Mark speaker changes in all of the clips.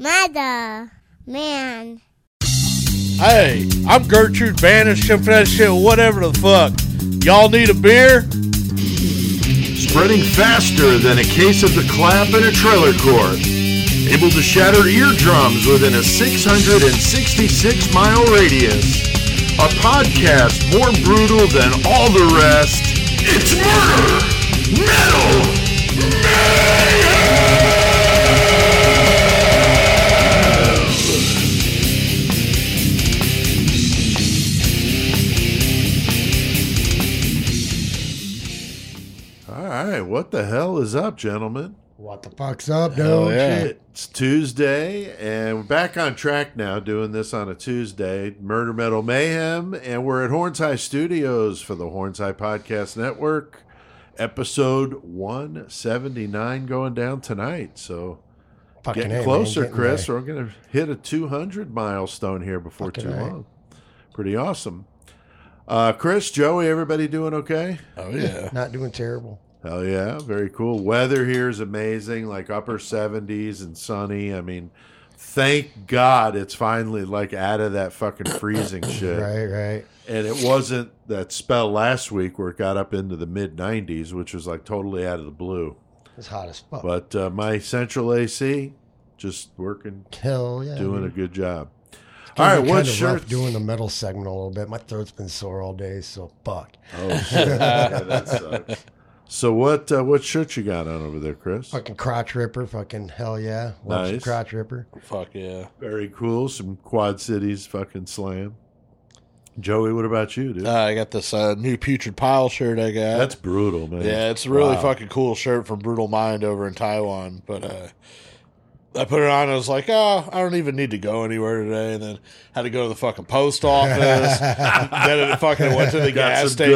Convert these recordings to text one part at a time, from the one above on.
Speaker 1: Mother, man.
Speaker 2: Hey, I'm Gertrude Banish, for that shit, whatever the fuck. Y'all need a beer?
Speaker 3: Spreading faster than a case of the clap in a trailer court. Able to shatter eardrums within a 666 mile radius. A podcast more brutal than all the rest. It's murder! Metal!
Speaker 4: All what the hell is up, gentlemen?
Speaker 5: What the fuck's up,
Speaker 2: Hell
Speaker 5: dude?
Speaker 2: yeah.
Speaker 4: It's Tuesday, and we're back on track now, doing this on a Tuesday. Murder Metal Mayhem, and we're at Horns High Studios for the Horns High Podcast Network. Episode 179 going down tonight. So
Speaker 5: Fucking
Speaker 4: getting
Speaker 5: A, man,
Speaker 4: closer,
Speaker 5: getting
Speaker 4: Chris.
Speaker 5: there.
Speaker 4: We're going to hit a 200 milestone here before
Speaker 5: Fucking
Speaker 4: too
Speaker 5: A.
Speaker 4: long. Pretty awesome. Uh, Chris, Joey, everybody doing okay?
Speaker 2: Oh, yeah.
Speaker 5: Not doing terrible.
Speaker 4: Hell yeah, very cool. Weather here is amazing, like upper 70s and sunny. I mean, thank God it's finally like out of that fucking freezing shit.
Speaker 5: Right, right.
Speaker 4: And it wasn't that spell last week where it got up into the mid 90s, which was like totally out of the blue.
Speaker 5: It's hot as fuck.
Speaker 4: But uh, my central AC just working,
Speaker 5: Hell yeah.
Speaker 4: doing a good job. All right, what shirt?
Speaker 5: Doing the metal segment a little bit. My throat's been sore all day, so fuck.
Speaker 4: Oh shit, yeah, that sucks. So what uh, what shirt you got on over there, Chris?
Speaker 5: Fucking crotch ripper. Fucking hell yeah. Love some
Speaker 4: Nice.
Speaker 5: crotch ripper.
Speaker 2: Fuck yeah.
Speaker 4: Very cool. Some Quad Cities fucking slam. Joey, what about you, dude?
Speaker 2: Uh, I got this uh, new Putrid Pile shirt I got.
Speaker 4: That's brutal, man.
Speaker 2: Yeah, it's a really
Speaker 4: Wow.
Speaker 2: fucking cool shirt from Brutal Mind over in Taiwan. But uh, I put it on. and I was like, oh, I don't even need to go anywhere today. And then had to go to the fucking post office. then it fucking went to the gas station.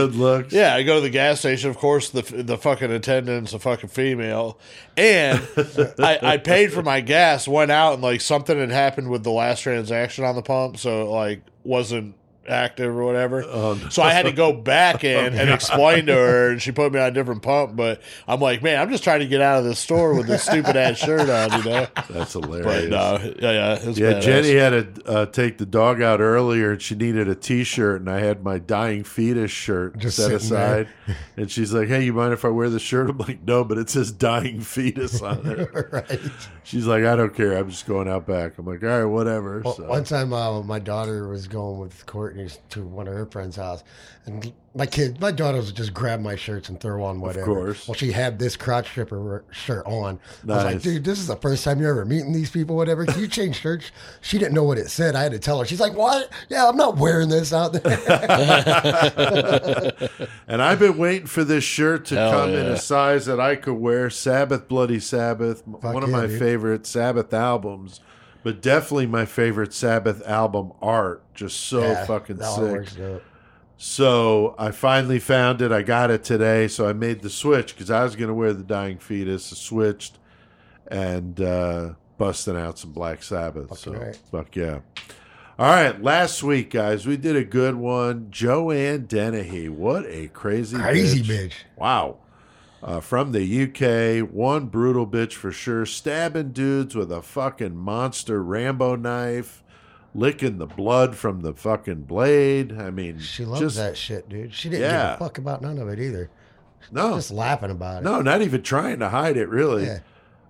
Speaker 2: Yeah, I go to the gas station. Of course, the the fucking attendant's a fucking female, and I, I paid for my gas. Went out and like something had happened with the last transaction on the pump, so it, like wasn't active or whatever.
Speaker 4: Oh, no.
Speaker 2: So I had to go back in and explain to her, and she put me on a different pump. But I'm like, man, I'm just trying to get out of this store with this stupid ass shirt on, you know.
Speaker 4: That's
Speaker 2: But
Speaker 4: hilarious.
Speaker 2: no, yeah, yeah,
Speaker 4: yeah,
Speaker 2: badass.
Speaker 4: Jenny had to uh, take the dog out earlier, and she needed a T-shirt, and I had my dying fetus shirt
Speaker 5: Just
Speaker 4: set aside. and she's like, "Hey, you mind if I wear the shirt?" I'm like, "No, but it says dying fetus on it."
Speaker 5: right.
Speaker 4: she's like, "I don't care. I'm just going out back." I'm like, "All right, whatever."
Speaker 5: Well,
Speaker 4: so.
Speaker 5: One time, uh, my daughter was going with Courtney to one of her friends' house, and my kid, my daughter would just grab my shirts and throw on whatever.
Speaker 4: Of course.
Speaker 5: Well, she had this crotch stripper shirt on. I was like, dude, this is the first time you're ever meeting these people, whatever. Can you change shirts? She didn't know what it said. I had to tell her. She's like, what? Yeah, I'm not wearing this out there.
Speaker 4: And I've been waiting for this shirt to
Speaker 2: Hell
Speaker 4: come in a size that I could wear. Sabbath, Bloody Sabbath,
Speaker 5: Fuck
Speaker 4: one of my
Speaker 5: dude.
Speaker 4: favorite Sabbath albums, but definitely my favorite Sabbath album art. Just so
Speaker 5: Yeah,
Speaker 4: fucking sick. So I finally found it. I got it today. So I made the switch because I was going to wear the Dying Fetus. I switched and uh, busting out some Black Sabbath. so
Speaker 5: right.
Speaker 4: fuck yeah. All right, last week, guys, we did a good one. Joanne Dennehy. What a crazy,
Speaker 5: Crazy
Speaker 4: bitch.
Speaker 5: bitch.
Speaker 4: Wow. Uh, from the UK, one brutal bitch for sure, stabbing dudes with a fucking monster Rambo knife, licking the blood from the fucking blade. I mean,
Speaker 5: She loves
Speaker 4: just,
Speaker 5: that shit, dude. She didn't
Speaker 4: Yeah.
Speaker 5: give a fuck about none of it either.
Speaker 4: No,
Speaker 5: Just laughing about it.
Speaker 4: no, not even trying to hide it, really.
Speaker 5: Yeah.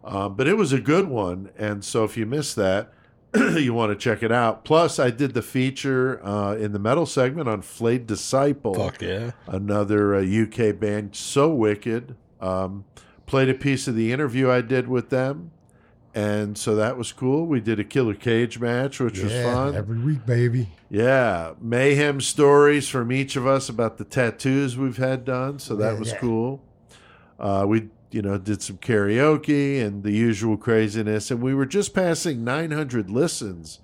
Speaker 4: Um, but it was a good one, and so if you missed that, you want to check it out. Plus, I did the feature uh, in the metal segment on Flayed Disciple.
Speaker 2: Fuck yeah.
Speaker 4: another uh, UK band, So Wicked. Um, played a piece of the interview I did with them, and so that was cool. We did a Killer Cage match, which was fun.
Speaker 5: every week, baby.
Speaker 4: yeah, mayhem stories from each of us about the tattoos we've had done, so that
Speaker 5: Yeah,
Speaker 4: was
Speaker 5: yeah.
Speaker 4: cool. Uh, we, you know, did some karaoke and the usual craziness, and we were just passing 900 listens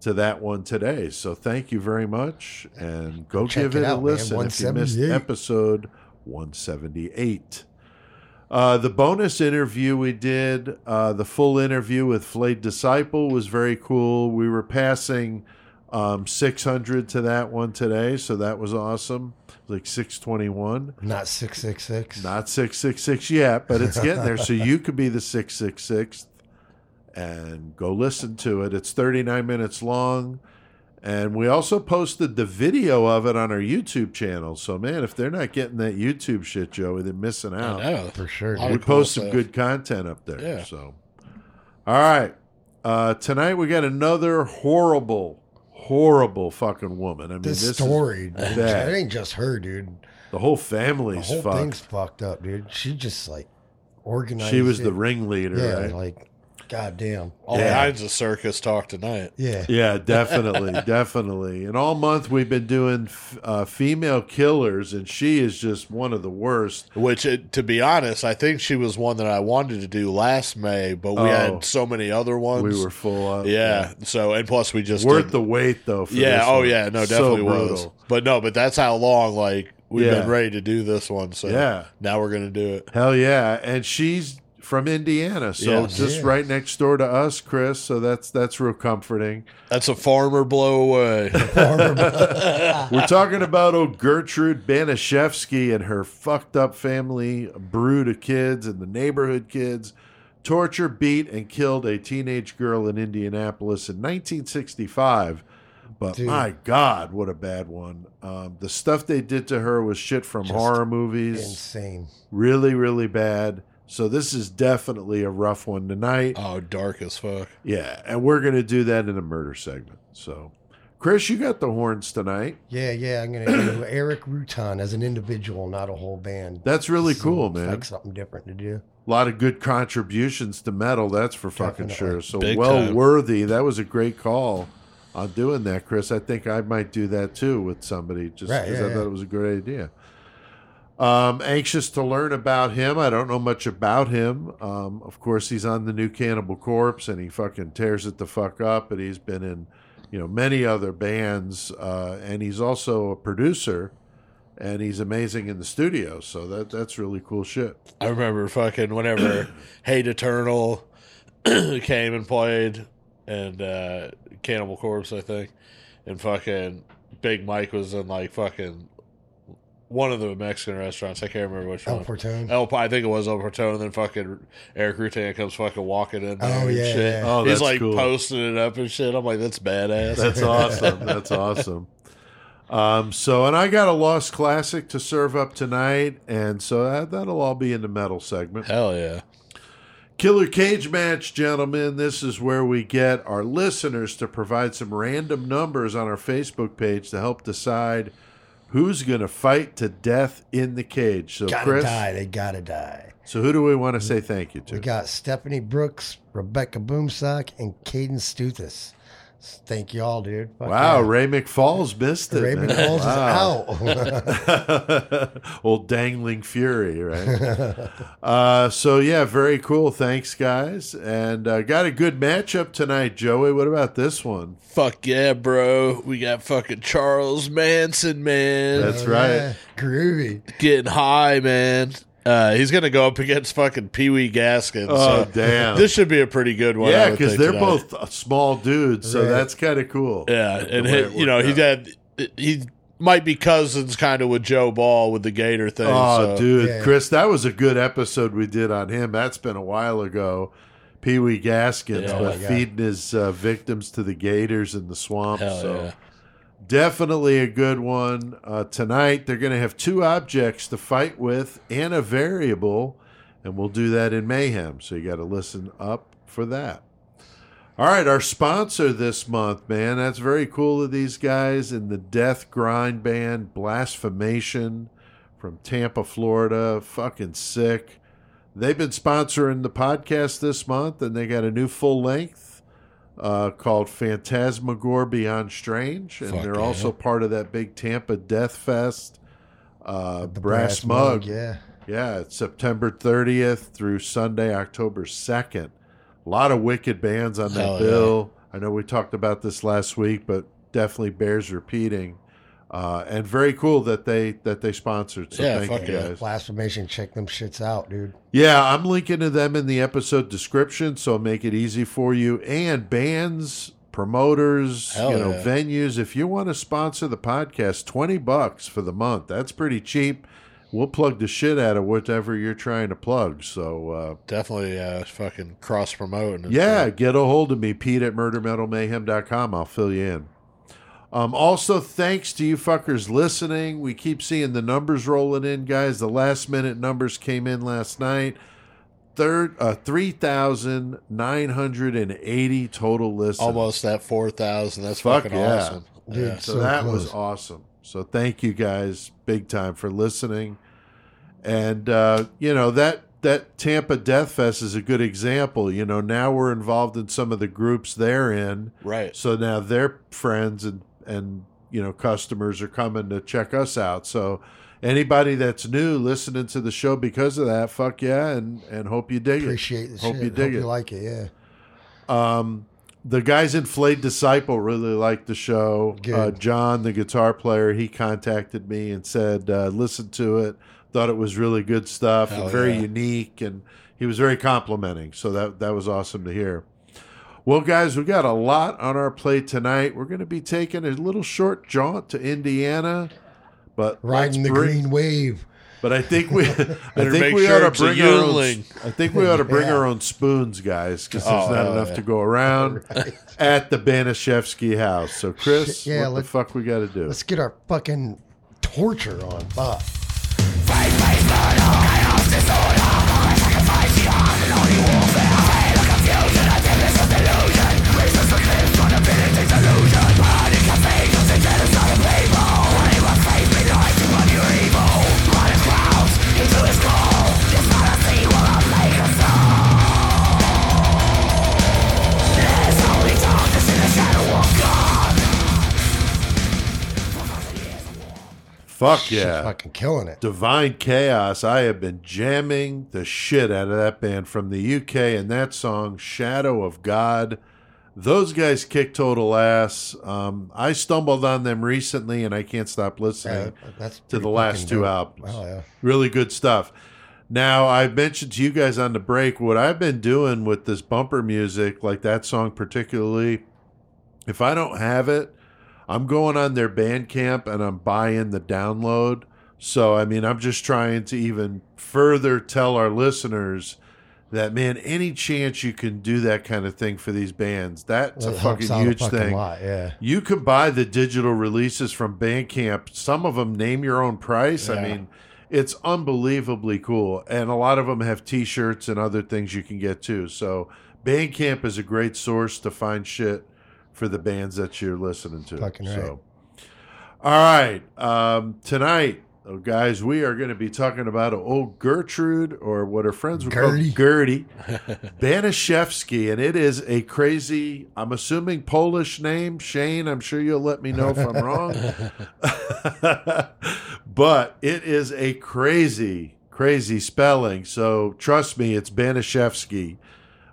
Speaker 4: to that one today. So thank you very much, and go
Speaker 5: check
Speaker 4: give
Speaker 5: it
Speaker 4: it, a
Speaker 5: out, man.
Speaker 4: listen if you missed episode 178. Uh, the bonus interview we did, uh, the full interview with Flayed Disciple was very cool. We were passing um, 600 to that one today, so that was awesome. Like 621.
Speaker 5: Not 666.
Speaker 4: Not 666 yet, but it's getting there. So you could be the 666th and go listen to it. It's 39 minutes long. And we also posted the video of it on our YouTube channel. So, man, if they're not getting that YouTube shit, Joey, they're missing
Speaker 2: I
Speaker 4: out.
Speaker 2: know.
Speaker 5: For sure.
Speaker 4: We
Speaker 2: cool
Speaker 4: post some
Speaker 2: stuff.
Speaker 4: good content up there.
Speaker 2: Yeah.
Speaker 4: So, all right. Uh, tonight we got another horrible, horrible fucking woman. I mean,
Speaker 5: This,
Speaker 4: this, is
Speaker 5: story, dude,
Speaker 4: bad.
Speaker 5: it ain't just her, dude.
Speaker 4: the whole family's The
Speaker 5: whole
Speaker 4: fucked.
Speaker 5: thing's fucked up, dude. She just like organized.
Speaker 4: She was
Speaker 5: it.
Speaker 4: the ringleader,
Speaker 5: Yeah,
Speaker 4: right?
Speaker 5: like, goddamn.
Speaker 2: All
Speaker 4: Yeah.
Speaker 2: kinds of circus talk tonight.
Speaker 5: Yeah.
Speaker 4: Yeah, definitely, definitely. And all month we've been doing uh, female killers, and she is just one of the worst.
Speaker 2: Which, it, to be honest, I think she was one that I wanted to do last May, but we
Speaker 4: Oh.
Speaker 2: had so many other ones.
Speaker 4: We were full up.
Speaker 2: yeah. So, and plus we just
Speaker 4: worth
Speaker 2: did-
Speaker 4: the wait though. For
Speaker 2: yeah.
Speaker 4: this
Speaker 2: Oh
Speaker 4: one.
Speaker 2: yeah. No,
Speaker 4: So
Speaker 2: definitely was.
Speaker 4: brutal.
Speaker 2: But no, but that's how long like we've
Speaker 4: Yeah.
Speaker 2: been ready to do this one. So
Speaker 4: Yeah.
Speaker 2: now we're gonna do it.
Speaker 4: Hell yeah, and she's from Indiana, so
Speaker 2: Yeah.
Speaker 4: just
Speaker 5: Yeah.
Speaker 4: right next door to us, Chris. So that's that's real comforting.
Speaker 2: That's a farmer blow away.
Speaker 4: We're talking about old Gertrude Baniszewski and her fucked up family brood of kids and the neighborhood kids torture, beat, and killed a teenage girl in Indianapolis in 1965. But
Speaker 5: Dude.
Speaker 4: my God, what a bad one. Um, the stuff they did to her was shit from
Speaker 5: Just
Speaker 4: horror movies.
Speaker 5: Insane.
Speaker 4: Really, really bad. So this is definitely a rough one tonight.
Speaker 2: oh, dark as fuck.
Speaker 4: Yeah, and we're going to do that in a murder segment. So, Chris, you got the horns tonight.
Speaker 5: Yeah, yeah. I'm gonna do Erik Rutan as an individual, not a whole band.
Speaker 4: That's really
Speaker 5: So
Speaker 4: cool, man.
Speaker 5: Like something different to do.
Speaker 4: A lot of good contributions to metal, that's for fucking
Speaker 5: Definitely.
Speaker 4: sure. So
Speaker 2: Big
Speaker 4: well
Speaker 2: time.
Speaker 4: worthy. That was a great call on doing that, Chris. I think I might do that too with somebody just
Speaker 5: Right,
Speaker 4: because
Speaker 5: yeah,
Speaker 4: I
Speaker 5: yeah.
Speaker 4: thought it was a great idea. Um, anxious to learn about him. I don't know much about him. Um, of course, he's on the new Cannibal Corpse, and he fucking tears it the fuck up. And he's been in, you know, many other bands, uh, and he's also a producer, and he's amazing in the studio. So that that's really cool shit.
Speaker 2: I remember fucking whenever Hate Eternal came and played and uh Cannibal Corpse, I think. And fucking Big Mike was in like fucking one of the Mexican restaurants. I can't remember which one.
Speaker 5: El
Speaker 2: one.
Speaker 5: Portone.
Speaker 2: El, I think it was El Portone, and then fucking Erik Rutan comes fucking walking in there
Speaker 5: Oh,
Speaker 2: and
Speaker 5: yeah,
Speaker 2: shit.
Speaker 5: yeah.
Speaker 4: Oh,
Speaker 2: He's like
Speaker 4: cool.
Speaker 2: posting it up and shit. I'm like, that's badass.
Speaker 4: That's awesome. That's awesome. Um, so, and I got a Lost Classic to serve up tonight, and so that, that'll all be in the metal segment.
Speaker 2: Hell yeah.
Speaker 4: Killer Cage Match, gentlemen. This is where we get our listeners to provide some random numbers on our Facebook page to help decide who's going to fight to death in the cage. So,
Speaker 5: Gotta
Speaker 4: Chris,
Speaker 5: die. They gotta die.
Speaker 4: so who do we want to say thank you to?
Speaker 5: We got Stephanie Brooks, Rebecca Boomsock, and Caden Stuthis. Thank you all, dude. Fuck
Speaker 4: wow,
Speaker 5: yeah.
Speaker 4: Ray McFalls missed it.
Speaker 5: Ray
Speaker 4: man.
Speaker 5: McFalls
Speaker 4: Wow.
Speaker 5: is out.
Speaker 4: Old dangling fury, right? uh, so yeah, very cool. Thanks, guys, and uh, got a good matchup tonight, Joey. What about this one?
Speaker 2: Fuck yeah, bro. We got fucking Charles Manson, man.
Speaker 4: That's
Speaker 5: Oh,
Speaker 4: right.
Speaker 5: yeah. Groovy.
Speaker 2: getting high, man. Uh, he's gonna go up against fucking Pee Wee Gaskins.
Speaker 4: Oh,
Speaker 2: so
Speaker 4: damn.
Speaker 2: This should be a pretty good one.
Speaker 4: Yeah, because they're
Speaker 2: tonight.
Speaker 4: both uh, small dudes, so
Speaker 5: Right.
Speaker 4: that's kind of cool.
Speaker 2: Yeah, and
Speaker 4: way
Speaker 2: he, you know
Speaker 4: worked
Speaker 2: he
Speaker 4: out.
Speaker 2: had he might be cousins kind of with Joe Ball with the Gator thing.
Speaker 4: Oh,
Speaker 2: so.
Speaker 4: dude,
Speaker 5: Yeah.
Speaker 4: Chris, that was a good episode we did on him. That's been a while ago. Pee Wee Gaskins,
Speaker 2: Yeah.
Speaker 4: but
Speaker 5: Oh,
Speaker 4: feeding his uh, victims to the gators in the swamp.
Speaker 2: Hell
Speaker 4: so
Speaker 2: yeah.
Speaker 4: Definitely a good one. Uh, tonight, they're going to have two objects to fight with and a variable, and we'll do that in Mayhem. So you got to listen up for that. All right, our sponsor this month, man. That's very cool of these guys in the Death Grind band, Blasphemation from Tampa, Florida. Fucking sick. They've been sponsoring the podcast this month, and they got a new full length uh, called Phantasmagore Beyond Strange, and
Speaker 2: Fuck
Speaker 4: they're
Speaker 2: yeah.
Speaker 4: also part of that big Tampa Death Fest. Uh, Brass, Mug.
Speaker 5: Yeah.
Speaker 4: Yeah, it's September 30th through Sunday, October 2nd. A lot of wicked bands on that
Speaker 2: Hell
Speaker 4: bill. I know we talked about this last week, but definitely bears repeating. Uh, and very cool that they that they sponsored. So
Speaker 2: Yeah,
Speaker 4: thank you
Speaker 2: yeah.
Speaker 4: guys.
Speaker 5: Blasphemation. Check them shits out, dude.
Speaker 4: Yeah, I'm linking to them in the episode description, so make it easy for you. And bands, promoters,
Speaker 2: Hell
Speaker 4: you know,
Speaker 2: yeah.
Speaker 4: venues. If you want to sponsor the podcast, twenty bucks for the month. That's pretty cheap. we'll plug the shit out of whatever you're trying to plug. So uh,
Speaker 2: Definitely uh, fucking cross promoting.
Speaker 4: yeah,
Speaker 2: stuff.
Speaker 4: get a hold of me, Pete at murdermetalmayhem.com. I'll fill you in. Um, also, thanks to you fuckers listening. We keep seeing the numbers rolling in, guys. The last minute numbers came in last night. Third, uh, 3,980 total listens.
Speaker 2: almost that four thousand. That's
Speaker 4: Fuck
Speaker 2: fucking
Speaker 4: yeah.
Speaker 2: awesome.
Speaker 5: Dude,
Speaker 2: Yeah.
Speaker 4: So,
Speaker 5: So
Speaker 4: that was awesome. So thank you guys big time for listening. And uh, you know that that Tampa Death Fest is a good example. You know now we're involved in some of the groups they're in.
Speaker 2: Right.
Speaker 4: So now their friends and and you know customers are coming to check us out. So anybody that's new listening to the show because of that, fuck yeah, and and hope you dig
Speaker 5: Appreciate the
Speaker 4: it. Hope
Speaker 5: shit.
Speaker 4: you dig
Speaker 5: Hope
Speaker 4: it.
Speaker 5: you like it. Yeah.
Speaker 4: Um, the guys in Flayed Disciple really liked the show. Uh, John, the guitar player, he contacted me and said, uh, "Listen to it. Thought it was really good stuff
Speaker 2: Hell
Speaker 4: and very
Speaker 2: yeah.
Speaker 4: unique." And he was very complimenting. So that that was awesome to hear. Well, guys, we got a lot on our plate tonight. We're going to be taking a little short jaunt to Indiana, but
Speaker 5: Riding the
Speaker 4: bring-
Speaker 5: green wave.
Speaker 4: But I think we, I think we
Speaker 2: sure
Speaker 4: ought to bring our own. I think we ought to bring
Speaker 5: Yeah.
Speaker 4: our own spoons, guys, because there's
Speaker 2: Oh,
Speaker 4: not
Speaker 2: hell
Speaker 4: enough
Speaker 2: yeah.
Speaker 4: to go around at the Baniszewski house. So, Chris,
Speaker 5: Yeah,
Speaker 4: what the fuck we got to do?
Speaker 5: Let's get our fucking torture on. Fuck.
Speaker 4: Fuck yeah.
Speaker 5: fucking killing it.
Speaker 4: Divine Chaos. I have been jamming the shit out of that band from the UK and that song, Shadow of God. Those guys kick total ass. Um, I stumbled on them recently and I can't stop listening.
Speaker 5: Yeah,
Speaker 4: to the last two
Speaker 5: dope.
Speaker 4: albums.
Speaker 5: Oh yeah.
Speaker 4: Really good stuff. Now, I mentioned to you guys on the break what I've been doing with this bumper music, like that song particularly. If I don't have it, I'm going on their Bandcamp and I'm buying the download. So, I mean, I'm just trying to even further tell our listeners that, man, any chance you can do that kind of thing for these bands, that's a fucking huge
Speaker 5: fucking
Speaker 4: thing.
Speaker 5: Lot, yeah.
Speaker 4: You can buy the digital releases from Bandcamp. Some of them name your own price. I mean, it's unbelievably cool. And a lot of them have t shirts and other things you can get too. So, Bandcamp is a great source to find shit for the bands that you're listening to.
Speaker 5: Fucking right.
Speaker 4: So, all right. Um, tonight, oh, guys, we are going to be talking about old Gertrude, or what her friends would
Speaker 5: Gertie.
Speaker 4: call Gertie Baniszewski, and it is a crazy, I'm assuming Polish name. Shane, I'm sure you'll let me know if I'm wrong. but it is a crazy, crazy spelling. So trust me, it's Baniszewski.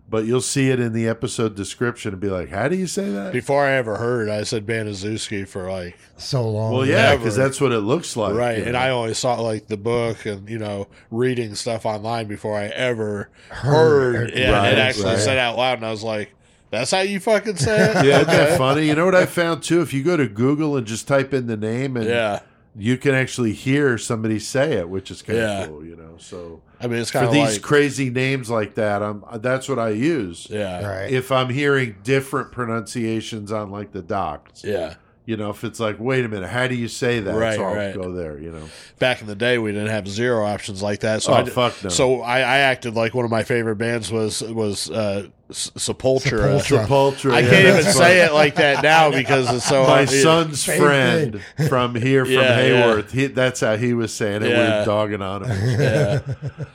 Speaker 4: But you'll see it in the episode description and be like, how do you say that?
Speaker 2: Before I ever heard, I said Banazuski for like
Speaker 5: So long.
Speaker 4: Well, yeah, because that's what it looks like.
Speaker 2: right,
Speaker 4: you
Speaker 2: and
Speaker 4: know.
Speaker 2: I only saw like the book and you know reading stuff online before I ever
Speaker 5: Heard-
Speaker 2: heard. Yeah,
Speaker 4: Right,
Speaker 2: and it actually
Speaker 4: right.
Speaker 2: said out loud, and I was like, "That's how you fucking say it."
Speaker 4: Yeah, isn't that funny? You know what I found too? If you go to Google and just type in the name, and
Speaker 2: yeah.
Speaker 4: you can actually hear somebody say it, which is kind of cool. You know, so
Speaker 2: I mean, it's
Speaker 4: for
Speaker 2: kind of.
Speaker 4: For these
Speaker 2: like
Speaker 4: crazy names like that, I'm that's what I use.
Speaker 2: yeah,
Speaker 5: Right.
Speaker 4: If I'm hearing different pronunciations on like the docs,
Speaker 2: yeah.
Speaker 4: you know, if it's like, wait a minute, how do you say that?
Speaker 2: Right,
Speaker 4: so I'll
Speaker 2: right.
Speaker 4: go there. You know,
Speaker 2: Back in the day, we didn't have zero options like that. So
Speaker 4: Oh,
Speaker 2: I did-
Speaker 4: fuck no.
Speaker 2: So I, I acted like one of my favorite bands was was uh, S- Sepultura.
Speaker 5: Sepultura.
Speaker 4: Sepultura.
Speaker 2: I
Speaker 4: yeah,
Speaker 2: can't even say
Speaker 4: funny.
Speaker 2: it like that now because it's so
Speaker 4: My
Speaker 2: it-
Speaker 4: son's
Speaker 5: Same
Speaker 4: friend from here, from
Speaker 2: Yeah, yeah.
Speaker 4: Hayworth, he, that's how he was saying it. We
Speaker 2: Yeah.
Speaker 4: were dogging on him.
Speaker 2: Yeah,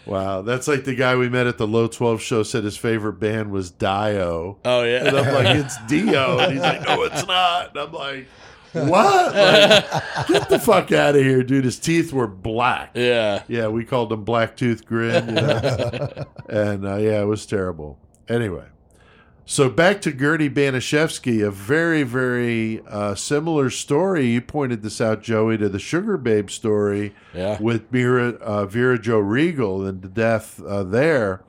Speaker 4: Wow, that's like the guy we met at the Low 12 show said his favorite band was Dio.
Speaker 2: oh yeah, And
Speaker 4: I'm like, it's Dio. And he's like, no, it's not. And I'm like, what? Like, get the fuck out of here, dude. His teeth were black.
Speaker 2: yeah.
Speaker 4: Yeah, we called him Black Tooth Grin. You know? and uh, yeah, it was terrible. Anyway, so back to Gertie Baniszewski, a very, very uh, similar story. You pointed this out, Joey, to the Sugar Babe story
Speaker 2: Yeah.
Speaker 4: with Mira, uh, Vera Joe Regal and the death uh, there.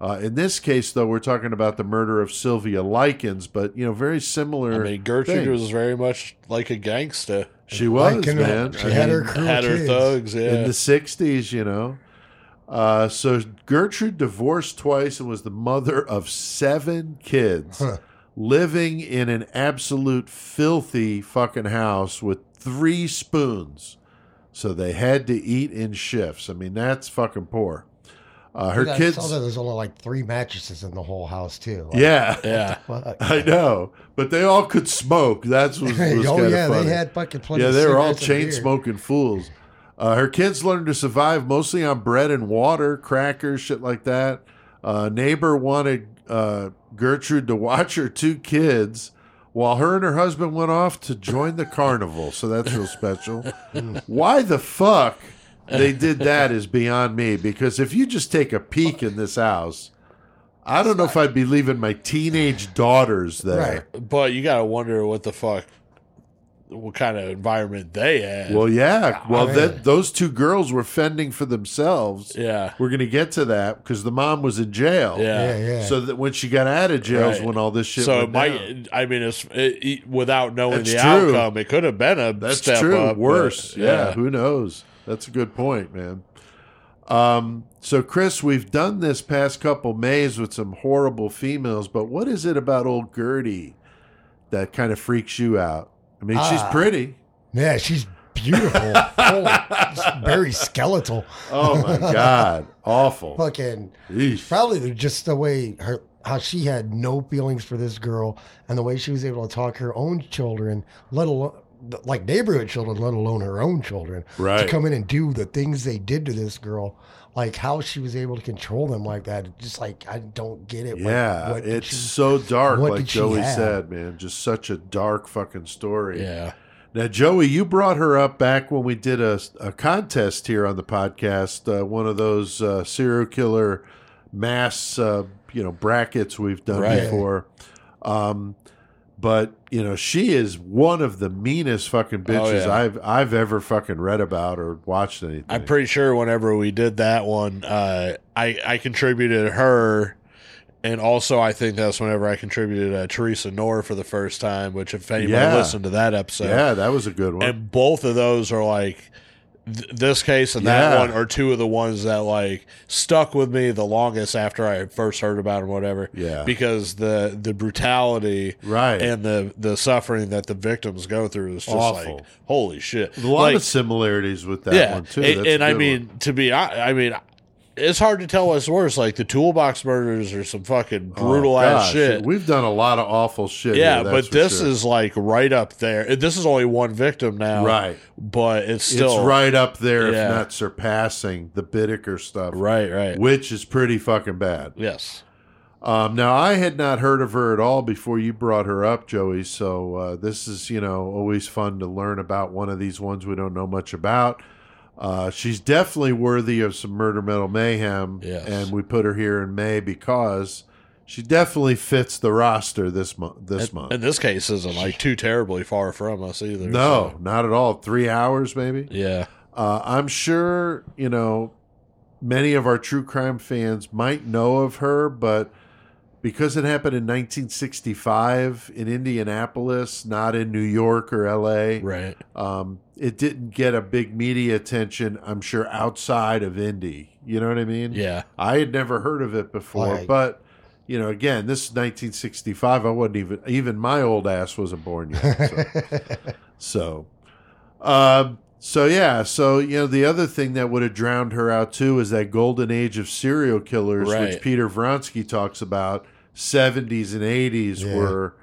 Speaker 4: Uh, in this case, though, we're talking about the murder of Sylvia Likens, but you know, very similar.
Speaker 2: I mean, Gertrude
Speaker 4: thing.
Speaker 2: was very much like a gangsta.
Speaker 4: She was
Speaker 5: Like,
Speaker 4: man.
Speaker 5: She
Speaker 4: I
Speaker 5: had her
Speaker 4: mean,
Speaker 5: crew
Speaker 2: Had her
Speaker 5: kids.
Speaker 2: thugs, yeah.
Speaker 4: in the '60s, you know. Uh, so Gertrude divorced twice and was the mother of seven kids,
Speaker 5: Huh.
Speaker 4: living in an absolute filthy fucking house with three spoons. So they had to eat in shifts. I mean, that's fucking poor. Uh, her
Speaker 5: I
Speaker 4: kids,
Speaker 5: saw that there's only like three mattresses in the whole house too. Like,
Speaker 4: yeah,
Speaker 2: yeah.
Speaker 4: I know, but they all could smoke. That's was, was
Speaker 5: oh
Speaker 4: kind
Speaker 5: yeah,
Speaker 4: of funny.
Speaker 5: they had fucking plenty.
Speaker 4: yeah,
Speaker 5: of
Speaker 4: they were all chain smoking fools. Uh, her kids learned to survive mostly on bread and water, crackers, shit like that. Uh, neighbor wanted uh, Gertrude to watch her two kids while her and her husband went off to join the carnival. So that's real special. Why the fuck they did that is beyond me. Because if you just take a peek in this house, I don't know if I'd be leaving my teenage daughters there.
Speaker 2: But you gotta wonder what the fuck, what kind of environment they had.
Speaker 4: Well, yeah. Well,
Speaker 5: man.
Speaker 4: that those two girls were fending for themselves.
Speaker 2: yeah,
Speaker 4: We're going to get to that because the mom was in jail.
Speaker 2: yeah.
Speaker 5: Yeah, yeah.
Speaker 4: So that when she got out of jail is
Speaker 2: Right.
Speaker 4: when all this shit
Speaker 2: So
Speaker 4: went
Speaker 2: it might.
Speaker 4: down.
Speaker 2: I mean, it's it, it- without knowing
Speaker 4: That's
Speaker 2: the
Speaker 4: true.
Speaker 2: outcome, it could have been a
Speaker 4: That's
Speaker 2: step
Speaker 4: true.
Speaker 2: up. but-
Speaker 4: Worse. yeah. Who knows? That's a good point, man. Um, so, Chris, we've done this past couple Mays with some horrible females, but what is it about old Gertie that kind of freaks you out? I mean, she's
Speaker 5: Ah.
Speaker 4: pretty.
Speaker 5: Yeah, she's beautiful. Holy, very skeletal.
Speaker 4: Oh my god, awful.
Speaker 5: Fucking
Speaker 4: Eesh.
Speaker 5: probably just the way her how she had no feelings for this girl and the way she was able to talk her own children, let alone like neighborhood children, let alone her own children,
Speaker 4: Right.
Speaker 5: to come in and do the things they did to this girl. Like how she was able to control them like that. Just like I don't get it. Like,
Speaker 4: Yeah,
Speaker 5: what
Speaker 4: it's
Speaker 5: she-
Speaker 4: so dark,
Speaker 5: what
Speaker 4: like Joey said, man. Just such a dark fucking story.
Speaker 2: Yeah.
Speaker 4: Now, Joey, you brought her up back when we did a, a contest here on the podcast, uh, one of those uh, serial killer mass, uh, you know, brackets we've done
Speaker 2: Right.
Speaker 4: before. Um, but you know, she is one of the meanest fucking bitches
Speaker 2: Oh, yeah.
Speaker 4: I've I've ever fucking read about or watched anything.
Speaker 2: I'm pretty sure whenever we did that one, uh, I I contributed her, and also I think that's whenever I contributed uh, Theresa Knorr for the first time. Which if anybody
Speaker 4: Yeah.
Speaker 2: listened to that episode,
Speaker 4: yeah, that was a good one.
Speaker 2: and both of those are like th- this case and that one are two of the ones that like stuck with me the longest after I first heard about them, whatever.
Speaker 4: Yeah.
Speaker 2: because the the brutality
Speaker 4: Right.
Speaker 2: and the the suffering that the victims go through is just
Speaker 4: Awful.
Speaker 2: like holy shit.
Speaker 4: a lot
Speaker 2: like,
Speaker 4: of similarities with that
Speaker 2: yeah,
Speaker 4: one too.
Speaker 2: and,
Speaker 4: That's a
Speaker 2: and I mean
Speaker 4: one.
Speaker 2: to be I, I mean it's hard to tell what's worse. Like the toolbox murders are some fucking brutal
Speaker 4: Oh,
Speaker 2: ass shit.
Speaker 4: We've done a lot of awful shit.
Speaker 2: yeah,
Speaker 4: here,
Speaker 2: but this
Speaker 4: sure.
Speaker 2: is like right up there. This is only one victim now,
Speaker 4: Right.
Speaker 2: But it's still
Speaker 4: it's right up there,
Speaker 2: Yeah.
Speaker 4: if not surpassing the Bittaker stuff,
Speaker 2: right, right.
Speaker 4: which is pretty fucking bad.
Speaker 2: yes,
Speaker 4: Um, now, I had not heard of her at all before you brought her up, Joey. So uh, this is, you know, always fun to learn about one of these ones we don't know much about. Uh, she's definitely worthy of some murder metal mayhem,
Speaker 2: Yes.
Speaker 4: and we put her here in May because she definitely fits the roster this month. This month,
Speaker 2: in this case, isn't like too terribly far from us either.
Speaker 4: no,
Speaker 2: so,
Speaker 4: not at all. Three hours, maybe.
Speaker 2: yeah,
Speaker 4: Uh, I'm sure, you know, many of our true crime fans might know of her, but because it happened in 1965 in Indianapolis, not in New York or LA,
Speaker 2: right.
Speaker 4: um, it didn't get a big media attention, I'm sure, outside of Indy. You know what I mean?
Speaker 2: Yeah,
Speaker 4: I had never heard of it before,
Speaker 5: Right.
Speaker 4: but. You know, again, this is 1965. I wasn't even even my old ass wasn't born yet. So, so, um, so yeah. So you know, the other thing that would have drowned her out too is that golden age of serial killers, which Peter Vronsky talks about. 70s and 80s
Speaker 5: Yeah.
Speaker 4: were,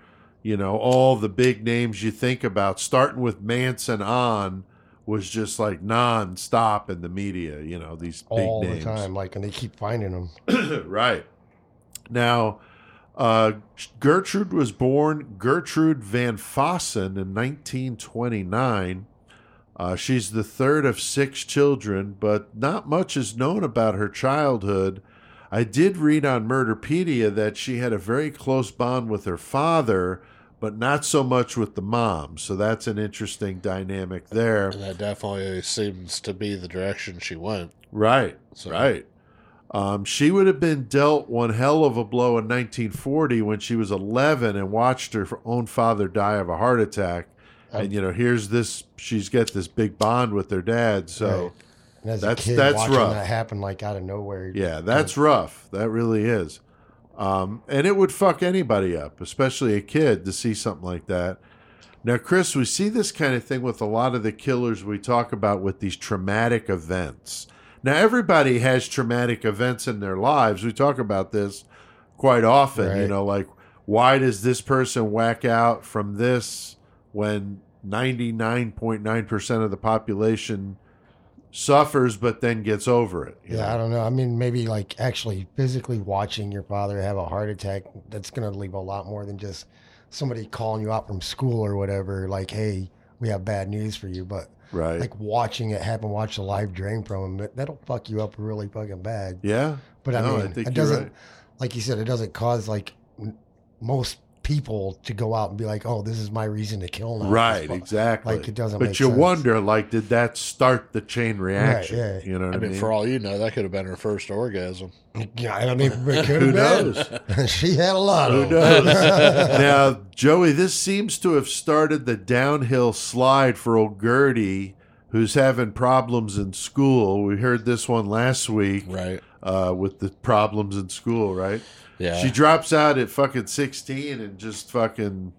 Speaker 4: you know, all the big names you think about, starting with Manson on, was just like non-stop in the media. You know, these big
Speaker 5: all
Speaker 4: names
Speaker 5: the time. Like, and they keep finding them.
Speaker 4: right. Now, uh, Gertrude was born Gertrude Van Fossen in 1929. Uh, she's the third of six children, but not much is known about her childhood. I did read on Murderpedia that she had a very close bond with her father, but not so much with the mom. So that's an interesting dynamic there.
Speaker 2: and that definitely seems to be the direction she went.
Speaker 4: Right,
Speaker 2: So-
Speaker 4: right. Um, she would have been dealt one hell of a blow in 1940 when she was 11 and watched her own father die of a heart attack. and you know, here's this. She's got this big bond with their dad. So
Speaker 5: Right. And as
Speaker 4: That's-
Speaker 5: a kid,
Speaker 4: that's
Speaker 5: watching
Speaker 4: rough.
Speaker 5: that happen like out of nowhere.
Speaker 4: yeah, that's rough. That really is. Um, and it would fuck anybody up, especially a kid, to see something like that. Now, Chris, we see this kind of thing with a lot of the killers we talk about with these traumatic events. Now, everybody has traumatic events in their lives. We talk about this quite often. You know, like why does this person whack out from this when 99.9% of the population suffers but then gets over it?
Speaker 5: Yeah,
Speaker 4: know?
Speaker 5: I don't know. I mean, maybe like actually physically watching your father have a heart attack, that's going to leave a lot more than just somebody calling you out from school or whatever. Like, hey, we have bad news for you. But
Speaker 4: Right.
Speaker 5: like watching it happen, watch the live drain from him, that- that'll fuck you up really fucking bad.
Speaker 4: yeah.
Speaker 5: But I
Speaker 4: No, I
Speaker 5: mean,
Speaker 4: think
Speaker 5: it doesn't,
Speaker 4: right.
Speaker 5: like you said, it doesn't cause like most people to go out and be like, oh, this is my reason to kill now.
Speaker 4: Right,
Speaker 5: Well,
Speaker 4: exactly.
Speaker 5: Like it doesn't
Speaker 4: But
Speaker 5: make
Speaker 4: you
Speaker 5: sense.
Speaker 4: wonder, like, did that start the chain reaction?
Speaker 5: yeah.
Speaker 4: You know what
Speaker 2: I
Speaker 4: I
Speaker 2: mean,
Speaker 4: mean?
Speaker 2: for all you know, that could have been her first orgasm.
Speaker 5: Yeah, I mean, it could
Speaker 4: Who
Speaker 5: knows? she had a lot
Speaker 4: Who
Speaker 5: of them.
Speaker 4: knows? now, Joey, this seems to have started the downhill slide for old Gertie, who's having problems in school. We heard this one last week
Speaker 2: Right.
Speaker 4: uh, with the problems in school, right?
Speaker 2: Yeah.
Speaker 4: She drops out at fucking 16 and just fucking.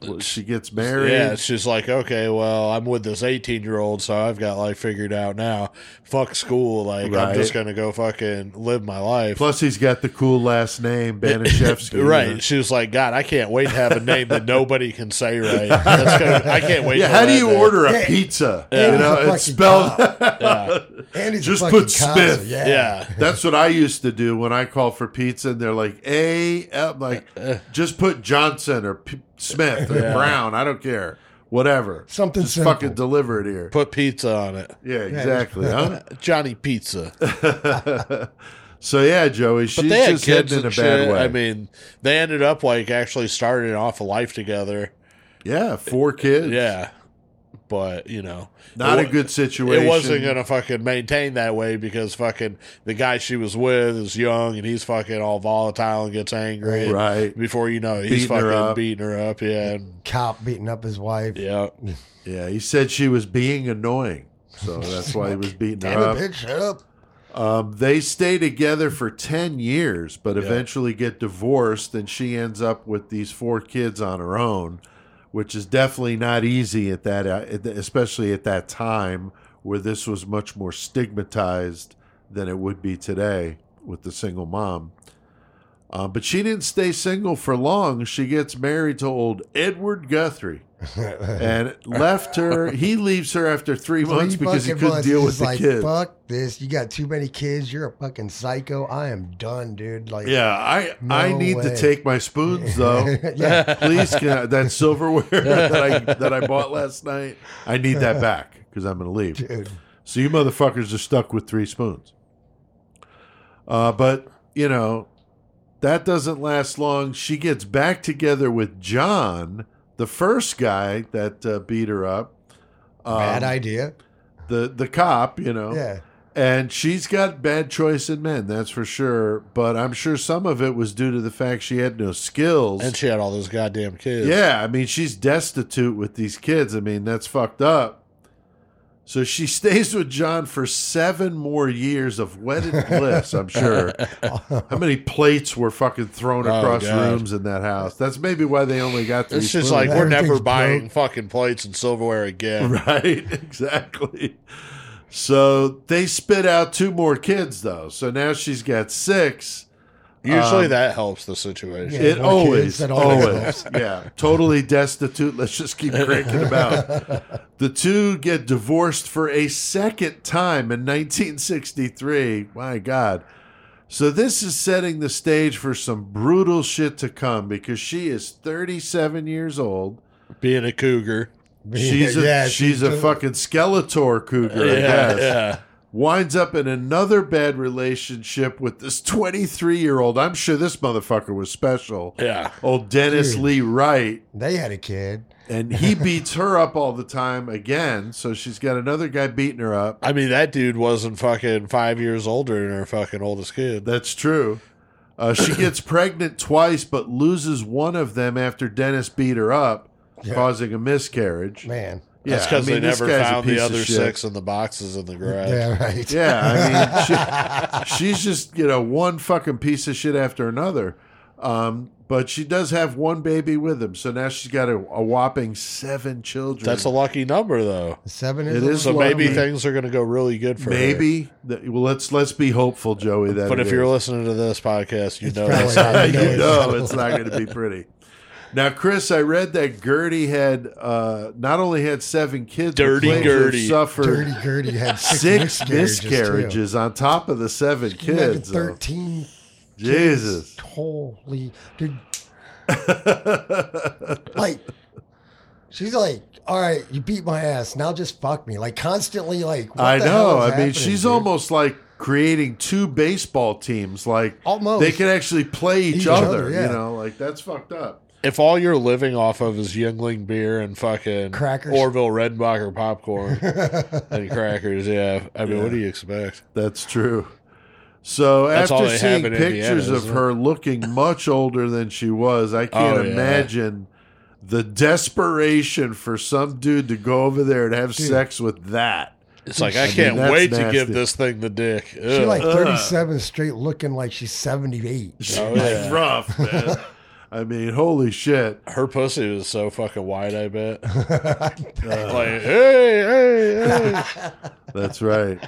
Speaker 4: Well, she gets married.
Speaker 2: Yeah, she's like, okay, well, I'm with this 18 year old, so I've got life figured out now. Fuck school. Like,
Speaker 4: Right.
Speaker 2: I'm just going to go fucking live my life.
Speaker 4: Plus, he's got the cool last name, Baniszewski.
Speaker 2: right. She was like, God, I can't wait to have a name that nobody can say right. That's gonna, I can't wait
Speaker 4: Yeah, how do you
Speaker 2: day.
Speaker 4: order a
Speaker 5: Yeah.
Speaker 4: pizza?
Speaker 5: Yeah.
Speaker 4: You know,
Speaker 5: a
Speaker 4: it's spelled.
Speaker 2: Yeah.
Speaker 5: And he's
Speaker 4: Just
Speaker 5: a
Speaker 4: put
Speaker 5: cop,
Speaker 4: Smith.
Speaker 5: so yeah.
Speaker 2: Yeah.
Speaker 4: That's what I used to do when I call for pizza, and they're like, "A," I'm like, just put Johnson or P- Smith or
Speaker 2: Yeah.
Speaker 4: Brown. I don't care, whatever.
Speaker 5: Something
Speaker 4: just
Speaker 5: simple.
Speaker 4: fucking deliver it here.
Speaker 2: Put pizza on it.
Speaker 4: Yeah, exactly. huh?
Speaker 2: Johnny Pizza.
Speaker 4: So yeah, Joey, she's
Speaker 2: But they had
Speaker 4: just
Speaker 2: kids
Speaker 4: heading in a bad
Speaker 2: shit.
Speaker 4: way.
Speaker 2: I mean, they ended up like actually starting off a life together.
Speaker 4: yeah, four kids.
Speaker 2: Yeah. But, you know,
Speaker 4: not
Speaker 2: it
Speaker 4: a good situation.
Speaker 2: It wasn't gonna fucking maintain that way because fucking the guy she was with is young and he's fucking all volatile and gets angry. and
Speaker 4: Right.
Speaker 2: Before you know it, he's
Speaker 4: her
Speaker 2: fucking
Speaker 4: up.
Speaker 2: beating her up. Yeah. and-
Speaker 5: Cop beating up his wife.
Speaker 2: Yeah.
Speaker 4: Yeah, he said she was being annoying, so that's why he was beating
Speaker 5: Damn
Speaker 4: her up.
Speaker 5: bitch, shut up.
Speaker 4: Um, they stay together for 10 years, but eventually get divorced, and she ends up with these four kids on her own, which is definitely not easy at that, uh, especially at that time where this was much more stigmatized than it would be today with the single mom. Uh, but she didn't stay single for long. She gets married to old Edward Guthrie. And left her. He leaves her after three months because he couldn't
Speaker 5: months,
Speaker 4: deal
Speaker 5: he's
Speaker 4: with the
Speaker 5: like,
Speaker 4: kids.
Speaker 5: Fuck this. You got too many kids. You're a fucking psycho. I am done, dude. Like,
Speaker 4: Yeah, I I
Speaker 5: No
Speaker 4: need to take my spoons though.
Speaker 5: yeah.
Speaker 4: Please, can I, that silverware that I that I bought last night, I need that back because I'm going to leave.
Speaker 5: Dude.
Speaker 4: So you motherfuckers are stuck with three spoons. Uh, but you know that doesn't last long. She gets back together with John, the first guy that uh, beat her up. Um,
Speaker 5: Bad idea.
Speaker 4: The the cop, you know.
Speaker 5: Yeah.
Speaker 4: And she's got bad choice in men, that's for sure. But I'm sure some of it was due to the fact she had no skills.
Speaker 2: And she had all those goddamn kids.
Speaker 4: yeah, I mean, she's destitute with these kids. I mean, that's fucked up. So she stays with John for seven more years of wedded bliss, I'm sure. How many plates were fucking thrown
Speaker 2: Oh,
Speaker 4: across
Speaker 2: God.
Speaker 4: rooms in that house? That's maybe why they only got three
Speaker 2: It's just like we're never buying
Speaker 5: broke.
Speaker 2: fucking plates and silverware again.
Speaker 4: Right, exactly. So they spit out two more kids, though. So now she's got six.
Speaker 2: Usually
Speaker 4: Um,
Speaker 2: that helps the situation.
Speaker 5: Yeah.
Speaker 4: It always,
Speaker 5: kids, that always
Speaker 4: always, yeah. Totally destitute. Let's just keep cranking about. out. The two get divorced for a second time in 1963. My God. So this is setting the stage for some brutal shit to come because she is 37 years old.
Speaker 2: Being a cougar.
Speaker 4: She's a
Speaker 5: Yeah,
Speaker 4: she's a fucking Skeletor cougar, I
Speaker 2: Yeah,
Speaker 4: guess.
Speaker 2: yeah.
Speaker 4: Winds up in another bad relationship with this 23 year old. I'm sure this motherfucker was special.
Speaker 2: Yeah.
Speaker 4: Old Dennis
Speaker 5: Dude.
Speaker 4: Lee Wright.
Speaker 5: They had a kid.
Speaker 4: And he beats her up all the time again. So she's got another guy beating her up.
Speaker 2: I mean, that dude wasn't fucking five years older than her fucking oldest kid.
Speaker 4: That's true. Uh, she gets pregnant twice, but loses one of them after Dennis beat her up.
Speaker 5: Yeah.
Speaker 4: causing a miscarriage.
Speaker 5: Man.
Speaker 4: Yeah,
Speaker 2: That's because
Speaker 4: I mean,
Speaker 2: they never found the other six in the boxes in the garage.
Speaker 5: Yeah, right.
Speaker 4: Yeah, I mean, she, she's just you know one fucking piece of shit after another. Um, but she does have one baby with him, so now she's got a, a whopping seven children.
Speaker 2: That's a lucky number, though.
Speaker 5: Seven is
Speaker 4: It
Speaker 5: a
Speaker 4: is
Speaker 2: So
Speaker 5: lot.
Speaker 2: maybe things are going to go really good for her.
Speaker 4: maybe. Well, let's let's be hopeful, Joey. That
Speaker 2: But
Speaker 4: it
Speaker 2: if you're listening to this podcast, you
Speaker 5: It's
Speaker 2: know
Speaker 5: probably
Speaker 2: that's
Speaker 5: not
Speaker 2: not
Speaker 4: you
Speaker 5: go
Speaker 4: know it's not going to be pretty. Now, Chris, I read that Gertie had uh, not only had seven kids, but
Speaker 2: Dirty
Speaker 4: claims
Speaker 2: Gertie.
Speaker 4: suffered
Speaker 5: Dirty Gertie had six,
Speaker 4: six
Speaker 5: miscarriages.
Speaker 4: miscarriages, on top of the seven
Speaker 5: Too. Imagine
Speaker 4: kids. though.
Speaker 5: Thirteen.
Speaker 4: Jesus.
Speaker 5: kids. Holy dude. like she's like, all right, you beat my ass. Now just fuck me. Like constantly like what
Speaker 4: I
Speaker 5: the hell
Speaker 4: know.
Speaker 5: is
Speaker 4: I mean, she's
Speaker 5: dude?
Speaker 4: almost like creating two baseball teams. Like
Speaker 5: Almost.
Speaker 4: they can actually play each,
Speaker 5: Each
Speaker 4: other.
Speaker 5: other, yeah.
Speaker 4: You know, like that's fucked up.
Speaker 2: If all you're living off of is Yuengling beer and fucking
Speaker 5: Crackers.
Speaker 2: Orville Redenbacher popcorn and crackers, yeah. I mean, what do you expect?
Speaker 4: That's true. So
Speaker 2: That's
Speaker 4: after seeing
Speaker 2: have in Indiana,
Speaker 4: pictures of her looking much older than she was, I can't
Speaker 2: Oh, yeah.
Speaker 4: imagine the desperation for some dude to go over there and have sex with that.
Speaker 2: It's like I,
Speaker 4: mean,
Speaker 2: can't
Speaker 4: that's
Speaker 2: wait to give this thing the dick.
Speaker 5: She
Speaker 2: Ugh.
Speaker 5: like 37 straight looking like she's 78.
Speaker 2: Oh, yeah.
Speaker 4: rough, man. I mean, holy shit.
Speaker 2: her pussy was so fucking wide. I bet. like, uh, hey, hey, hey.
Speaker 4: That's right.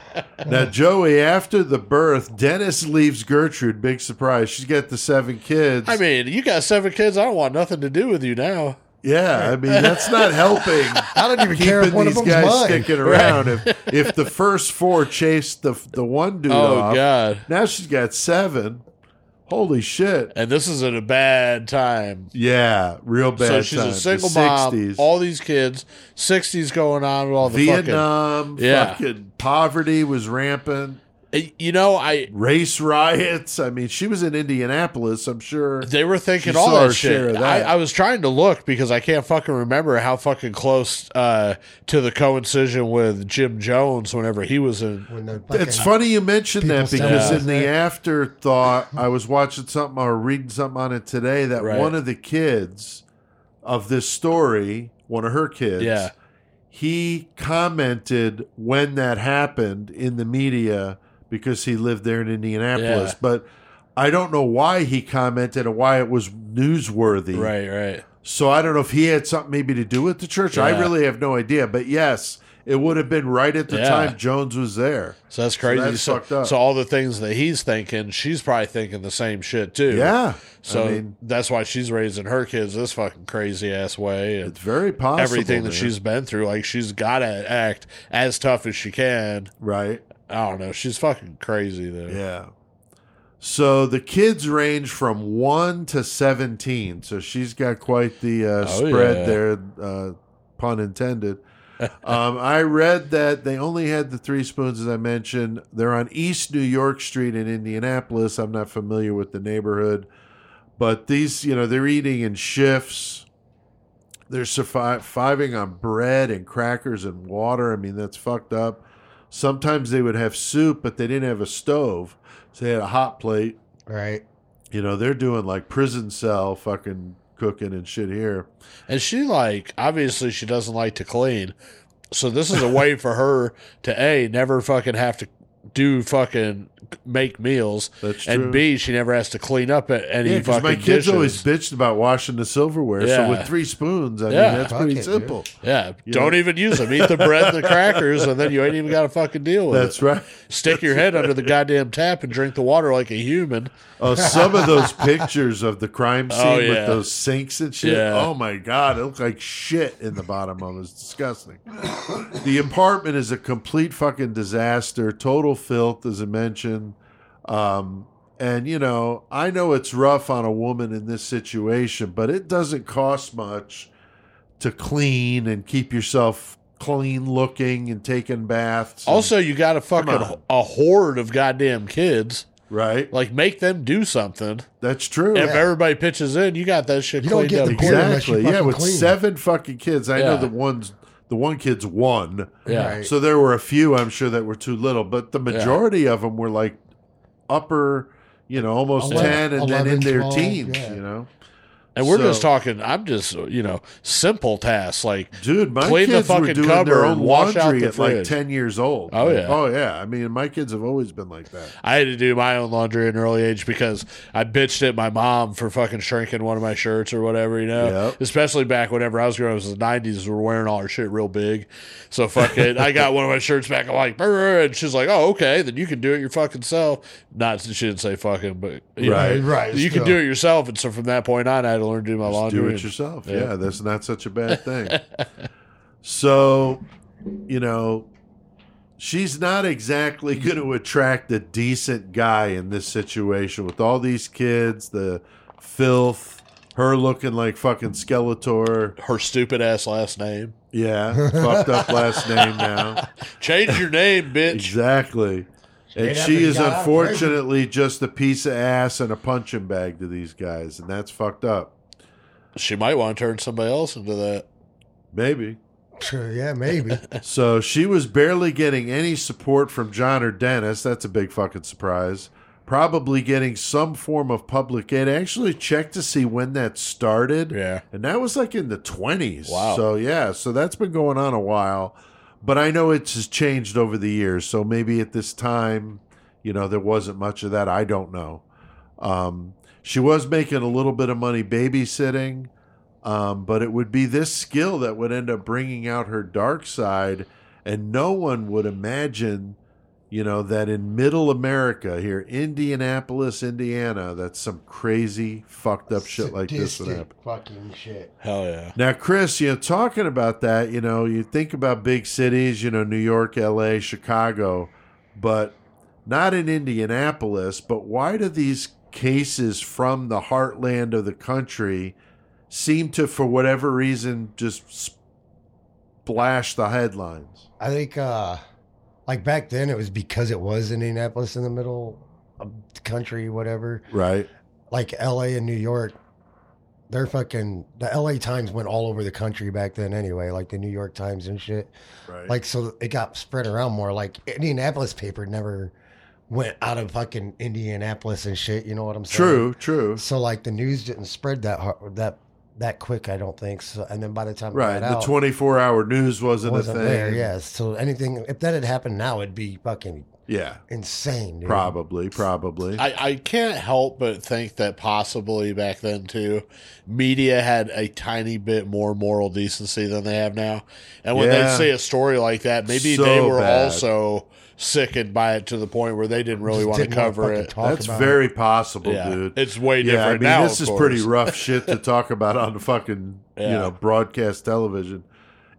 Speaker 4: Now, Joey, after the birth, Dennis leaves Gertrude. Big surprise. She's got the seven kids.
Speaker 2: I mean, you got seven kids. I don't want nothing to do with you now.
Speaker 4: yeah, I mean, that's not helping.
Speaker 5: I don't even care if
Speaker 4: keeping
Speaker 5: one of
Speaker 4: these
Speaker 5: them's
Speaker 4: guys
Speaker 5: mine.
Speaker 4: sticking around. If if the first four chased the the one dude
Speaker 2: Oh
Speaker 4: off,
Speaker 2: god.
Speaker 4: now she's got seven. Holy shit!
Speaker 2: And this is at a bad time.
Speaker 4: Yeah, real bad.
Speaker 2: so she's
Speaker 4: time.
Speaker 2: a single
Speaker 4: the
Speaker 2: mom.
Speaker 4: 60s.
Speaker 2: All these kids. Sixties going on with all the fucking.
Speaker 4: Vietnam,
Speaker 2: Yeah.
Speaker 4: fucking poverty was rampant.
Speaker 2: You know, I
Speaker 4: Race riots. I mean, she was in Indianapolis. I'm sure.
Speaker 2: They were thinking
Speaker 4: She
Speaker 2: all
Speaker 4: saw her
Speaker 2: that
Speaker 4: share
Speaker 2: shit.
Speaker 4: of
Speaker 2: I,
Speaker 4: that.
Speaker 2: I was trying to look because I can't fucking remember how fucking close uh, to the coincision with Jim Jones whenever he was in.
Speaker 5: When
Speaker 4: It's funny you mentioned that because in the afterthought, I was watching something or reading something on it today that
Speaker 2: Right.
Speaker 4: one of the kids of this story, one of her kids,
Speaker 2: Yeah.
Speaker 4: he commented when that happened in the media because he lived there in Indianapolis.
Speaker 2: Yeah.
Speaker 4: But I don't know why he commented or why it was newsworthy.
Speaker 2: Right, right.
Speaker 4: So I don't know if he had something maybe to do with the church. I really have no idea. But yes, it would have been right at the
Speaker 2: Yeah.
Speaker 4: time Jones was there.
Speaker 2: So that's crazy.
Speaker 4: that's
Speaker 2: So,
Speaker 4: fucked up.
Speaker 2: so all the things that he's thinking, she's probably thinking the same shit too.
Speaker 4: Yeah.
Speaker 2: So
Speaker 4: I mean,
Speaker 2: that's why she's raising her kids this fucking crazy ass way and
Speaker 4: it's very possible.
Speaker 2: everything that
Speaker 4: man.
Speaker 2: she's been through. Like she's got to act as tough as she can.
Speaker 4: right.
Speaker 2: I don't know. She's fucking crazy though.
Speaker 4: Yeah. So the kids range from one to seventeen. So she's got quite the uh,
Speaker 2: Oh,
Speaker 4: spread
Speaker 2: yeah.
Speaker 4: there, uh, pun intended. um, I read that they only had the three spoons, as I mentioned. They're on East New York Street in Indianapolis. I'm not familiar with the neighborhood, but these, you know, they're eating in shifts. They're surviving on bread and crackers and water. I mean, that's fucked up. Sometimes they would have soup, but they didn't have a stove, so they had a hot plate.
Speaker 5: right.
Speaker 4: You know, they're doing like prison cell fucking cooking and shit here.
Speaker 2: And she like obviously she doesn't like to clean. So this is a way for her to A, never fucking have to do fucking make meals.
Speaker 4: That's true.
Speaker 2: and B, she never has to clean up at any
Speaker 4: Yeah, because
Speaker 2: fucking
Speaker 4: my kids
Speaker 2: dishes.
Speaker 4: always bitched about washing the silverware.
Speaker 2: Yeah.
Speaker 4: So with three spoons, I
Speaker 2: Yeah.
Speaker 4: mean that's
Speaker 5: Fuck
Speaker 4: pretty
Speaker 5: it,
Speaker 4: simple.
Speaker 2: yeah,
Speaker 4: You
Speaker 2: don't
Speaker 4: know?
Speaker 2: even use them. Eat the bread and the crackers, and then you ain't even got to fucking deal with
Speaker 4: That's
Speaker 2: it.
Speaker 4: That's right.
Speaker 2: Stick your head under the goddamn tap and drink the water like a human.
Speaker 4: Oh, some of those pictures of the crime oh, scene
Speaker 2: Oh,
Speaker 4: with those sinks and shit.
Speaker 2: Yeah.
Speaker 4: Oh my god, it looked like shit in the bottom of it. It's disgusting. the apartment is a complete fucking disaster, total filth, as I mentioned. Um, and you know, I know it's rough on a woman in this situation, but it doesn't cost much to clean and keep yourself clean looking and taking baths. and-
Speaker 2: Also, you got a fucking
Speaker 4: on.
Speaker 2: a horde of goddamn kids.
Speaker 4: right?
Speaker 2: Like, make them do something.
Speaker 4: That's true.
Speaker 2: If everybody pitches in, you got that shit
Speaker 5: You don't
Speaker 2: cleaned
Speaker 5: get
Speaker 2: up.
Speaker 5: the point
Speaker 4: Exactly. Yeah, with
Speaker 5: clean.
Speaker 4: seven fucking kids. I know
Speaker 2: Yeah.
Speaker 4: the one's the one kid's one.
Speaker 2: Yeah.
Speaker 5: Right.
Speaker 4: So there were a few I'm sure that were too little, but the majority of them were like upper, you know, almost
Speaker 5: Eleven-
Speaker 4: 10 and then
Speaker 5: 11,
Speaker 4: in their
Speaker 5: 12,
Speaker 4: teens,
Speaker 5: yeah.
Speaker 4: you know.
Speaker 2: And we're
Speaker 4: So-
Speaker 2: just talking. I'm just you know simple tasks like
Speaker 4: Dude, my
Speaker 2: Clean the
Speaker 4: kids were doing
Speaker 2: cupboard
Speaker 4: their own
Speaker 2: wash out
Speaker 4: laundry
Speaker 2: the
Speaker 4: at like ten years old.
Speaker 2: Oh,
Speaker 4: Like,
Speaker 2: yeah.
Speaker 4: oh yeah. I mean, my kids have always been like that.
Speaker 2: I had to do my own laundry at an early age because I bitched at my mom for fucking shrinking one of my shirts or whatever, you know.
Speaker 4: Yep.
Speaker 2: Especially back whenever I was growing up, it was the nineties, we were wearing all our shit real big. So fucking, I got one of my shirts back. I'm like, "Brr," and she's like, "Oh, okay, then you can do it your fucking self." Not she didn't say fucking, but you know,
Speaker 4: Right,
Speaker 5: right,
Speaker 2: You can do it yourself, and so from that point on, I had to learn to do my laundry.
Speaker 4: Do it
Speaker 2: and-
Speaker 4: yourself.
Speaker 2: Yeah.
Speaker 4: Yeah. that's not such a bad thing. so, you know, she's not exactly going to attract a decent guy in this situation with all these kids, the filth, her looking like fucking Skeletor.
Speaker 2: Her stupid ass last name.
Speaker 4: Yeah, fucked up last name now.
Speaker 2: Change your name, bitch.
Speaker 4: Exactly. And she is
Speaker 5: got out of
Speaker 4: unfortunately just a piece of ass and a punching bag to these guys, and that's fucked up.
Speaker 2: She might want to turn somebody else into that.
Speaker 4: Maybe.
Speaker 5: Sure, yeah, maybe.
Speaker 4: So she was barely getting any support from John or Dennis. That's a big fucking surprise. Probably getting some form of public aid. I actually checked to see when that started.
Speaker 2: Yeah.
Speaker 4: And that was like in the 20s.
Speaker 2: Wow.
Speaker 4: So, yeah, so that's been going on a while. But I know it's just changed over the years. So maybe at this time, you know, there wasn't much of that. I don't know. Um, she was making a little bit of money babysitting, um, but it would be this skill that would end up bringing out her dark side. And no one would imagine, you know, that in middle America here, Indianapolis, Indiana, that some crazy, fucked up shit like this would happen.
Speaker 5: Fucking shit.
Speaker 2: Hell yeah.
Speaker 4: Now, Chris, you know, talking about that, you know, you think about big cities, you know, New York, LA, Chicago, but not in Indianapolis. But why do these cases from the heartland of the country seem to, for whatever reason, just splash the headlines?
Speaker 5: I think, uh, like back then, it was because it was Indianapolis in the middle of the country, whatever.
Speaker 4: Right.
Speaker 5: Like L.A. and New York, they're fucking. The L.A. Times went all over the country back then, anyway. Like the New York Times and shit.
Speaker 4: Right.
Speaker 5: Like so, it got spread around more. Like Indianapolis paper never went out of fucking Indianapolis and shit. You know what I'm saying?
Speaker 4: true, true.
Speaker 5: So like the news didn't spread that hard, that that quick. I don't think. So and then by the time
Speaker 4: Right. The
Speaker 5: out,
Speaker 4: 24 hour news wasn't,
Speaker 5: wasn't
Speaker 4: a thing.
Speaker 5: there. Yes. So anything if that had happened now, it'd be fucking
Speaker 4: Yeah.
Speaker 5: insane. Dude.
Speaker 4: Probably, probably.
Speaker 2: I, I can't help but think that possibly back then too, media had a tiny bit more moral decency than they have now. And when
Speaker 4: Yeah.
Speaker 2: they say a story like that, maybe
Speaker 4: So
Speaker 2: they were
Speaker 4: bad.
Speaker 2: also sickened by it to the point where they didn't really want to cover it.
Speaker 4: That's
Speaker 5: about
Speaker 4: very possible,
Speaker 2: yeah,
Speaker 4: dude.
Speaker 2: it's way
Speaker 4: Yeah,
Speaker 2: different
Speaker 4: I mean,
Speaker 2: now.
Speaker 4: this
Speaker 2: of
Speaker 4: is pretty rough shit to talk about on the fucking, you know, broadcast television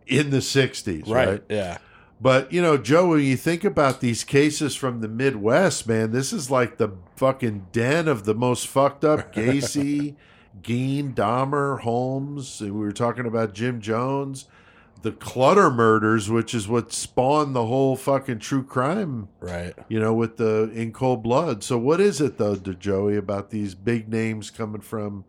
Speaker 4: in the 60s, right?
Speaker 2: Right? Yeah.
Speaker 4: But, you know, Joe, when you think about these cases from the Midwest, man, this is like the fucking den of the most fucked up Gacy, Gein, Dahmer, Holmes. We were talking about Jim Jones. The Clutter murders, which is what spawned the whole fucking true crime
Speaker 2: Right.
Speaker 4: you know, with the in cold blood. So, what is it though, to Joey, about these big names coming from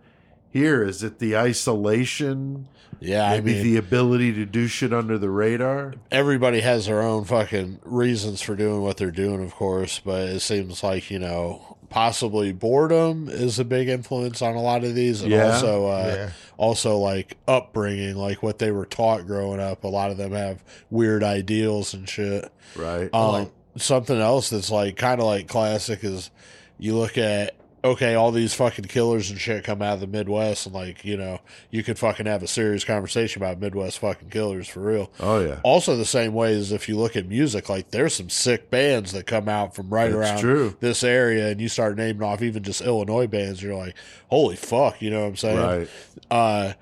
Speaker 4: here? Is it the isolation?
Speaker 2: Yeah. I
Speaker 4: Maybe
Speaker 2: mean,
Speaker 4: the ability to do shit under the radar?
Speaker 2: everybody has their own fucking reasons for doing what they're doing, of course, but it seems like, you know, possibly boredom is a big influence on a lot of these and
Speaker 4: Yeah.
Speaker 2: also uh
Speaker 5: Yeah.
Speaker 2: also like upbringing, like what they were taught growing up. A lot of them have weird ideals and shit.
Speaker 4: Right.
Speaker 2: Um
Speaker 5: like-
Speaker 2: something else that's like kind of like classic is you look at okay, all these fucking killers and shit come out of the Midwest, and like you know, you could fucking have a serious conversation about Midwest fucking killers for real.
Speaker 4: oh, yeah.
Speaker 2: Also, the same way as if you look at music, like there's some sick bands that come out from right
Speaker 4: That's
Speaker 2: around
Speaker 4: true.
Speaker 2: this area, and you start naming off even just Illinois bands, you're like, holy fuck, you know what I'm saying?
Speaker 4: Right.
Speaker 2: Uh,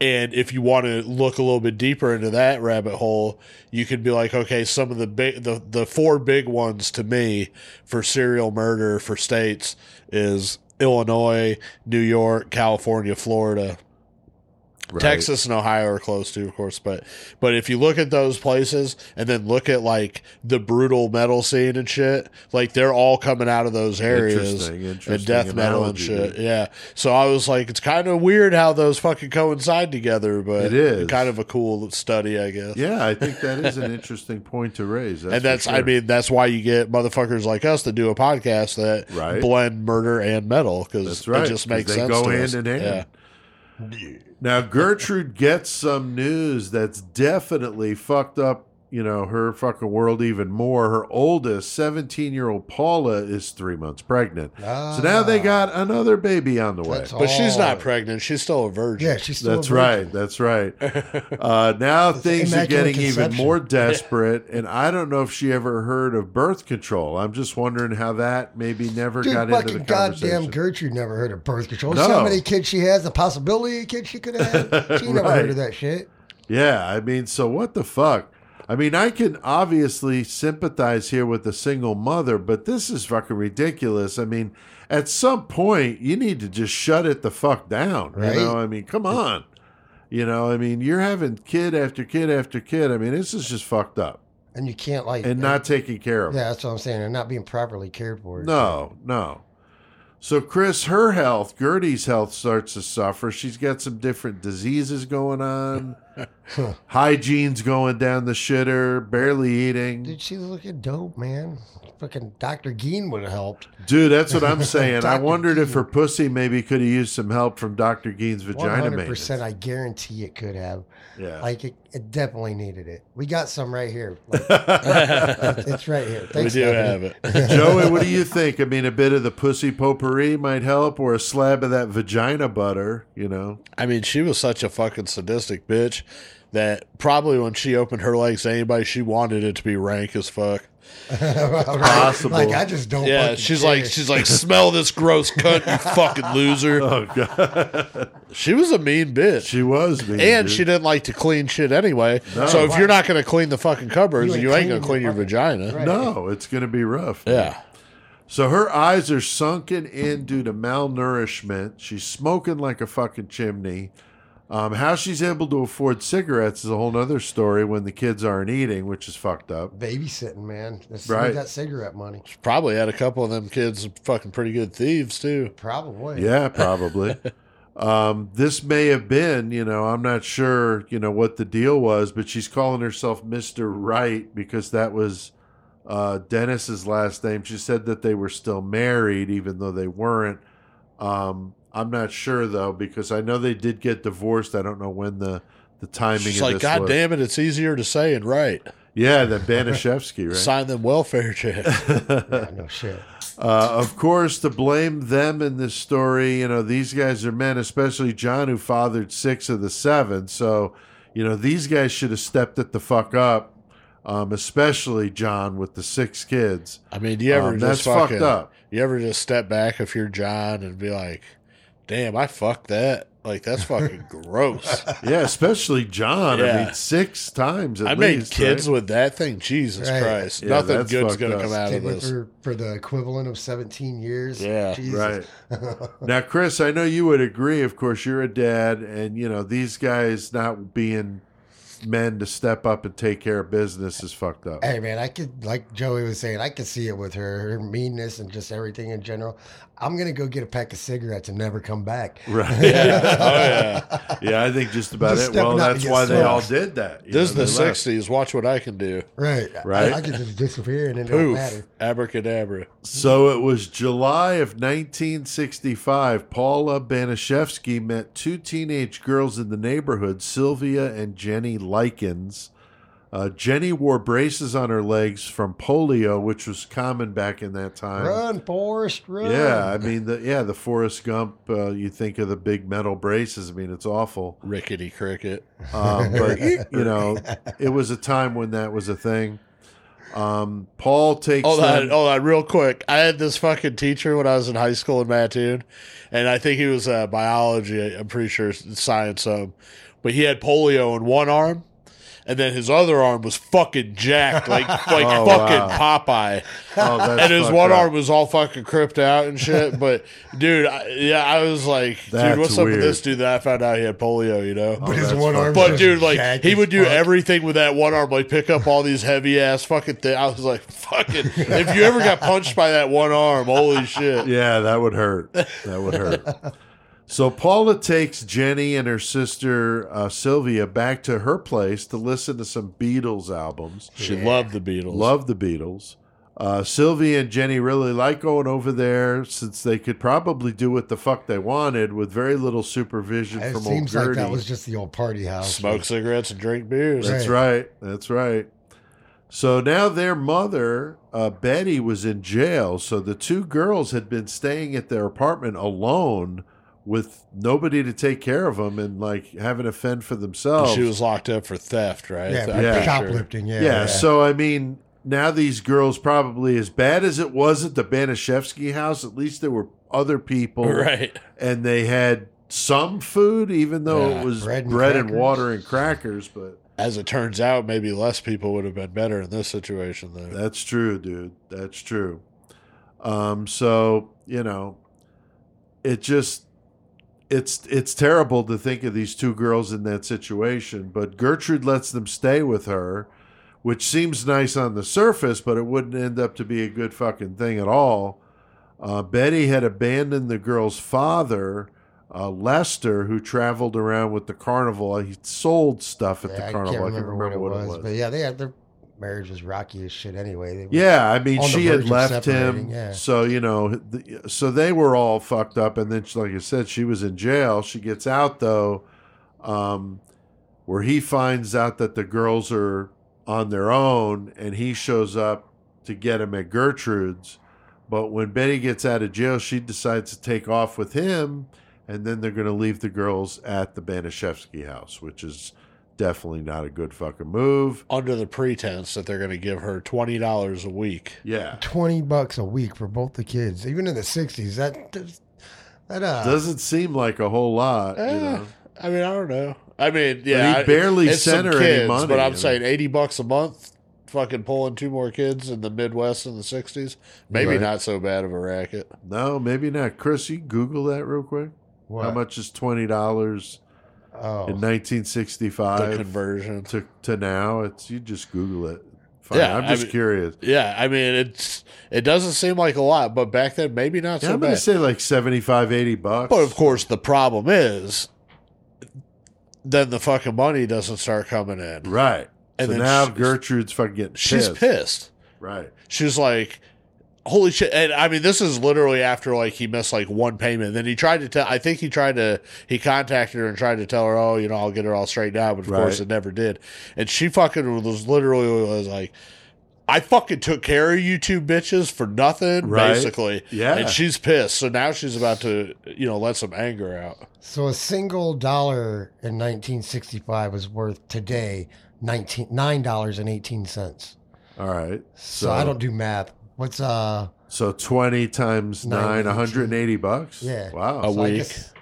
Speaker 2: and if you want to look a little bit deeper into that rabbit hole, you could be like, okay, some of the big, the the four big ones to me for serial murder for states is Illinois, New York, California, Florida.
Speaker 4: Right.
Speaker 2: Texas and Ohio are close to, of course, but but if you look at those places and then look at like the brutal metal scene and shit, like they're all coming out of those areas
Speaker 4: Interesting,
Speaker 2: and
Speaker 4: interesting
Speaker 2: death metal and shit.
Speaker 4: dude.
Speaker 2: Yeah, so I was like, it's kind of weird how those fucking coincide together, but
Speaker 4: It is.
Speaker 2: kind of a cool study, I guess.
Speaker 4: Yeah, I think that is an interesting point to raise. That's
Speaker 2: and
Speaker 4: for
Speaker 2: that's, I mean, that's why you get motherfuckers like us to do a podcast that
Speaker 4: Right.
Speaker 2: blend murder and metal because
Speaker 4: That's right,
Speaker 2: it just
Speaker 4: 'cause
Speaker 2: makes
Speaker 4: they
Speaker 2: sense.
Speaker 4: go
Speaker 2: to
Speaker 4: hand
Speaker 2: us.
Speaker 4: in hand.
Speaker 2: Yeah.
Speaker 4: Now Gertrude gets some news that's definitely fucked up, you know, her fucking world even more. Her oldest, 17 year old Paula, is three months pregnant. so now they got another baby on the way.
Speaker 5: That's
Speaker 2: But she's not pregnant. She's still a virgin.
Speaker 5: Yeah, she's still. a
Speaker 4: That's
Speaker 5: virgin.
Speaker 4: right. That's right. Uh, now things are
Speaker 5: immaculate
Speaker 4: getting even more desperate, and I don't know if she ever heard of birth control. I'm just wondering how that maybe never
Speaker 5: Dude,
Speaker 4: got into
Speaker 5: fucking
Speaker 4: the
Speaker 5: goddamn. Gertrude never heard of birth control.
Speaker 4: No.
Speaker 5: See how many kids she has, the possibility of kids she could have. She never
Speaker 4: Right.
Speaker 5: heard of that shit.
Speaker 4: Yeah, I mean, so what the fuck? I mean, I can obviously sympathize here with the single mother, but this is fucking ridiculous. I mean, at some point, you need to just shut it the fuck down.
Speaker 5: Right.
Speaker 4: You know, I mean, come on. You know, I mean, you're having kid after kid after kid. I mean, this is just fucked up
Speaker 5: And you can't like
Speaker 4: and uh, not taking care of.
Speaker 5: Yeah, that's what I'm saying. And not being properly cared for.
Speaker 4: No, no. So, Chris, her health, Gertie's health starts to suffer. She's got some different diseases going on. Hygiene's going down the shitter, barely eating.
Speaker 5: Dude, she's looking dope, man. Fucking Dr. Gein would have helped.
Speaker 4: Dude, that's what I'm saying. I wondered if her pussy maybe could have used some help from Dr. Gein's vagina
Speaker 5: 100%,
Speaker 4: maintenance.
Speaker 5: I guarantee it could have.
Speaker 4: Yeah.
Speaker 5: Like, it, it definitely needed it. We got some right here. Like, it's right here.
Speaker 2: we do
Speaker 5: Stephanie.
Speaker 2: have it.
Speaker 4: Joey, what do you think? I mean, a bit of the pussy potpourri might help, or a slab of that vagina butter, you know?
Speaker 2: I mean, she was such a fucking sadistic bitch that probably when she opened her legs to anybody, she wanted it to be rank as fuck.
Speaker 4: Possible.
Speaker 5: Like, I just don't
Speaker 2: Yeah, she's
Speaker 5: care.
Speaker 2: like, she's like, smell this gross cunt, you fucking loser.
Speaker 4: Oh, God.
Speaker 2: She was a mean bitch.
Speaker 4: She was mean.
Speaker 2: and
Speaker 4: dude.
Speaker 2: she didn't like to clean shit anyway. so if
Speaker 5: Why?
Speaker 2: you're not going to clean the fucking cupboards,
Speaker 5: You
Speaker 2: you
Speaker 5: ain't
Speaker 2: ain't, going to clean your
Speaker 5: your
Speaker 2: vagina.
Speaker 5: Right.
Speaker 4: No, it's going to be rough.
Speaker 2: Yeah.
Speaker 4: So her eyes are sunken in due to malnourishment. She's smoking like a fucking chimney. Um, how she's able to afford cigarettes is a whole other story when the kids aren't eating, which is fucked up.
Speaker 5: babysitting, man. That's
Speaker 4: Right.
Speaker 5: that cigarette money.
Speaker 2: She Probably had a couple of them kids fucking pretty good thieves, too.
Speaker 5: Probably.
Speaker 4: Yeah, probably. um, this may have been, you know, I'm not sure, you know, what the deal was, but she's calling herself Mr. Wright because that was uh, Dennis's last name. She said that they were still married, even though they weren't. Um, I'm not sure though because I know they did get divorced. I don't know when the the timing.
Speaker 2: She's
Speaker 4: of
Speaker 2: like,
Speaker 4: this
Speaker 2: God
Speaker 4: was.
Speaker 2: damn it, it's easier to say and write.
Speaker 4: Yeah, the Baniszewski, right?
Speaker 2: Sign them welfare checks.
Speaker 5: Yeah, no shit.
Speaker 4: Uh, of course, to blame them in this story, you know, these guys are men, especially John, who fathered six of the seven. So, you know, these guys should have stepped it the fuck up, um, especially John with the six kids.
Speaker 2: I mean, do you ever
Speaker 4: Um,
Speaker 2: just
Speaker 4: that's
Speaker 2: fucking,
Speaker 4: fucked up.
Speaker 2: You ever just step back if you're John and be like, damn, I fucked that. Like, that's fucking gross.
Speaker 4: Yeah, especially John. I
Speaker 2: Yeah.
Speaker 4: mean, six times at
Speaker 2: I made
Speaker 4: least.
Speaker 2: kids
Speaker 4: right?
Speaker 2: with that thing. Jesus
Speaker 5: Right.
Speaker 2: Christ.
Speaker 4: Yeah,
Speaker 2: Nothing
Speaker 4: that's
Speaker 2: good's
Speaker 4: fucked
Speaker 2: going to
Speaker 4: up.
Speaker 2: come out
Speaker 5: Stayed
Speaker 2: of
Speaker 5: with
Speaker 2: this.
Speaker 5: her for the equivalent of 17 years.
Speaker 2: Yeah.
Speaker 5: Jesus.
Speaker 4: Right. now, Chris, I know you would agree. Of course, you're a dad, and you know these guys not being men to step up and take care of business is fucked up.
Speaker 5: Hey man, I could like Joey was saying, I could see it with her, her meanness and just everything in general. I'm gonna go get a pack of cigarettes and never come back.
Speaker 4: Right.
Speaker 2: Yeah. Oh, yeah.
Speaker 4: Yeah, I think just about
Speaker 5: Just
Speaker 4: it. Well,
Speaker 5: stepping out to
Speaker 4: that's
Speaker 5: get
Speaker 4: why they all did that. you
Speaker 2: This is the 60s. Watch what I can do.
Speaker 5: Right.
Speaker 4: Right.
Speaker 5: I, I could just disappear and it don't matter.
Speaker 2: Abracadabra.
Speaker 4: So it was July of 1965. Paula Baniszewski met two teenage girls in the neighborhood, Sylvia and Jenny Likens. Uh, Jenny wore braces on her legs from polio, which was common back in that time.
Speaker 5: Run, Forrest, run.
Speaker 4: Yeah, I mean, the, yeah, the Forrest Gump. Uh, you think of the big metal braces. I mean, it's awful.
Speaker 2: Rickety cricket.
Speaker 4: Um, but you know, it was a time when that was a thing. Um, Paul takes.
Speaker 2: Hold on,
Speaker 4: them-
Speaker 2: hold on, real quick. I had this fucking teacher when I was in high school in Mattoon, and I think he was uh, biology. I'm pretty sure science. Um, but he had polio in one arm, and then his other arm was fucking jacked, like like
Speaker 4: Oh,
Speaker 2: fucking
Speaker 4: wow.
Speaker 2: Popeye.
Speaker 4: Oh, that's
Speaker 2: and his one
Speaker 4: up.
Speaker 2: arm was all fucking cripped out and shit. But dude, I, yeah, I was like,
Speaker 4: That's
Speaker 2: dude, what's up with this dude? That I found out he had polio. You know.
Speaker 5: Oh, but his
Speaker 4: that's
Speaker 5: one
Speaker 4: fucked
Speaker 5: arm
Speaker 4: up.
Speaker 2: But dude, like he would do
Speaker 5: fuck.
Speaker 2: everything with that one arm, like pick up all these heavy ass fucking things. I was like, fucking. if you ever got punched by that one arm, holy shit!
Speaker 4: Yeah, that would hurt. That would hurt. So Paula takes Jenny and her sister uh, Sylvia back to her place to listen to some Beatles albums.
Speaker 2: She loved the Beatles.
Speaker 4: Loved the Beatles. Uh, Sylvie and Jenny really like going over there since they could probably do what the fuck they wanted with very little supervision
Speaker 5: It
Speaker 4: from old
Speaker 5: seems like that was just the old party house.
Speaker 2: Smoke cigarettes and drink beers.
Speaker 4: That's right. That's right. So now their mother, uh, Betty, was in jail. So the two girls had been staying at their apartment alone with nobody to take care of them and like having to fend for themselves.
Speaker 2: She was locked up for theft, right?
Speaker 5: Yeah,
Speaker 2: I'm
Speaker 4: Yeah.
Speaker 5: shoplifting. Yeah,
Speaker 4: yeah, So I mean, now these girls probably as bad as it was at the Baniszewski house. At least there were other people,
Speaker 2: Right.
Speaker 4: And they had some food, even though
Speaker 2: Yeah.
Speaker 4: it was
Speaker 5: Bread
Speaker 4: bread,
Speaker 5: and
Speaker 4: and, water and crackers. But
Speaker 2: As it turns out, maybe less people would have been better in this situation, though.
Speaker 4: That's true, dude. That's true. Um, so you know, it just it's it's terrible to think of these two girls in that situation. But Gertrude lets them stay with her, which seems nice on the surface, but it wouldn't end up to be a good fucking thing at all. Uh, Betty had abandoned the girl's father. Uh, Lester, who traveled around with the carnival, he sold stuff at
Speaker 5: Yeah,
Speaker 4: the
Speaker 5: I
Speaker 4: carnival.
Speaker 5: can't remember, what, it was, but yeah, they had their marriage was rocky as shit anyway.
Speaker 4: Yeah, I mean, she had left him,
Speaker 5: yeah.
Speaker 4: so you know, the, so they were all fucked up, and then, like I said, she was in jail. She gets out though, um, where he finds out that the girls are on their own, and he shows up to get him at Gertrude's. But when Betty gets out of jail, she decides to take off with him, and then they're going to leave the girls at the Baniszewski house, which is definitely not a good fucking move.
Speaker 2: Under the pretense that they're going to give her twenty dollars a week.
Speaker 4: Yeah.
Speaker 5: twenty bucks a week for both the kids, even in the '60s. That that uh,
Speaker 4: Doesn't seem like a whole lot, you
Speaker 2: Eh,
Speaker 4: know.
Speaker 2: I mean, I don't know. I mean, yeah,
Speaker 4: he barely
Speaker 2: it's
Speaker 4: sent
Speaker 2: some
Speaker 4: her any money,
Speaker 2: But
Speaker 4: I
Speaker 2: I'm
Speaker 4: mean.
Speaker 2: saying eighty bucks a month, fucking pulling two more kids in the Midwest in the '60s. Maybe
Speaker 4: Right.
Speaker 2: not so bad of a racket.
Speaker 4: No, maybe not. Chris, you Google that real quick.
Speaker 5: what?
Speaker 4: How much is twenty dollars
Speaker 5: Oh,
Speaker 4: in nineteen
Speaker 2: The conversion.
Speaker 4: to to now? It's you just Google it. Fine.
Speaker 2: Yeah,
Speaker 4: I'm
Speaker 2: I
Speaker 4: just
Speaker 2: mean-
Speaker 4: curious.
Speaker 2: Yeah, I mean, it's it doesn't seem like a lot, but back then maybe not
Speaker 4: Yeah,
Speaker 2: so
Speaker 4: I'm gonna say like 75, 80 bucks.
Speaker 2: But of course, the problem is, then the fucking money doesn't start coming in.
Speaker 4: right.
Speaker 2: And
Speaker 4: so
Speaker 2: then
Speaker 4: now Gertrude's fucking getting
Speaker 2: She's
Speaker 4: pissed.
Speaker 2: pissed.
Speaker 4: Right.
Speaker 2: She's like, "Holy shit!" And I mean, this is literally after like he missed like one payment. Then he tried to tell. I think he tried to. He contacted her and tried to tell her, "Oh, you know, I'll get her all straightened out." But of course, it never did. And she fucking was literally was like. I fucking took care of you two bitches for nothing,
Speaker 4: Right.
Speaker 2: basically.
Speaker 4: Yeah.
Speaker 2: And she's pissed. So now she's about to, you know, let some anger out.
Speaker 5: so a single dollar in 1965 was worth today 19 nine dollars and eighteen cents.
Speaker 4: All right.
Speaker 5: So, I don't do math. What's uh?
Speaker 4: So twenty times
Speaker 5: Nine
Speaker 4: nine,
Speaker 5: eighteen.
Speaker 4: one hundred and eighty bucks.
Speaker 5: Yeah.
Speaker 4: Wow.
Speaker 2: A
Speaker 5: so I
Speaker 2: week.
Speaker 5: guess-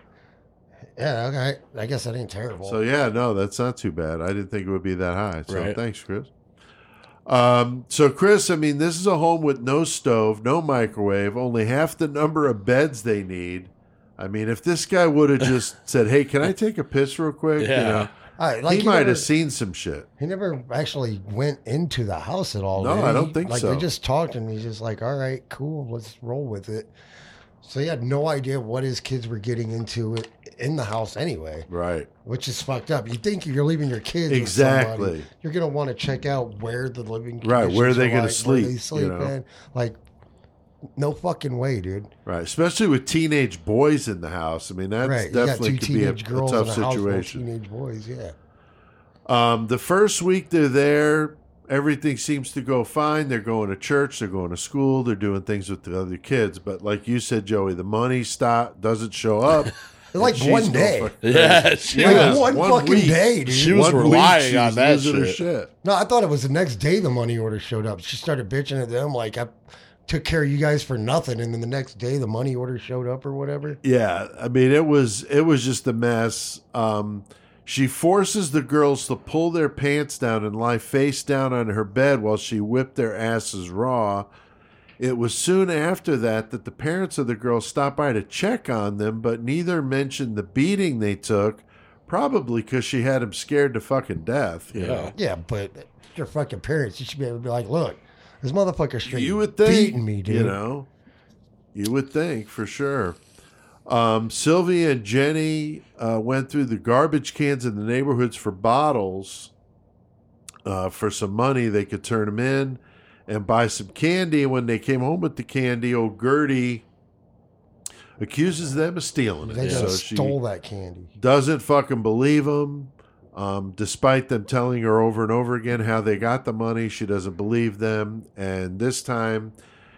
Speaker 5: yeah. Okay. I guess that ain't terrible.
Speaker 4: So yeah, no, that's not too bad. I didn't think it would be that high. So
Speaker 2: Right.
Speaker 4: thanks, Chris. Um, so Chris, I mean, this is a home with no stove, no microwave, only half the number of beds they need. I mean, if this guy would have just said, "Hey, can I take a piss real quick?" You
Speaker 2: Yeah.
Speaker 4: know,
Speaker 5: Like
Speaker 4: he might
Speaker 5: never-
Speaker 4: have seen some shit.
Speaker 5: He never actually went into the house at all.
Speaker 4: No, I don't think
Speaker 5: like,
Speaker 4: so.
Speaker 5: They just talked, and he's just like, "All right, cool, let's roll with it." So he had no idea what his kids were getting into it in the house anyway,
Speaker 4: Right.
Speaker 5: which is fucked up. You think you're leaving your kids with somebody,
Speaker 4: Exactly.
Speaker 5: you're gonna want to check out where the living
Speaker 4: Right, where are they
Speaker 5: are
Speaker 4: gonna
Speaker 5: like, where
Speaker 4: sleep,
Speaker 5: they
Speaker 4: you know?
Speaker 5: in. Like, no fucking way, dude.
Speaker 4: Right. Especially with teenage boys in the house. I mean, that's
Speaker 5: right,
Speaker 4: definitely could be a, a tough
Speaker 5: in a house full
Speaker 4: situation.
Speaker 5: teenage boys, yeah.
Speaker 4: Um, the first week they're there, everything seems to go fine. They're going to church, they're going to school, they're doing things with the other kids. But like you said, Joey, the money stop doesn't show up.
Speaker 5: Like one day.
Speaker 4: fucking
Speaker 2: Yeah, she
Speaker 5: Like
Speaker 2: was-
Speaker 5: one, fucking
Speaker 4: week.
Speaker 5: day, dude.
Speaker 2: She was
Speaker 4: One
Speaker 2: relying
Speaker 4: she
Speaker 2: on
Speaker 4: was
Speaker 2: that shit.
Speaker 4: shit.
Speaker 5: No, I thought it was the next day the money order showed up. She started bitching at them like I took care of you guys for nothing, and then the next day the money order showed up or whatever.
Speaker 4: Yeah, I mean it was it was just a mess. Um, she forces the girls to pull their pants down and lie face down on her bed while she whipped their asses raw. It was soon after that that the parents of the girls stopped by to check on them, but neither mentioned the beating they took, probably because she had them scared to fucking death. You
Speaker 2: Yeah.
Speaker 4: know?
Speaker 5: Yeah, but your fucking parents, you should be able to be like, look, this motherfucker straight
Speaker 4: You would think,
Speaker 5: beating me, dude.
Speaker 4: You know, you would think for sure. Um, Sylvia and Jenny uh, went through the garbage cans in the neighborhoods for bottles uh, for some money. They could turn them in, and buy some candy. And when they came home with the candy, old Gertie accuses them of stealing it.
Speaker 5: They
Speaker 4: so
Speaker 5: just
Speaker 4: she
Speaker 5: stole that candy.
Speaker 4: doesn't fucking believe them. Um, despite them telling her over and over again how they got the money, she doesn't believe them. And this time,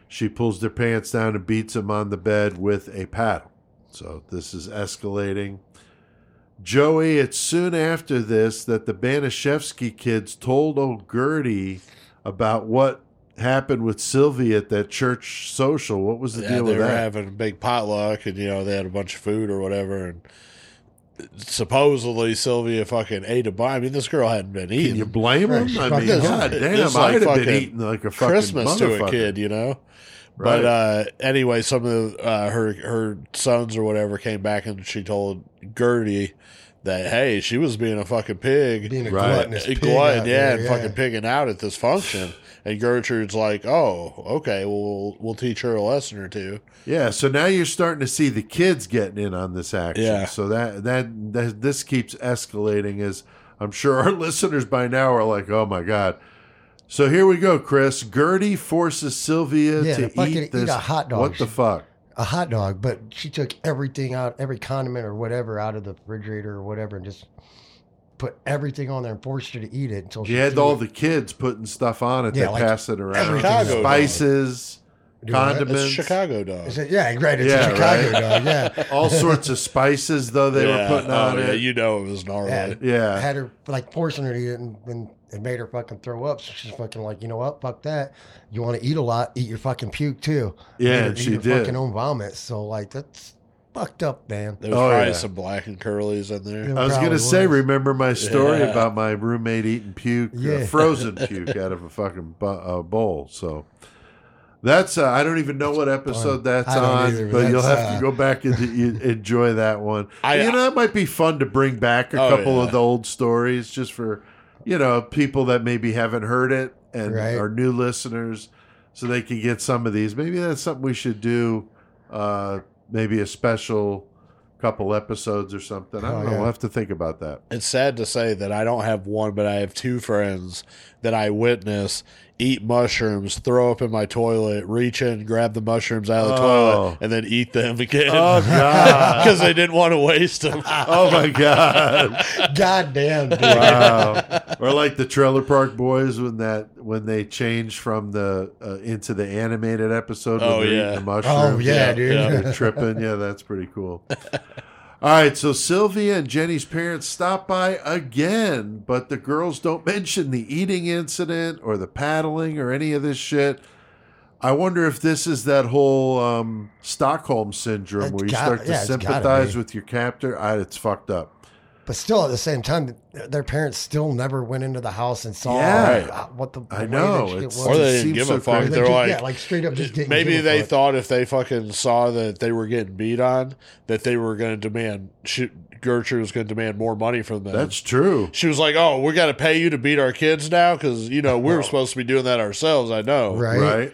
Speaker 4: she pulls their pants down and beats them on the bed with a paddle. So this is escalating. Joey, it's soon after this that the Baniszewski kids told old Gertie about what happened with Sylvia at that church social. What was the
Speaker 2: Yeah,
Speaker 4: deal
Speaker 2: they
Speaker 4: with
Speaker 2: were
Speaker 4: that?
Speaker 2: having a big potluck, and you know they had a bunch of food or whatever, and supposedly Sylvia fucking ate a bunch. I mean, this girl hadn't been
Speaker 4: Can
Speaker 2: eating
Speaker 4: you blame him? I mean,
Speaker 2: This-
Speaker 4: god damn,
Speaker 2: this
Speaker 4: I'd
Speaker 2: like
Speaker 4: have been eating like a fucking
Speaker 2: Christmas to a kid, you know.
Speaker 4: Right.
Speaker 2: But uh, anyway, some of the, uh, her her sons or whatever came back and she told Gertie that hey, she was being a fucking pig,
Speaker 5: Being a
Speaker 4: Right.
Speaker 5: gluttonous
Speaker 2: a
Speaker 5: pig
Speaker 2: glutton, yeah,
Speaker 5: there,
Speaker 2: and fucking pigging out at this function. And Gertrude's like, "Oh, okay, well, we'll we'll teach her a lesson or two.
Speaker 4: Yeah, so now you're starting to see the kids getting in on this action.
Speaker 2: Yeah.
Speaker 4: So that, that that this keeps escalating as I'm sure our listeners by now are like, "Oh my god." So here we go, Chris. Gertie forces Sylvia
Speaker 5: Yeah,
Speaker 4: to
Speaker 5: to fucking
Speaker 4: eat
Speaker 5: eat
Speaker 4: this.
Speaker 5: a hot dog.
Speaker 4: What the fuck?
Speaker 5: A hot dog, but she took everything out, every condiment or whatever out of the refrigerator or whatever, and just put everything on there and forced her to eat it until
Speaker 4: She
Speaker 5: she
Speaker 4: had all
Speaker 5: it.
Speaker 4: the kids putting stuff on it.
Speaker 5: Yeah,
Speaker 4: they
Speaker 5: like
Speaker 4: pass it around.
Speaker 2: Chicago.
Speaker 4: Spices,
Speaker 5: Do what?
Speaker 4: condiments.
Speaker 2: It's Chicago dog.
Speaker 5: Is it- yeah, right. It's
Speaker 4: Yeah,
Speaker 5: a Chicago
Speaker 4: right.
Speaker 5: dog. Yeah,
Speaker 4: all sorts of spices though they
Speaker 2: yeah.
Speaker 4: were putting oh, on
Speaker 2: oh,
Speaker 4: it.
Speaker 2: Yeah, you know it was gnarly.
Speaker 5: Yeah.
Speaker 4: yeah.
Speaker 5: had her like forcing her to eat it, and, and it made her fucking throw up. So she's fucking like, you know what? Fuck that. You want to eat a lot? Eat your fucking puke too.
Speaker 4: Yeah,
Speaker 5: her-
Speaker 4: and
Speaker 5: eat
Speaker 4: she
Speaker 5: your
Speaker 4: did.
Speaker 5: Fucking own vomit. So like that's fucked up, man.
Speaker 2: There was
Speaker 4: Oh,
Speaker 2: probably
Speaker 4: yeah.
Speaker 2: some black and curlies in there.
Speaker 5: Yeah.
Speaker 4: I was
Speaker 5: Probably
Speaker 4: gonna say,
Speaker 5: was.
Speaker 4: remember my story
Speaker 2: Yeah.
Speaker 4: about my roommate eating puke, uh,
Speaker 5: Yeah.
Speaker 4: frozen puke out of a fucking bu- uh, bowl. So that's uh, I don't even know what episode
Speaker 5: fun.
Speaker 4: that's
Speaker 5: I don't
Speaker 4: on,
Speaker 5: either, but
Speaker 4: but you'll
Speaker 5: that's,
Speaker 4: have to
Speaker 5: uh,
Speaker 4: go back and y- enjoy that one.
Speaker 2: I-
Speaker 4: you know, that might be fun to bring back a
Speaker 2: Oh,
Speaker 4: couple
Speaker 2: yeah.
Speaker 4: of the old stories just for you know people that maybe haven't heard it and
Speaker 5: Right.
Speaker 4: are new listeners, so they can get some of these. Maybe that's something we should do. Uh, maybe a special couple episodes or something. I don't
Speaker 5: Oh,
Speaker 4: know.
Speaker 5: yeah.
Speaker 4: We'll have to think about that.
Speaker 2: It's sad to say that I don't have one, but I have two friends that I witness eat mushrooms, throw up in my toilet, reach in, grab the mushrooms out of the
Speaker 4: Oh.
Speaker 2: toilet, and then eat them again.
Speaker 4: Oh, God.
Speaker 2: Because they didn't want to waste them.
Speaker 4: Oh my god!
Speaker 5: God damn, dude.
Speaker 4: Wow. or like the Trailer Park Boys when that when they changed from the uh, into the animated episode.
Speaker 2: Oh,
Speaker 4: they're
Speaker 2: yeah.
Speaker 4: eating the mushrooms.
Speaker 5: Oh yeah, dude.
Speaker 2: yeah.
Speaker 4: Tripping. Yeah, that's pretty cool. All right, so Sylvia and Jenny's parents stop by again, but the girls don't mention the eating incident or the paddling or any of this shit. I wonder if this is that whole um, Stockholm syndrome
Speaker 5: It's
Speaker 4: where you
Speaker 5: got-
Speaker 4: start to
Speaker 5: yeah,
Speaker 4: sympathize with your captor. I, it's fucked up.
Speaker 5: But still, at the same time, their parents still never went into the house and saw
Speaker 4: Yeah.
Speaker 5: uh, what the, the
Speaker 4: I
Speaker 5: way
Speaker 4: know,
Speaker 5: that shit
Speaker 4: it's-
Speaker 5: was.
Speaker 2: Or they didn't give
Speaker 4: so
Speaker 2: a fuck.
Speaker 4: crazy.
Speaker 5: They
Speaker 2: They're
Speaker 5: just-
Speaker 2: like,
Speaker 5: yeah, like straight up just didn't
Speaker 2: maybe
Speaker 5: give a
Speaker 2: they
Speaker 5: fuck.
Speaker 2: thought if they fucking saw that they were getting beat on, that they were going to demand, she, Gertrude was going to demand more money from them.
Speaker 4: That's true.
Speaker 2: she was like, "Oh, we got to pay you to beat our kids now because you know we were supposed to be doing that ourselves." I know,
Speaker 5: Right.
Speaker 4: Right?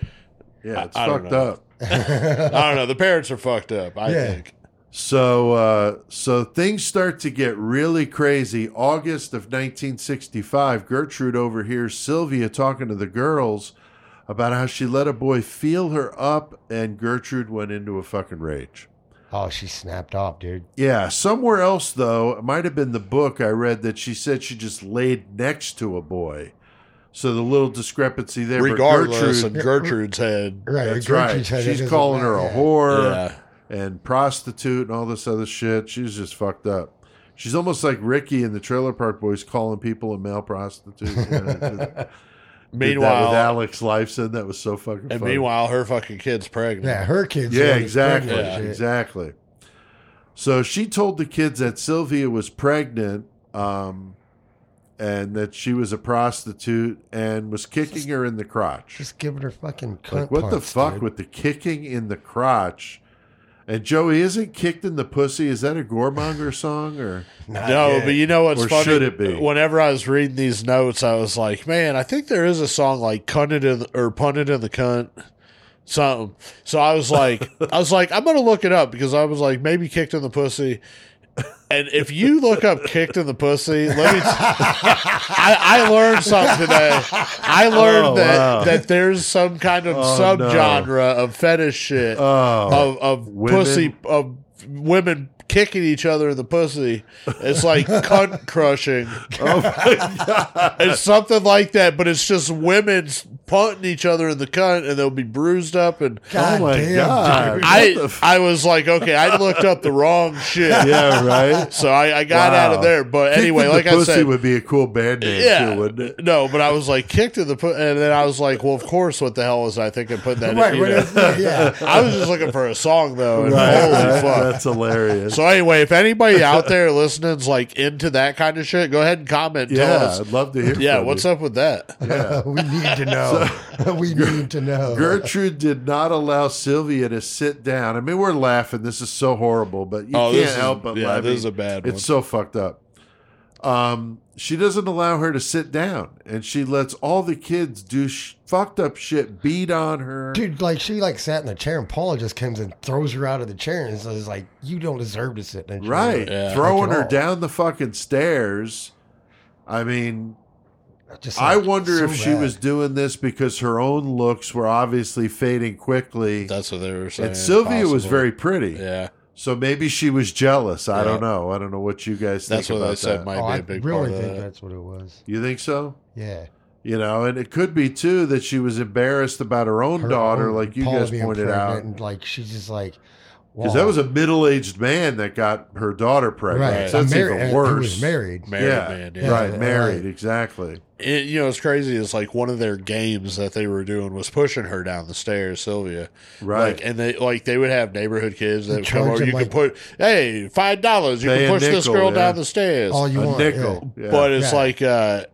Speaker 4: Yeah, it's
Speaker 2: I don't
Speaker 4: fucked
Speaker 2: know.
Speaker 4: up.
Speaker 2: I don't know. The parents are fucked up. I
Speaker 5: Yeah.
Speaker 2: think.
Speaker 4: So, uh, so things start to get really crazy. August of 1965, Gertrude overhears Sylvia talking to the girls about how she let a boy feel her up, and Gertrude went into a fucking rage.
Speaker 5: Oh, she snapped off, dude.
Speaker 4: Yeah, somewhere else though, it might have been the book I read that she said she just laid next to a boy. So the little discrepancy there.
Speaker 2: Regardless,
Speaker 4: Gertrude,
Speaker 2: in Gertrude's head,
Speaker 5: Right.
Speaker 4: that's
Speaker 5: Gertrude
Speaker 4: right.
Speaker 5: said it
Speaker 4: She's calling her a whore.
Speaker 2: yeah,
Speaker 4: and prostitute and all this other shit. She's just fucked up. She's almost like Ricky in the Trailer Park Boys calling people a male prostitute. You know, did that
Speaker 2: Meanwhile,
Speaker 4: with Alex Lifeson, that was so fucking.
Speaker 2: and
Speaker 4: funny.
Speaker 2: meanwhile, her fucking kid's pregnant.
Speaker 5: Yeah, her kids.
Speaker 4: yeah,
Speaker 5: the one that's
Speaker 4: exactly,
Speaker 5: pregnant and
Speaker 4: exactly. So she told the kids that Sylvia was pregnant, um, and that she was a prostitute and was kicking her in the crotch.
Speaker 5: Just giving her fucking cunt
Speaker 4: Like what the fuck
Speaker 5: dude.
Speaker 4: with the kicking in the crotch? And Joey isn't kicked in the pussy. Is that a Gormonger song or?
Speaker 5: Not
Speaker 2: No,
Speaker 5: yet.
Speaker 2: but you know what's
Speaker 4: Or
Speaker 2: funny?
Speaker 4: should it be?
Speaker 2: Whenever I was reading these notes, I was like, "Man, I think there is a song like "Cunt It in the, or Punt It in the Cunt." Something. So I was like, I was like, I'm gonna look it up because I was like, maybe kicked in the pussy And if you look up "kicked in the pussy," let me. T- I, I learned something today. I learned
Speaker 4: Oh,
Speaker 2: that
Speaker 4: wow.
Speaker 2: that there's some kind of
Speaker 4: Oh,
Speaker 2: subgenre of fetish shit
Speaker 4: Oh,
Speaker 2: of of
Speaker 4: women?
Speaker 2: pussy of women kicking each other in the pussy. It's like cunt crushing.
Speaker 4: oh my god!
Speaker 2: It's something like that, but it's just women punting each other in the cunt, and they'll be bruised up. And
Speaker 5: God
Speaker 4: oh my
Speaker 5: damn,
Speaker 4: god!
Speaker 5: dude.
Speaker 4: What
Speaker 2: I
Speaker 4: the f-
Speaker 2: I was like, okay, I looked up the wrong shit.
Speaker 4: yeah, right.
Speaker 2: So I, I got out of there. But
Speaker 4: Kicked
Speaker 2: anyway,
Speaker 4: in
Speaker 2: like
Speaker 4: the
Speaker 2: I
Speaker 4: pussy
Speaker 2: said,
Speaker 4: would be a cool band name
Speaker 2: yeah,
Speaker 4: too, wouldn't it?
Speaker 2: no, but I was like kicked in the put, and then I was like, well, of course, what the hell was I thinking? Putting that,
Speaker 5: Right,
Speaker 2: in, you
Speaker 5: what
Speaker 2: know?
Speaker 5: is- yeah.
Speaker 2: I was just looking for a song though, and
Speaker 4: Right,
Speaker 2: holy
Speaker 4: right.
Speaker 2: fuck.
Speaker 4: That's hilarious.
Speaker 2: So anyway, if anybody out there listening is like into that kind of shit, go ahead and comment. And tell
Speaker 4: yeah,
Speaker 2: us.
Speaker 4: I'd love to hear.
Speaker 2: Yeah,
Speaker 4: from
Speaker 2: what's
Speaker 4: you.
Speaker 2: up with that? Yeah.
Speaker 5: we need to know. we need to know.
Speaker 4: Gertrude did not allow Sylvia to sit down. I mean, we're laughing. This is so horrible, but you
Speaker 2: Oh,
Speaker 4: can't
Speaker 2: is-
Speaker 4: help but
Speaker 2: yeah,
Speaker 4: laugh.
Speaker 2: this is a bad
Speaker 4: It's so fucked up. Um, she doesn't allow her to sit down, and she lets all the kids do sh- fucked up shit, beat on her.
Speaker 5: Dude, like she like sat in the chair and Paula just comes and throws her out of the chair and is like, "You don't deserve to sit in that chair."
Speaker 4: Right,
Speaker 2: Yeah.
Speaker 4: throwing her
Speaker 5: all.
Speaker 4: down the fucking stairs. I mean,
Speaker 5: Just
Speaker 4: I wonder
Speaker 5: so
Speaker 4: if she was doing this because her own looks were obviously fading quickly,
Speaker 2: That's what they were saying.
Speaker 4: and Sylvia was very pretty.
Speaker 2: Yeah,
Speaker 4: So maybe she was jealous. I
Speaker 2: Yeah.
Speaker 4: don't know. I don't know what you guys think
Speaker 2: that's what
Speaker 4: about
Speaker 2: they said
Speaker 4: that.
Speaker 2: might
Speaker 5: Oh,
Speaker 2: be
Speaker 5: I
Speaker 2: a big
Speaker 5: really
Speaker 2: part of
Speaker 5: think
Speaker 2: that.
Speaker 5: that's what it was.
Speaker 4: You think so?
Speaker 5: Yeah,
Speaker 4: You know, and it could be too that she was embarrassed about her own
Speaker 5: Her
Speaker 4: daughter,
Speaker 5: own
Speaker 4: like you
Speaker 5: Paula
Speaker 4: guys
Speaker 5: being
Speaker 4: pointed
Speaker 5: pregnant
Speaker 4: out.
Speaker 5: and like she's just like,
Speaker 4: Because that was a middle-aged man that got her daughter pregnant.
Speaker 5: right.
Speaker 4: So that's
Speaker 5: mar-
Speaker 4: even
Speaker 5: Who
Speaker 4: worse.
Speaker 5: was married?
Speaker 2: Married
Speaker 4: yeah,
Speaker 2: man, yeah.
Speaker 4: right,
Speaker 5: Yeah,
Speaker 4: married,
Speaker 5: right.
Speaker 4: exactly.
Speaker 2: It, you know, it's crazy. It's like one of their games that they were doing was pushing her down the stairs, Sylvia.
Speaker 4: Right.
Speaker 2: Like, and they like they would have neighborhood kids that would come over.
Speaker 5: them,
Speaker 2: You
Speaker 5: like-
Speaker 2: could put, hey, five dollars. You can push this girl
Speaker 4: yeah.
Speaker 2: down the stairs.
Speaker 5: All you
Speaker 4: a
Speaker 5: want,
Speaker 4: nickel. Yeah.
Speaker 2: But it's
Speaker 5: Yeah.
Speaker 2: like, uh,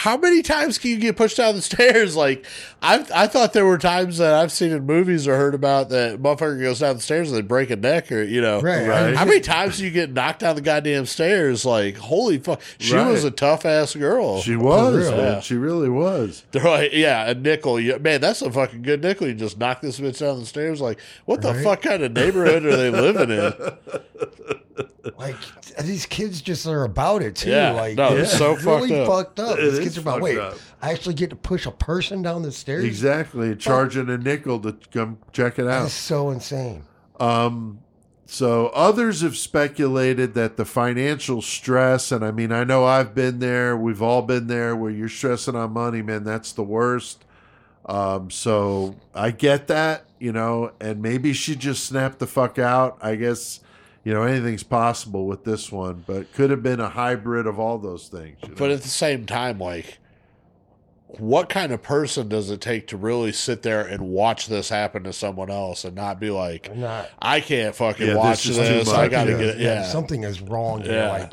Speaker 2: how many times can you get pushed down the stairs? Like, I I thought there were times that I've seen in movies or heard about that motherfucker goes down the stairs and they break a neck or you know,
Speaker 5: Right.
Speaker 4: Right.
Speaker 2: How many times do you get knocked down the goddamn stairs? Like, holy fuck, she
Speaker 4: Right.
Speaker 2: was a tough ass girl.
Speaker 4: she was,
Speaker 5: real.
Speaker 4: man.
Speaker 2: Yeah.
Speaker 4: She really was.
Speaker 2: They're like, yeah, a nickel. You, man, that's a fucking good nickel. You just knock this bitch down the stairs. Like, what the
Speaker 5: Right.
Speaker 2: fuck kind of neighborhood are they living in?
Speaker 5: Like these kids just are about it too.
Speaker 2: Yeah,
Speaker 5: like
Speaker 2: no, it's so
Speaker 5: really
Speaker 2: fucked up.
Speaker 5: fucked up.
Speaker 4: It
Speaker 5: These kids are about wait.
Speaker 4: up.
Speaker 5: I actually get to push a person down the stairs.
Speaker 4: Exactly. Charging a nickel to come check it out.
Speaker 5: is so insane.
Speaker 4: Um, so others have speculated that the financial stress, and I mean, I know I've been there. We've all been there where you're stressing on money, man. That's the worst. Um, so I get that, you know, and maybe she just snapped the fuck out. I guess, you know, anything's possible with this one, but could have been a hybrid of all those things. you
Speaker 2: But at the same time, like, what kind of person does it take to really sit there and watch this happen to someone else and not be like,
Speaker 5: Not
Speaker 2: I can't fucking
Speaker 4: Yeah,
Speaker 2: watch
Speaker 4: this
Speaker 2: this. I got to
Speaker 4: Yeah.
Speaker 2: get it. Yeah.
Speaker 5: something is wrong. Here.
Speaker 2: Yeah.
Speaker 5: Like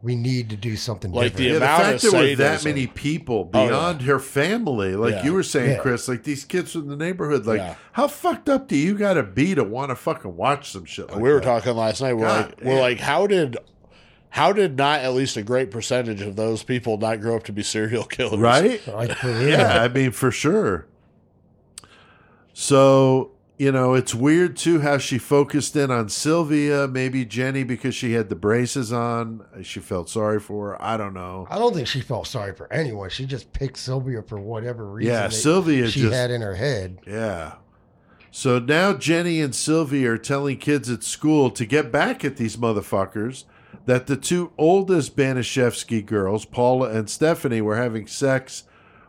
Speaker 5: we need to do something
Speaker 2: Like
Speaker 5: different.
Speaker 2: the
Speaker 4: yeah, the fact
Speaker 2: of
Speaker 4: there were that many people
Speaker 2: Oh, yeah.
Speaker 4: beyond her family, like
Speaker 2: Yeah.
Speaker 4: you were saying,
Speaker 5: Yeah.
Speaker 4: Chris, like these kids from the neighborhood, like
Speaker 2: Yeah.
Speaker 4: how fucked up do you got to be to want to fucking watch some shit? Like
Speaker 2: we were
Speaker 4: that?
Speaker 2: talking last night. We're
Speaker 4: God
Speaker 2: like, we're like, how did, how did not at least a great percentage of those people not grow up to be serial killers?
Speaker 4: right?
Speaker 5: like for
Speaker 4: yeah, I mean for sure. So you know, it's weird too how she focused in on Sylvia, maybe Jenny because she had the braces on. Uh, she felt sorry for her. I don't know.
Speaker 5: I don't think she felt sorry for anyone. She just picked Sylvia for whatever reason.
Speaker 4: Yeah, Sylvia
Speaker 5: she
Speaker 4: just
Speaker 5: had in her head.
Speaker 4: Yeah. So now Jenny and Sylvia are telling kids at school to get back at these motherfuckers that the two oldest Baniszewski girls, Paula and Stephanie, were having sex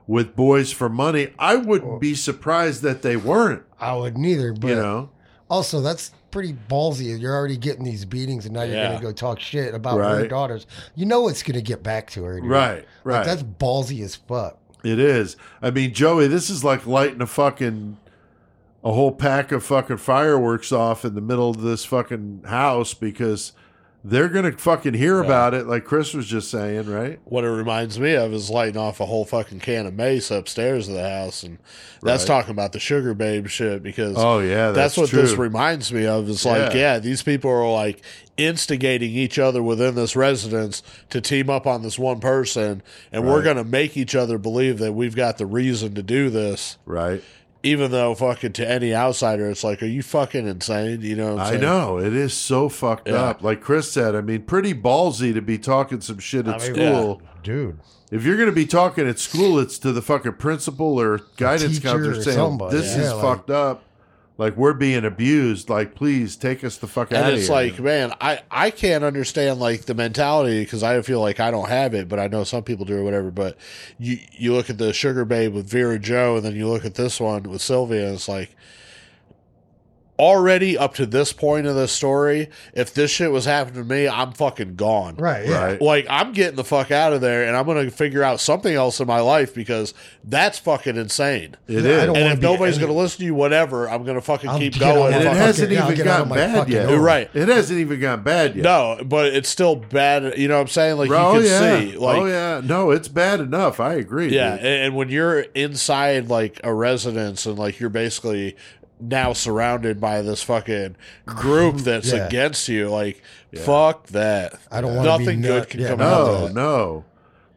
Speaker 4: with boys for money. I wouldn't oh. be surprised that they weren't,
Speaker 5: I would neither, but
Speaker 4: you know.
Speaker 5: also that's pretty ballsy. You're already getting these beatings, and now you're
Speaker 2: Yeah.
Speaker 5: going to go talk shit about her daughters. You know it's going to get back to her, dude.
Speaker 4: Right,
Speaker 5: Like,
Speaker 4: right.
Speaker 5: that's ballsy as fuck.
Speaker 4: It is. I mean, Joey, this is like lighting a fucking a whole pack of fucking fireworks off in the middle of this fucking house because they're gonna fucking hear about it, like Chris was just saying, right?
Speaker 2: What it reminds me of is lighting off a whole fucking can of mace upstairs of the house, and that's
Speaker 4: Right.
Speaker 2: talking about the sugar babe shit because
Speaker 4: Oh yeah,
Speaker 2: that's,
Speaker 4: that's,
Speaker 2: what
Speaker 4: true.
Speaker 2: this reminds me of. It's like,
Speaker 4: Yeah.
Speaker 2: yeah, these people are like instigating each other within this residence to team up on this one person, and we're going to make each other believe that we've got the reason to do this.
Speaker 4: right?
Speaker 2: Even though fucking to any outsider, it's like, are you fucking insane? You know, what I'm
Speaker 4: I know it is so fucked
Speaker 2: Yeah.
Speaker 4: up. Like Chris said, I mean, pretty ballsy to be talking some shit at
Speaker 5: I mean,
Speaker 4: school.
Speaker 5: dude.
Speaker 4: If you're going to be talking at school, it's to the fucking principal or guidance
Speaker 5: teacher
Speaker 4: counselor
Speaker 5: or
Speaker 4: saying,
Speaker 5: somebody.
Speaker 4: "This
Speaker 5: Yeah,
Speaker 4: is
Speaker 5: like-
Speaker 4: fucked up. Like we're being abused. Like please take us the fuck out
Speaker 2: And it's
Speaker 4: here."
Speaker 2: like, man, I, I can't understand like the mentality because I feel like I don't have it, but I know some people do or whatever. But you you look at the Sugar Babe with Vera Joe, and then you look at this one with Sylvia, and it's like already up to this point of the story, if this shit was happening to me, I'm fucking gone.
Speaker 5: Right. Yeah.
Speaker 4: Right.
Speaker 2: Like I'm getting the fuck out of there, and I'm gonna figure out something else in my life because that's fucking insane.
Speaker 4: it
Speaker 5: Yeah,
Speaker 4: is.
Speaker 2: And if nobody's
Speaker 5: any-
Speaker 2: gonna listen to you, whatever, I'm gonna fucking
Speaker 5: I'll
Speaker 2: keep going.
Speaker 5: of
Speaker 4: and it hasn't
Speaker 5: fucking-
Speaker 4: even gotten bad yet.
Speaker 5: home.
Speaker 2: You're right.
Speaker 4: It hasn't even gotten bad yet.
Speaker 2: No, but it's still bad. You know what I'm saying? Like
Speaker 4: oh
Speaker 2: you can
Speaker 4: yeah.
Speaker 2: see, oh, like
Speaker 4: oh yeah. No, it's bad enough. I agree.
Speaker 2: yeah, and, and when you're inside like a residence and like you're basically now surrounded by this fucking group that's
Speaker 5: Yeah.
Speaker 2: against you, like fuck that.
Speaker 5: I don't wanna be
Speaker 2: Nothing good
Speaker 5: nut-
Speaker 2: can
Speaker 5: yeah,
Speaker 2: come out of
Speaker 4: No, no.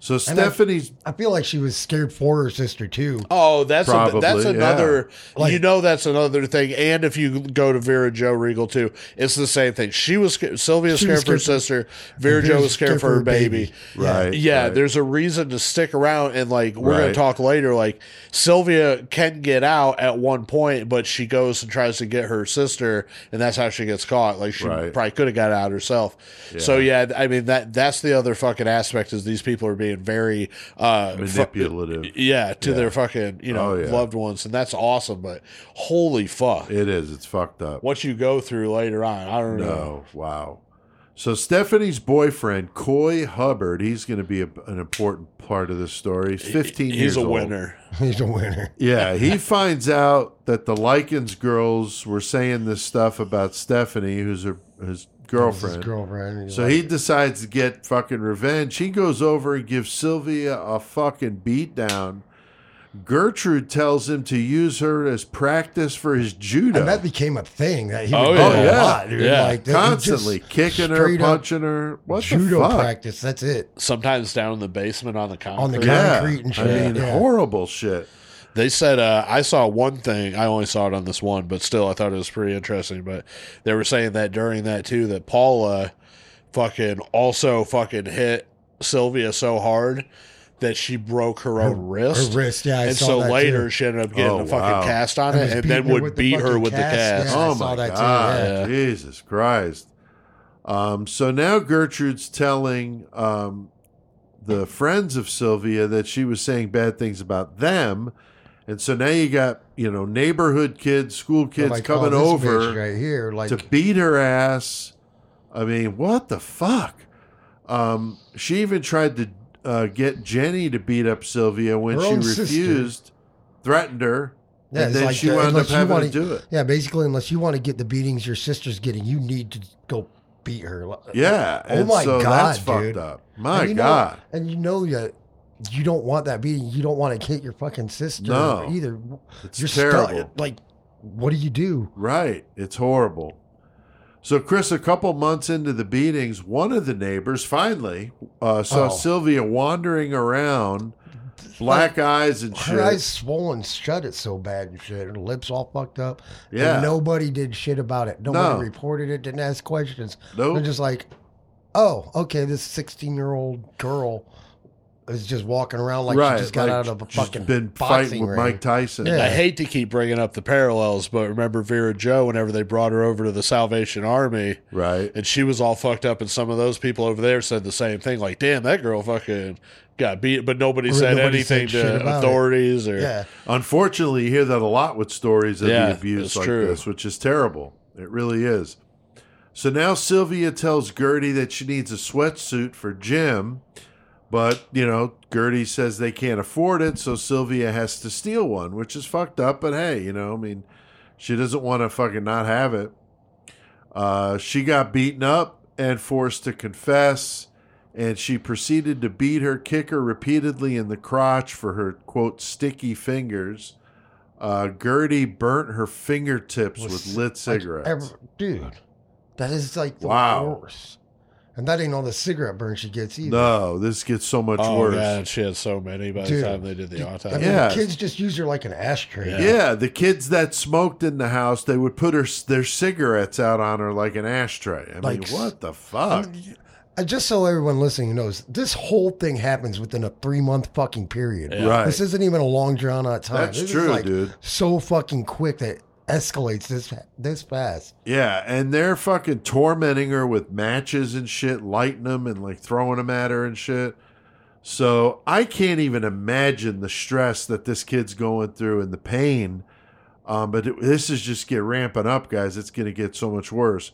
Speaker 4: So
Speaker 5: I-
Speaker 4: Stephanie's
Speaker 5: I feel like she was scared for her sister too.
Speaker 2: Oh, that's a,
Speaker 4: Probably,
Speaker 2: that's
Speaker 4: yeah.
Speaker 2: another.
Speaker 5: Like-
Speaker 2: you know, that's another thing. And if you go to Vera Joe Regal too, it's the same thing. She was Sylvia was
Speaker 5: She
Speaker 2: scared
Speaker 5: was
Speaker 2: for her
Speaker 5: for-
Speaker 2: sister. Vera Joe was scared for her baby.
Speaker 4: right.
Speaker 2: Yeah,
Speaker 4: right.
Speaker 2: there's a reason to stick around, and like we're gonna talk later. Like Sylvia can get out at one point, but she goes and tries to get her sister, and that's how she gets caught. Like she
Speaker 4: Right.
Speaker 2: probably could have got out herself. So yeah, I mean that that's the other fucking aspect is these people are being very uh, fu-
Speaker 4: manipulative.
Speaker 2: yeah, to their fucking you know
Speaker 4: Oh, yeah.
Speaker 2: loved ones, and that's awesome. But holy fuck,
Speaker 4: It is. It's fucked up.
Speaker 2: what you go through later on, I don't know.
Speaker 4: Wow. So Stephanie's boyfriend, Coy Hubbard, he's going to be a, an important part of this story. He's 15 years
Speaker 2: He's a
Speaker 4: old.
Speaker 2: winner.
Speaker 5: He's a winner.
Speaker 4: Yeah, he finds out that the Likens girls were saying this stuff about Stephanie, who's her, his girlfriend.
Speaker 5: His girlfriend. He's
Speaker 4: So
Speaker 5: like,
Speaker 4: he decides to get fucking revenge. He goes over and gives Sylvia a fucking beatdown. Gertrude tells him to use her as practice for his judo.
Speaker 5: and that became a thing that he
Speaker 2: Oh,
Speaker 5: would do
Speaker 2: yeah.
Speaker 5: a lot, dude.
Speaker 2: Yeah.
Speaker 5: Like, that he just
Speaker 4: Constantly kicking her, punching her. What
Speaker 5: judo
Speaker 4: the fuck?
Speaker 5: practice. That's it.
Speaker 2: Sometimes down in the basement on the concrete.
Speaker 5: On the
Speaker 4: Yeah,
Speaker 5: concrete and
Speaker 4: I mean,
Speaker 5: yeah.
Speaker 4: horrible shit.
Speaker 2: They said uh, I saw one thing. I only saw it on this one, but still, I thought it was pretty interesting. But they were saying that during that too, that Paula fucking also fucking hit Sylvia so hard that she broke her, own wrist.
Speaker 5: Her wrist, yeah. I
Speaker 2: and
Speaker 5: saw
Speaker 2: so
Speaker 5: that
Speaker 2: later
Speaker 5: too.
Speaker 2: she ended up getting
Speaker 4: Oh,
Speaker 2: a fucking
Speaker 4: wow.
Speaker 2: cast on it, and then would beat her with the
Speaker 5: cast,
Speaker 2: cast.
Speaker 5: yeah. I
Speaker 4: oh
Speaker 5: saw
Speaker 4: my
Speaker 5: that too,
Speaker 4: god,
Speaker 2: yeah.
Speaker 4: Jesus Christ! Um, so now Gertrude's telling um, the friends of Sylvia that she was saying bad things about them, and so now you got you know neighborhood kids, school kids
Speaker 5: Like, oh,
Speaker 4: coming
Speaker 5: this
Speaker 4: over
Speaker 5: right here, like
Speaker 4: to beat her ass. I mean, what the fuck? Um, she even tried to uh, get Jenny to beat up Sylvia when she
Speaker 5: own sister.
Speaker 4: refused, threatened her,
Speaker 5: Yeah,
Speaker 4: and then
Speaker 5: like,
Speaker 4: she
Speaker 5: uh,
Speaker 4: wound up having
Speaker 5: wanna-
Speaker 4: to do it.
Speaker 5: Yeah, basically, unless you want to get the beatings your sister's getting, you need to go beat her.
Speaker 4: Yeah.
Speaker 5: Oh my
Speaker 4: so
Speaker 5: God,
Speaker 4: that's fucked
Speaker 5: dude.
Speaker 4: up. My
Speaker 5: And you know-
Speaker 4: God.
Speaker 5: and you know that you don't want that beating. You don't want to hit your fucking sister
Speaker 4: No.
Speaker 5: either.
Speaker 4: It's
Speaker 5: You're
Speaker 4: terrible.
Speaker 5: stuck. Like, what do you do?
Speaker 4: Right. It's horrible. So, Chris, a couple months into the beatings, one of the neighbors finally uh, saw
Speaker 5: Oh.
Speaker 4: Sylvia wandering around, black eyes and shit.
Speaker 5: Her eyes swollen shut. it so bad and shit. Her lips all fucked up.
Speaker 4: Yeah.
Speaker 5: And nobody did shit about it. Nobody
Speaker 4: No.
Speaker 5: reported it. Didn't ask questions.
Speaker 4: Nope.
Speaker 5: They're just like, oh, okay, this 16 year old girl is just walking around like
Speaker 4: right.
Speaker 5: she just got
Speaker 4: like
Speaker 5: out of a
Speaker 4: she's
Speaker 5: fucking
Speaker 4: been
Speaker 5: boxing
Speaker 4: fighting with
Speaker 5: ring.
Speaker 4: Mike Tyson.
Speaker 5: Yeah.
Speaker 2: I hate to keep bringing up the parallels, but remember Vera Joe whenever they brought her over to the Salvation Army
Speaker 4: Right.
Speaker 2: and she was all fucked up, and some of those people over there said the same thing, like, "Damn, that girl fucking got beat," but nobody
Speaker 5: Or
Speaker 2: said
Speaker 5: nobody
Speaker 2: anything
Speaker 5: said
Speaker 2: to
Speaker 5: about it.
Speaker 2: authorities or
Speaker 5: Yeah.
Speaker 4: Unfortunately, you hear that a lot with stories of
Speaker 2: Yeah,
Speaker 4: the abuse like
Speaker 2: true.
Speaker 4: this, which is terrible. It really is. So now Sylvia tells Gertie that she needs a sweatsuit for Jim, but you know Gertie says they can't afford it, so Sylvia has to steal one, which is fucked up. But hey, you know, I mean, she doesn't want to fucking not have it. Uh, she got beaten up and forced to confess, and she proceeded to beat her, kicker repeatedly in the crotch for her quote sticky fingers. Uh, Gertie burnt her fingertips with lit cigarettes.
Speaker 5: Dude, that is like the
Speaker 4: Wow.
Speaker 5: worst. And that ain't all the cigarette burn she gets either.
Speaker 4: No, this gets so much
Speaker 2: Oh
Speaker 4: worse.
Speaker 2: god, she had so many by the time they did the
Speaker 5: I
Speaker 2: autopsy.
Speaker 5: mean,
Speaker 4: Yeah.
Speaker 5: the kids just use her like an ashtray.
Speaker 2: Yeah.
Speaker 4: Yeah, the kids that smoked in the house, they would put her their cigarettes out on her like an ashtray. I mean,
Speaker 5: Like,
Speaker 4: what the fuck?
Speaker 5: Uh, Just so everyone listening knows, this whole thing happens within a three month fucking period.
Speaker 2: Yeah.
Speaker 4: Right.
Speaker 5: This isn't even a long drawn out time.
Speaker 4: That's
Speaker 5: this
Speaker 4: true,
Speaker 5: is like
Speaker 4: dude.
Speaker 5: So fucking quick that it escalates this this fast.
Speaker 4: Yeah, and they're fucking tormenting her with matches and shit, lighting them and like throwing them at her and shit. So I can't even imagine the stress that this kid's going through and the pain. Um, but it, this is just get ramping up, guys. It's going to get so much worse.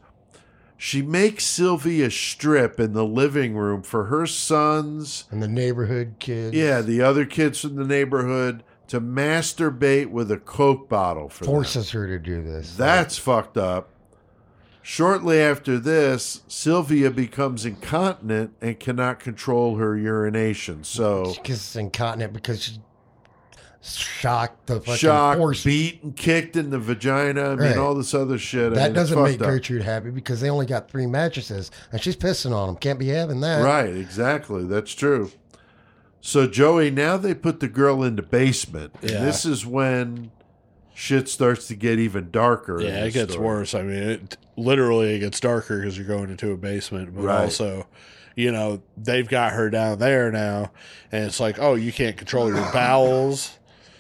Speaker 4: She makes Sylvia strip in the living room for her sons
Speaker 5: And the neighborhood kids.
Speaker 4: Yeah, the other kids from the neighborhood to masturbate with a Coke bottle for them.
Speaker 5: forces her to do this.
Speaker 4: That's fucked up. Shortly after this, Sylvia becomes incontinent and cannot control her urination. So,
Speaker 5: she's incontinent because she shocked the fucking
Speaker 4: shocked,
Speaker 5: force.
Speaker 4: beat, and kicked in the vagina. I mean,
Speaker 5: Right.
Speaker 4: all this other shit. I
Speaker 5: that
Speaker 4: mean,
Speaker 5: doesn't make
Speaker 4: up.
Speaker 5: Gertrude happy because they only got three mattresses and she's pissing on them. Can't be having that.
Speaker 4: Right, exactly. That's true. So Joey, now they put the girl in the basement. And
Speaker 2: Yeah.
Speaker 4: this is when shit starts to get even darker.
Speaker 2: Yeah, it gets
Speaker 4: story.
Speaker 2: worse. I mean, it literally it gets darker because you're going into a basement, but
Speaker 4: Right.
Speaker 2: also, you know, they've got her down there now, and it's like, oh, you can't control your bowels,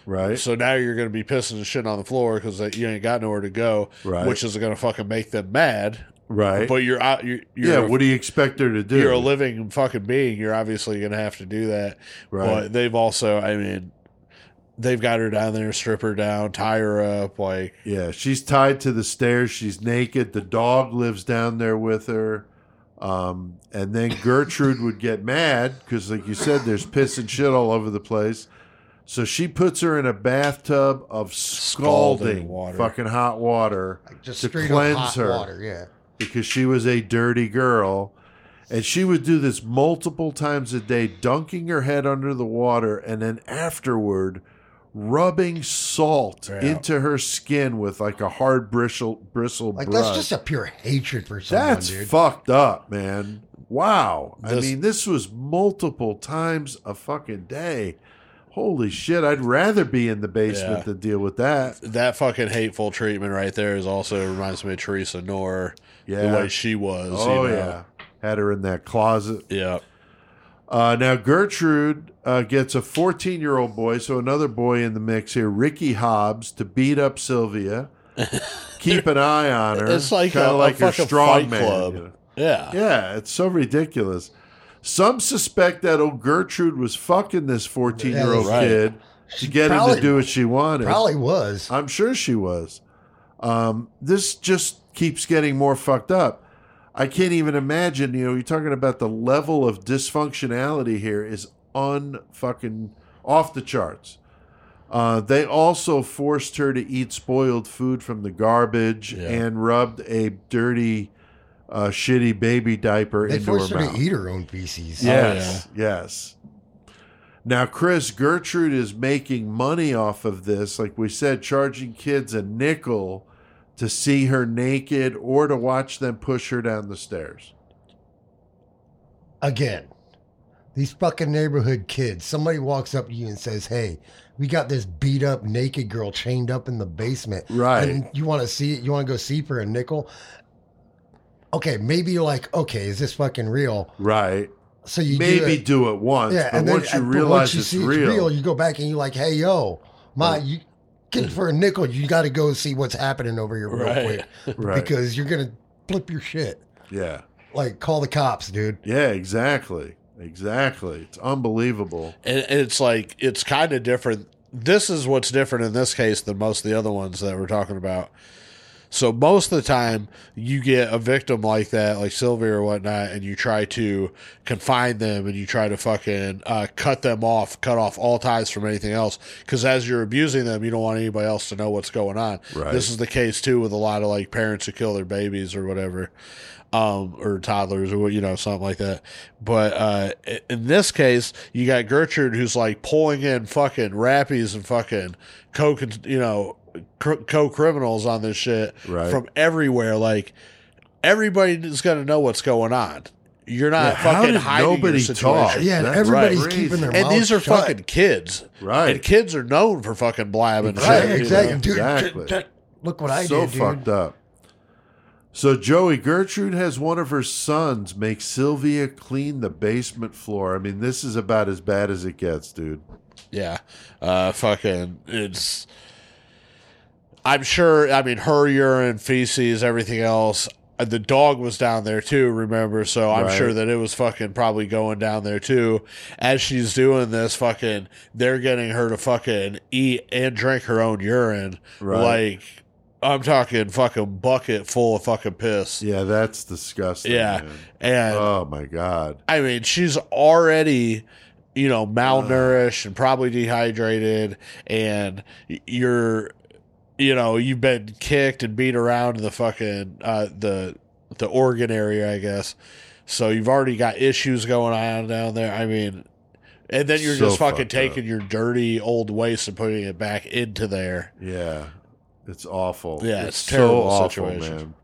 Speaker 4: Right.
Speaker 2: so now you're going to be pissing and shit on the floor because you ain't got nowhere to go,
Speaker 4: Right.
Speaker 2: which is going to fucking make them mad.
Speaker 4: Right.
Speaker 2: But you're out. You're, you're
Speaker 4: yeah,
Speaker 2: a-
Speaker 4: what do you expect her to do?
Speaker 2: you're a living fucking being. You're obviously going to have to do that.
Speaker 4: Right.
Speaker 2: But they've also, I mean, they've got her down there, strip her down, tie her up, like.
Speaker 4: Yeah, she's tied to the stairs. She's naked. The dog lives down there with her. Um, and then Gertrude would get mad because, like you said, there's piss and shit all over the place. So she puts her in a bathtub of scalding,
Speaker 2: Scalding water.
Speaker 4: fucking hot water
Speaker 5: Just
Speaker 4: to
Speaker 5: straight
Speaker 4: cleanse
Speaker 5: hot
Speaker 4: her
Speaker 5: water. Yeah.
Speaker 4: Because she was a dirty girl. And she would do this multiple times a day, dunking her head under the water and then afterward rubbing salt
Speaker 2: Yeah.
Speaker 4: into her skin with like a hard bristle bristle
Speaker 5: Like
Speaker 4: brush.
Speaker 5: that's just a pure hatred for someone,
Speaker 4: That's
Speaker 5: dude.
Speaker 4: fucked up, man. Wow. I mean, this was multiple times a fucking day. Holy shit, I'd rather be in the basement
Speaker 2: Yeah.
Speaker 4: than deal with that.
Speaker 2: that fucking hateful treatment right there is also reminds me of Theresa Knorr,
Speaker 4: Yeah.
Speaker 2: the way she was.
Speaker 4: Oh,
Speaker 2: you know?
Speaker 4: yeah. Had her in that closet.
Speaker 2: yeah,
Speaker 4: Uh, now Gertrude uh, gets a 14 year old boy, so another boy in the mix here, Ricky Hobbs, to beat up Sylvia. Keep an eye on her.
Speaker 2: It's like
Speaker 4: kind
Speaker 2: a-
Speaker 4: of
Speaker 2: a
Speaker 4: like her strong
Speaker 2: fight
Speaker 4: man.
Speaker 2: club.
Speaker 4: you know.
Speaker 2: yeah,
Speaker 4: Yeah, it's so ridiculous. Some suspect that old Gertrude was fucking this 14 year old
Speaker 2: Right.
Speaker 4: kid to get
Speaker 5: probably-
Speaker 4: to do what she wanted.
Speaker 5: Probably was.
Speaker 4: I'm sure she was. Um, this just keeps getting more fucked up. I can't even imagine. You know, you're talking about the level of dysfunctionality here is unfucking off the charts. Uh, they also forced her to eat spoiled food from the garbage
Speaker 2: Yeah.
Speaker 4: and rubbed a dirty, uh, shitty baby diaper
Speaker 5: They
Speaker 4: into her
Speaker 5: forced her
Speaker 4: mouth.
Speaker 5: to eat her own feces.
Speaker 4: Yes, yes. Now, Chris, Gertrude is making money off of this. Like we said, charging kids a nickel to see her naked or to watch them push her down the stairs.
Speaker 5: Again, these fucking neighborhood kids. Somebody walks up to you and says, "Hey, we got this beat up naked girl chained up in the basement.
Speaker 4: Right.
Speaker 5: And you want to see it? You want to go see for a nickel?" Okay, maybe you're like, okay, is this fucking real?
Speaker 4: Right.
Speaker 5: So you
Speaker 4: Maybe
Speaker 5: do, it.
Speaker 4: do it once,
Speaker 5: yeah,
Speaker 4: but
Speaker 5: then
Speaker 4: once you realize
Speaker 5: once you
Speaker 4: it's,
Speaker 5: see
Speaker 4: real,
Speaker 5: you go back and you're like, hey, yo, ma, you get for a nickel, you got to go see what's happening over here real
Speaker 2: Right.
Speaker 5: quick
Speaker 4: Right.
Speaker 5: because you're gonna flip your shit.
Speaker 4: yeah,
Speaker 5: Like, call the cops, dude.
Speaker 4: yeah, exactly, exactly. It's unbelievable.
Speaker 2: and and it's like it's kind of different. This is what's different in this case than most of the other ones that we're talking about. So most of the time, you get a victim like that, like Sylvia or whatnot, and you try to confine them and you try to fucking uh, cut them off, cut off all ties from anything else. Because as you're abusing them, you don't want anybody else to know what's going on.
Speaker 4: Right.
Speaker 2: This is the case too with a lot of like parents who kill their babies or whatever, um, or toddlers or you know something like that. But uh, in this case, you got Gertrude who's like pulling in fucking rappies and fucking coke, and, you know, co criminals on this shit
Speaker 4: Right.
Speaker 2: from everywhere. Like everybody is going to know what's going on. you're not
Speaker 4: how
Speaker 2: fucking
Speaker 4: did
Speaker 2: hiding
Speaker 4: nobody
Speaker 2: your
Speaker 4: talk?
Speaker 5: Yeah,
Speaker 4: That's
Speaker 5: everybody's
Speaker 4: crazy.
Speaker 5: keeping their
Speaker 2: And these are
Speaker 5: shut.
Speaker 2: fucking kids,
Speaker 4: Right.
Speaker 2: And kids are known for fucking blabbing.
Speaker 5: Right,
Speaker 2: shit, you
Speaker 5: exactly,
Speaker 2: know?
Speaker 5: dude.
Speaker 4: Exactly.
Speaker 5: j- j- Look what I
Speaker 4: so
Speaker 5: did, dude.
Speaker 4: fucked up. So Joey Gertrude has one of her sons make Sylvia clean the basement floor. I mean, this is about as bad as it gets, dude.
Speaker 2: Yeah. Uh fucking it's I'm sure I mean her urine, feces, everything else. uh, The dog was down there too, remember? So I'm
Speaker 4: Right.
Speaker 2: sure that it was fucking probably going down there too. As she's doing this, fucking they're getting her to fucking eat and drink her own urine.
Speaker 4: Right.
Speaker 2: Like I'm talking fucking bucket full of fucking piss.
Speaker 4: Yeah, that's disgusting.
Speaker 2: Yeah.
Speaker 4: man.
Speaker 2: And
Speaker 4: Oh my god.
Speaker 2: I mean, she's already, you know, malnourished and probably dehydrated, and you're, you know, you've been kicked and beat around in the fucking uh, the the Oregon area, I guess. So you've already got issues going on down there. I mean, and then you're
Speaker 4: So
Speaker 2: just fucking
Speaker 4: fucked up.
Speaker 2: taking your dirty old waste and putting it back into there.
Speaker 4: Yeah. It's awful.
Speaker 2: Yeah, it's terrible situation.
Speaker 4: man.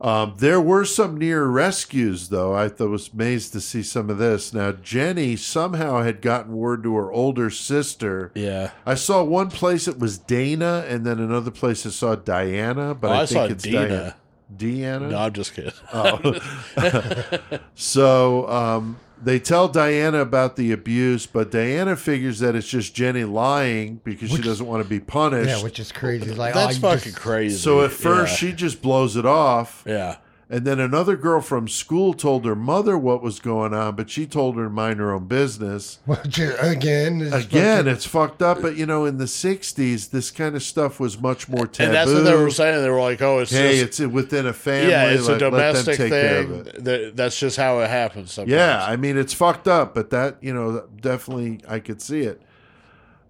Speaker 4: Um, there were some near rescues, though. I was amazed to see some of this. Now, Jenny somehow had gotten word to her older sister.
Speaker 2: Yeah,
Speaker 4: I saw one place it was Dana, and then another place I saw Diana, but
Speaker 2: Oh,
Speaker 4: I,
Speaker 2: I
Speaker 4: think
Speaker 2: saw
Speaker 4: it's
Speaker 2: Dina.
Speaker 4: Diana. Deanna?
Speaker 2: no, I'm just kidding.
Speaker 4: Oh. so um, they tell Diana about the abuse, but Diana figures that it's just Jenny lying because she doesn't want to be punished.
Speaker 5: Yeah, which is crazy. Like,
Speaker 2: That's
Speaker 5: oh,
Speaker 2: fucking
Speaker 5: just-
Speaker 2: crazy.
Speaker 4: so at first
Speaker 2: yeah.
Speaker 4: she just blows it off,
Speaker 2: yeah.
Speaker 4: And then another girl from school told her mother what was going on, but she told her to mind her own business.
Speaker 5: Which, again, is
Speaker 4: Again,
Speaker 5: fucking-
Speaker 4: it's fucked up, but you know, in the '60s, this kind of stuff was much more taboo.
Speaker 2: And that's what they were saying. They were like, "Oh, it's
Speaker 4: Hey,
Speaker 2: just,
Speaker 4: it's within a family.
Speaker 2: yeah, it's
Speaker 4: let,
Speaker 2: a domestic
Speaker 4: take care of
Speaker 2: thing.
Speaker 4: it.
Speaker 2: That, that's just how it happens." Sometimes.
Speaker 4: Yeah, I mean it's fucked up, but that you know definitely I could see it.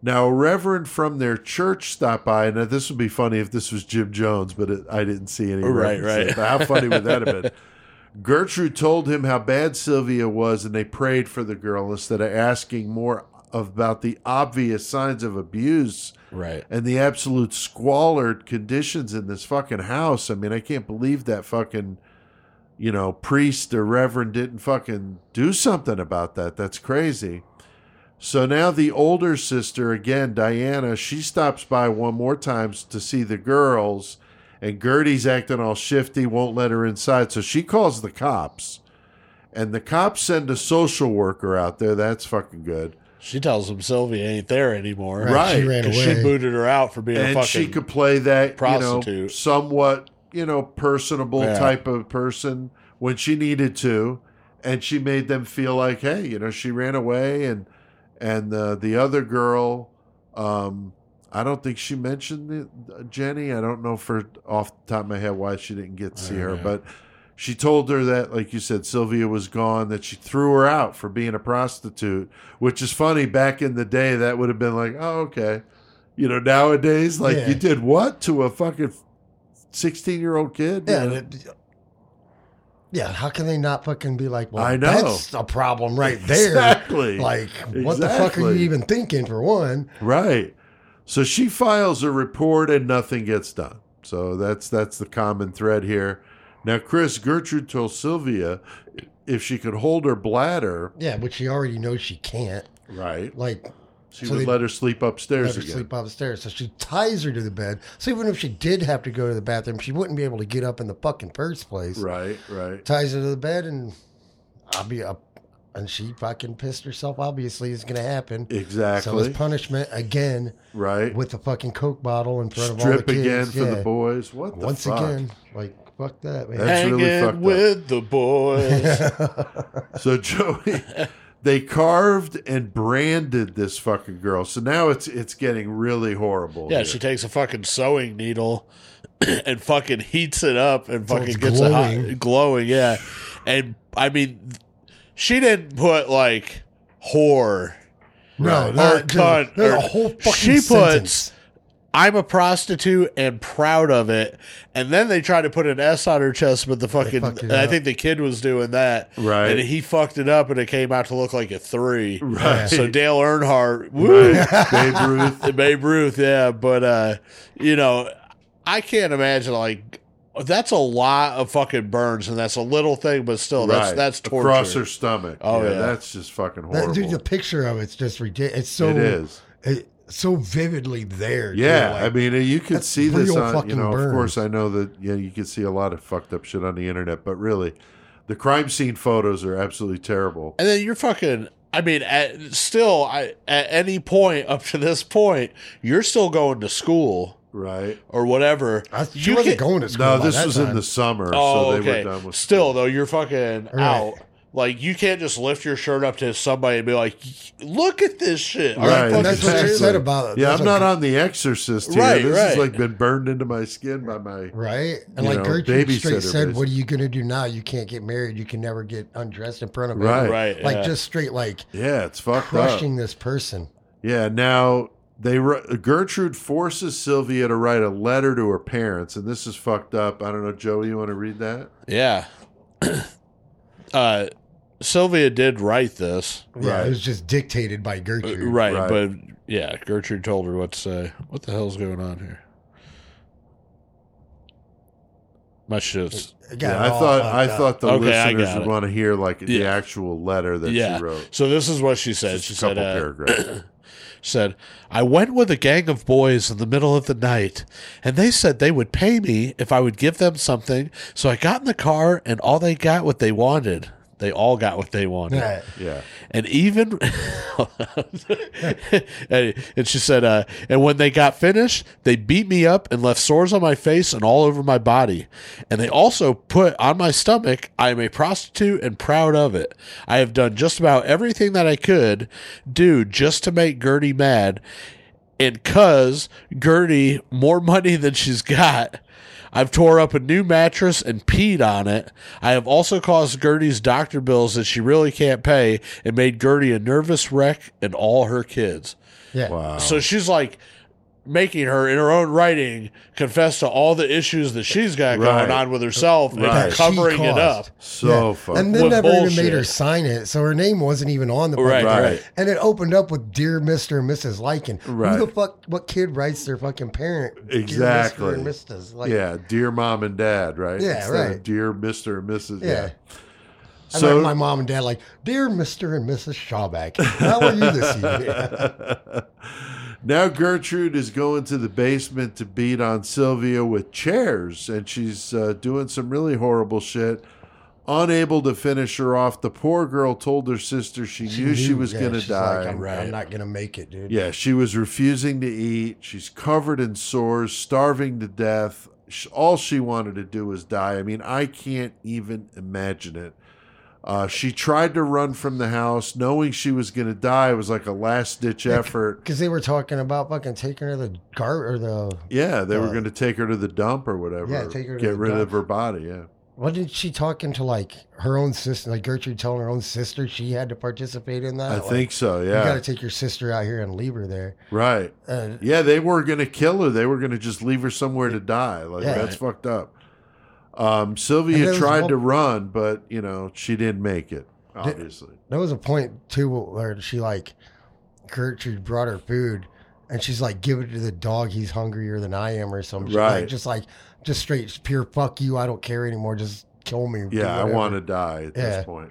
Speaker 4: Now, a reverend from their church stopped by. Now, this would be funny if this was Jim Jones, but it, I didn't see any.
Speaker 2: Right, right.
Speaker 4: But how funny would that have been? Gertrude told him how bad Sylvia was, and they prayed for the girl instead of asking more about the obvious signs of abuse
Speaker 2: right.
Speaker 4: and the absolute squalid conditions in this fucking house. I mean, I can't believe that fucking, you know, priest or reverend didn't fucking do something about that. That's crazy. So now the older sister, again, Diana, she stops by one more time to see the girls, and Gertie's acting all shifty, won't let her inside. So she calls the cops. And the cops send a social worker out there. That's fucking good.
Speaker 2: She tells him Sylvia ain't there anymore.
Speaker 4: Right,
Speaker 5: She ran
Speaker 2: 'Cause
Speaker 5: away.
Speaker 2: she booted her out for being a fucking and
Speaker 4: she could play that you know
Speaker 2: prostitute.
Speaker 4: somewhat you know personable
Speaker 2: Yeah.
Speaker 4: type of person when she needed to and she made them feel like hey you know she ran away and and the the other girl um I don't think she mentioned the, Jenny. I don't know for off the top of my head why she didn't get to see her, but she told her that, like you said, Sylvia was gone. That she threw her out for being a prostitute, which is funny. Back in the day, that would have been like, oh, okay. You know, nowadays, like
Speaker 5: Yeah.
Speaker 4: you did what to a fucking sixteen-year-old kid?
Speaker 5: Yeah,
Speaker 4: You
Speaker 5: it- yeah. How can they not fucking be like, well,
Speaker 4: I know.
Speaker 5: that's a problem right there.
Speaker 4: Exactly.
Speaker 5: Like, what the fuck are you even thinking? For one,
Speaker 4: Right. So she files a report and nothing gets done. So that's that's the common thread here. Now, Chris Gertrude told Sylvia if she could hold her bladder,
Speaker 5: yeah, but she already knows she can't.
Speaker 4: right,
Speaker 5: Like,
Speaker 4: she
Speaker 5: So
Speaker 4: would
Speaker 5: they-
Speaker 4: let her sleep upstairs
Speaker 5: let her
Speaker 4: again.
Speaker 5: sleep upstairs. So she ties her to the bed. So even if she did have to go to the bathroom, she wouldn't be able to get up in the fucking first place.
Speaker 4: Right, right.
Speaker 5: Ties her to the bed, and I'll be up. And she fucking pissed herself. Obviously, it's gonna happen.
Speaker 4: Exactly.
Speaker 5: So it's punishment again
Speaker 4: right.
Speaker 5: with the fucking coke bottle in front of all the kids.
Speaker 4: again for
Speaker 5: Yeah.
Speaker 4: the boys. What the
Speaker 5: Once
Speaker 4: fuck?
Speaker 5: again, like fuck that, man.
Speaker 4: That's really
Speaker 2: Hanging
Speaker 4: fucked up.
Speaker 2: with the boys.
Speaker 4: So Joey, they carved and branded this fucking girl. So now it's it's getting really horrible.
Speaker 2: yeah,
Speaker 4: here.
Speaker 2: she takes a fucking sewing needle and fucking heats it up and fucking
Speaker 5: it's
Speaker 2: gets it
Speaker 5: glowing.
Speaker 2: hot, glowing. Yeah, and I mean, she didn't put like whore.
Speaker 5: no,
Speaker 2: Or
Speaker 5: not,
Speaker 2: cunt,
Speaker 5: there's
Speaker 2: or-
Speaker 5: a whole fucking
Speaker 2: she puts-
Speaker 5: sentence.
Speaker 2: I'm a prostitute and proud of it. And then they tried to put an S on her chest, but the fucking, I
Speaker 5: up.
Speaker 2: think the kid was doing that.
Speaker 4: Right.
Speaker 2: And he fucked it up and it came out to look like a three.
Speaker 4: Right.
Speaker 2: So Dale Earnhardt, woo,
Speaker 4: Right. Babe Ruth.
Speaker 2: Babe Ruth, yeah. But uh, you know, I can't imagine like That's a lot of fucking burns, and that's a little thing, but still, that's that's torture.
Speaker 4: across her stomach.
Speaker 2: Oh, yeah.
Speaker 4: that's just fucking
Speaker 5: That,
Speaker 4: horrible.
Speaker 5: dude, the picture of it's just ridiculous. It's so
Speaker 4: it is.
Speaker 5: it- so vividly there. too,
Speaker 4: Yeah,
Speaker 5: like-
Speaker 4: I mean, you could see this
Speaker 5: real
Speaker 4: on. You
Speaker 5: fucking
Speaker 4: know, of course, I know that. Yeah, you can see a lot of fucked up shit on the internet, but really, the crime scene photos are absolutely terrible.
Speaker 2: And then you're fucking. I mean, at, still, I at any point up to this point, you're still going to school
Speaker 4: Right?
Speaker 2: or whatever.
Speaker 5: I, she
Speaker 2: You
Speaker 5: wasn't
Speaker 2: can-
Speaker 5: going to school.
Speaker 4: No,
Speaker 5: by
Speaker 4: this
Speaker 5: that
Speaker 4: was in the summer,
Speaker 2: Oh,
Speaker 4: so they
Speaker 2: okay.
Speaker 4: were done with.
Speaker 2: Still, though, you're fucking
Speaker 5: Right.
Speaker 2: out. Like you can't just lift your shirt up to somebody and be like, "Look at this shit." Are
Speaker 4: Right,
Speaker 2: fucking
Speaker 5: And that's what she
Speaker 2: serious?
Speaker 5: said about it.
Speaker 4: Yeah,
Speaker 5: That's
Speaker 4: I'm
Speaker 5: what-
Speaker 4: not on The Exorcist here.
Speaker 2: Right,
Speaker 4: this
Speaker 2: right.
Speaker 4: has like been burned into my skin by my.
Speaker 5: Right? And like
Speaker 4: know,
Speaker 5: Gertrude straight
Speaker 4: babysitter,
Speaker 5: said, What are you going to do now? You can't get married. You can never get undressed in front of
Speaker 4: Right.
Speaker 5: anyone."
Speaker 2: Right,
Speaker 5: Like
Speaker 2: yeah.
Speaker 5: just straight, like
Speaker 4: Yeah, it's fucked
Speaker 5: crushing
Speaker 4: up.
Speaker 5: this person.
Speaker 4: Yeah, now they ri- Gertrude forces Sylvia to write a letter to her parents, and this is fucked up. I don't know, Joey, you want to read that?
Speaker 2: Yeah. Uh, Sylvia did write this,
Speaker 5: Yeah,
Speaker 4: Right.
Speaker 5: it was just dictated by
Speaker 2: Uh,
Speaker 5: Gertrude.
Speaker 2: right,
Speaker 4: Right.
Speaker 2: But yeah, Gertrude told her what to say. What the hell's going on here? My shit's
Speaker 5: It
Speaker 4: Yeah, I thought I
Speaker 5: up.
Speaker 4: thought the
Speaker 2: Okay,
Speaker 4: listeners would
Speaker 2: it.
Speaker 4: want to hear like the actual letter that
Speaker 2: yeah.
Speaker 4: she wrote.
Speaker 2: So this is what she said.
Speaker 4: Just
Speaker 2: she
Speaker 4: a
Speaker 2: said,
Speaker 4: couple
Speaker 2: uh,
Speaker 4: paragraphs.
Speaker 2: said, I went with a gang of boys in the middle of the night, and they said they would pay me if I would give them something. So I got in the car, and all they got what they wanted. They all got what they wanted.
Speaker 5: Yeah.
Speaker 4: yeah,
Speaker 2: And even, and and she said, uh, and when they got finished, they beat me up and left sores on my face and all over my body. And they also put on my stomach, I am a prostitute and proud of it. I have done just about everything that I could do just to make Gertie mad. And cuz Gertie more money than she's got, I've tore up a new mattress and peed on it. I have also caused Gertie's doctor bills that she really can't pay and made Gertie a nervous wreck and all her kids.
Speaker 5: Yeah.
Speaker 4: wow.
Speaker 2: So she's like making her in her own writing confess to all the issues that she's got
Speaker 4: Right.
Speaker 2: going on with herself
Speaker 4: Right.
Speaker 2: and covering it up.
Speaker 5: caused.
Speaker 4: so fucked.
Speaker 5: And then
Speaker 2: With
Speaker 5: never even made her sign it, so her name wasn't even on the
Speaker 2: Right,
Speaker 4: right.
Speaker 5: And it opened up with "Dear Mister and Mrs. Likens."
Speaker 4: Right.
Speaker 5: Who the fuck? What kid writes their fucking parent?
Speaker 4: Exactly.
Speaker 5: Dear Mr. and Mrs. Like,
Speaker 4: yeah, dear mom and dad, right?
Speaker 5: Yeah,
Speaker 4: Instead
Speaker 5: right.
Speaker 4: Dear Mister and Mrs.
Speaker 5: Yeah.
Speaker 4: Yeah.
Speaker 5: I
Speaker 4: So
Speaker 5: like my mom and dad like, "Dear Mister and Mrs. Shawback, how are you this evening?"
Speaker 4: now Gertrude is going to the basement to beat on Sylvia with chairs, and she's uh, doing some really horrible shit. Unable to finish her off, the poor girl told her sister she, knew, she was
Speaker 5: yeah,
Speaker 4: going to die.
Speaker 5: Like, I'm,
Speaker 2: Right.
Speaker 5: I'm not gonna make it, dude.
Speaker 4: Yeah, she was refusing to eat. She's covered in sores, starving to death. All she wanted to do was die. I mean, I can't even imagine it. Uh, she tried to run from the house, knowing she was going to die. It was like a last ditch effort.
Speaker 5: Because they were talking about fucking taking her to the gar or the
Speaker 4: Yeah, they were
Speaker 5: Uh,
Speaker 4: going to take her to the dump or whatever.
Speaker 5: Yeah, take her to
Speaker 4: get
Speaker 5: the
Speaker 4: rid
Speaker 5: dump.
Speaker 4: of her body. Yeah,
Speaker 5: wasn't she talking to like her own sister, like Gertrude telling her own sister she had to participate in that?
Speaker 4: I
Speaker 5: Like,
Speaker 4: think so. Yeah, you
Speaker 5: got to take your sister out here and leave her there.
Speaker 4: right.
Speaker 5: Uh,
Speaker 4: Yeah, they were going to kill her. They were going to just leave her somewhere to die. Like
Speaker 5: Yeah.
Speaker 4: that's fucked up. Um, Sylvia tried to run, but you know she didn't make it. Obviously,
Speaker 5: there was a point too where she like Gertrude brought her food, and she's like, "Give it to the dog. He's hungrier than I am," or something.
Speaker 4: Right.
Speaker 5: Like, just like, just straight pure fuck you. I don't care anymore. Just kill me.
Speaker 4: yeah, I want to die at
Speaker 5: Yeah.
Speaker 4: this point.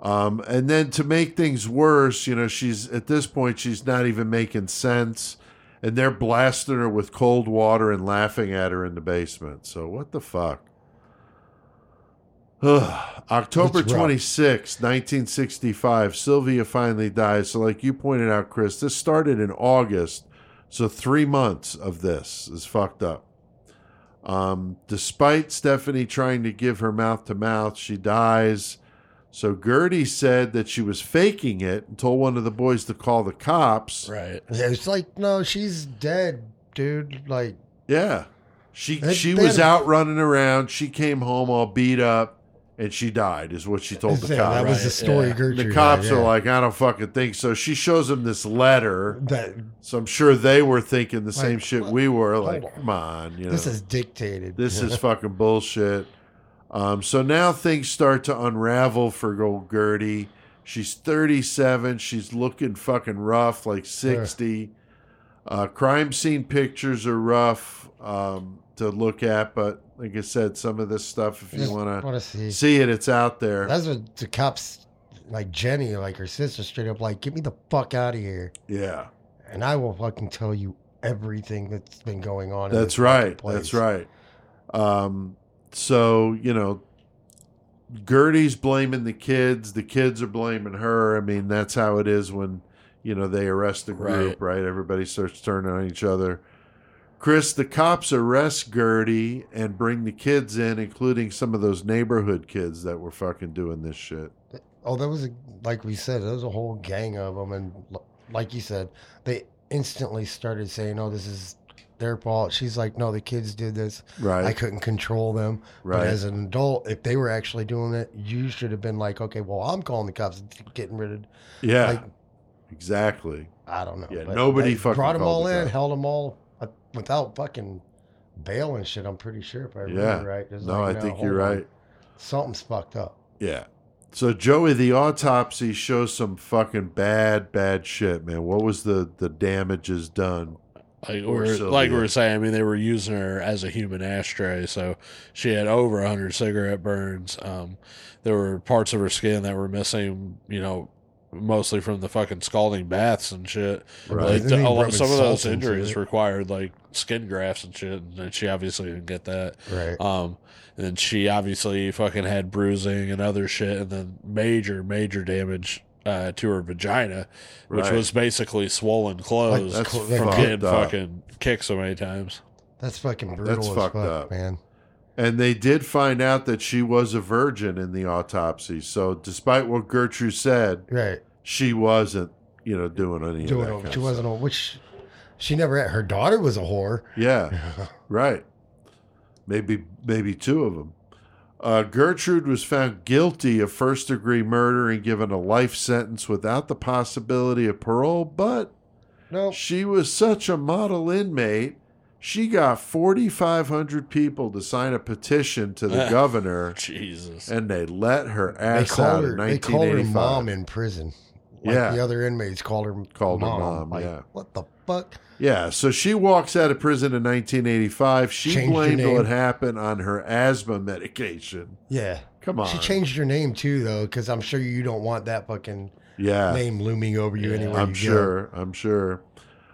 Speaker 4: Um, and then to make things worse, you know, she's at this point she's not even making sense, and they're blasting her with cold water and laughing at her in the basement. So what the fuck? October
Speaker 5: It's
Speaker 4: 26, 1965, Sylvia finally dies. So, like you pointed out, Chris, this started in August. So, three months of this is fucked up. Um, despite Stephanie trying to give her mouth to mouth, she dies. So, Gertie said that she was faking it and told one of the boys to call the cops.
Speaker 2: Right.
Speaker 5: Yeah, it's like, no, she's dead, dude. Like,
Speaker 4: Yeah. She
Speaker 5: They-
Speaker 4: she
Speaker 5: they
Speaker 4: was
Speaker 5: had
Speaker 4: out running around. She came home all beat up and she died, is what she told the
Speaker 5: yeah,
Speaker 4: cops.
Speaker 5: that was the story.
Speaker 2: yeah.
Speaker 5: Gertrude.
Speaker 4: the cops
Speaker 5: had,
Speaker 4: are like, I don't fucking think so. She shows them this letter.
Speaker 5: that.
Speaker 4: So I'm sure they were thinking the same
Speaker 5: Like,
Speaker 4: shit we were. Like,
Speaker 5: on.
Speaker 4: come on, you know.
Speaker 5: This is dictated.
Speaker 4: This is fucking bullshit. Um, so now things start to unravel for old Gertie. She's 37. She's looking fucking rough, like 60. Uh, crime scene pictures are rough um, to look at, but Like I said, some of this stuff, if you want
Speaker 5: want
Speaker 4: to
Speaker 5: to see.
Speaker 4: see it, it's out there.
Speaker 5: That's what the cops, like Jenny, like her sister, straight up like, get me the fuck out of here,
Speaker 4: yeah,
Speaker 5: and I will fucking tell you everything that's been going on. in
Speaker 4: that's
Speaker 5: this
Speaker 4: right.
Speaker 5: place."
Speaker 4: That's right. Um, so you know, Gertie's blaming the kids. The kids are blaming her. I mean, that's how it is when you know they arrest the group, right? Everybody starts turning on each other. Chris, the cops arrest Gertie and bring the kids in, including some of those neighborhood kids that were fucking doing this shit.
Speaker 5: Oh, there was a like we said, there was a whole gang of them, and like you said, they instantly started saying, "Oh, this is their fault." She's like, "No, the kids did this.
Speaker 4: Right.
Speaker 5: I couldn't control them."
Speaker 4: Right.
Speaker 5: But as an adult, if they were actually doing it, you should have been like, "Okay, well, I'm calling the cops, and getting rid of."
Speaker 4: yeah.
Speaker 5: Like,
Speaker 4: exactly.
Speaker 5: I don't know.
Speaker 4: Yeah, nobody fucking
Speaker 5: brought them all
Speaker 4: the
Speaker 5: in,
Speaker 4: cops.
Speaker 5: held them all without fucking bail and shit. I'm pretty sure if I remember
Speaker 4: Yeah.
Speaker 5: right. Just
Speaker 4: No,
Speaker 5: like,
Speaker 4: I think you're
Speaker 5: on.
Speaker 4: right.
Speaker 5: Something's fucked up.
Speaker 4: Yeah. So Joey, the autopsy shows some fucking bad, bad shit, man. What was the the damages done?
Speaker 2: Like we
Speaker 4: Poor
Speaker 2: were, like we were saying, I mean, they were using her as a human ashtray, so she had over hundred cigarette burns. Um, there were parts of her skin that were missing, you know, mostly from the fucking scalding baths and shit.
Speaker 4: Right.
Speaker 2: Like,
Speaker 5: They
Speaker 2: a lot- some of those injuries
Speaker 5: it.
Speaker 2: required like skin grafts and shit, and she obviously didn't get that.
Speaker 5: Right.
Speaker 2: Um, and then she obviously fucking had bruising and other shit, and then major, major damage uh, to her vagina, which
Speaker 4: Right.
Speaker 2: was basically swollen closed
Speaker 4: That's
Speaker 5: cl-
Speaker 2: from
Speaker 4: fucked
Speaker 2: getting
Speaker 4: up.
Speaker 2: fucking kicked so many times.
Speaker 5: That's fucking brutal
Speaker 4: That's
Speaker 5: as
Speaker 4: fucked
Speaker 5: fuck,
Speaker 4: up.
Speaker 5: man.
Speaker 4: And they did find out that she was a virgin in the autopsy. So despite what Gertrude said,
Speaker 5: Right.
Speaker 4: she wasn't, you know, doing any
Speaker 5: Doing
Speaker 4: of that.
Speaker 5: it.
Speaker 4: kind
Speaker 5: She
Speaker 4: of
Speaker 5: wasn't a which she never had her daughter was a whore.
Speaker 4: Yeah, right. Maybe, maybe two of them. Uh, Gertrude was found guilty of first degree murder and given a life sentence without the possibility of parole, but
Speaker 5: no.
Speaker 4: She was such a model inmate. She got 4,500 people to sign a petition to the governor,
Speaker 2: Jesus.
Speaker 4: and they let her
Speaker 5: They
Speaker 4: out
Speaker 5: called
Speaker 4: in
Speaker 5: her they called her mom in prison. Like
Speaker 4: Yeah.
Speaker 5: the other inmates called her
Speaker 4: Called her
Speaker 5: mom.
Speaker 4: mom,
Speaker 5: Like,
Speaker 4: yeah.
Speaker 5: What the fuck?
Speaker 4: Yeah, so she walks out of prison in 1985. She
Speaker 5: Changed her
Speaker 4: blamed
Speaker 5: name.
Speaker 4: what happened on her asthma medication.
Speaker 5: Yeah.
Speaker 4: Come on.
Speaker 5: She changed her name too though, because I'm sure you don't want that fucking
Speaker 4: Yeah,
Speaker 5: name looming over you
Speaker 2: Yeah,
Speaker 5: anywhere
Speaker 4: I'm
Speaker 5: you
Speaker 4: sure. I'm sure.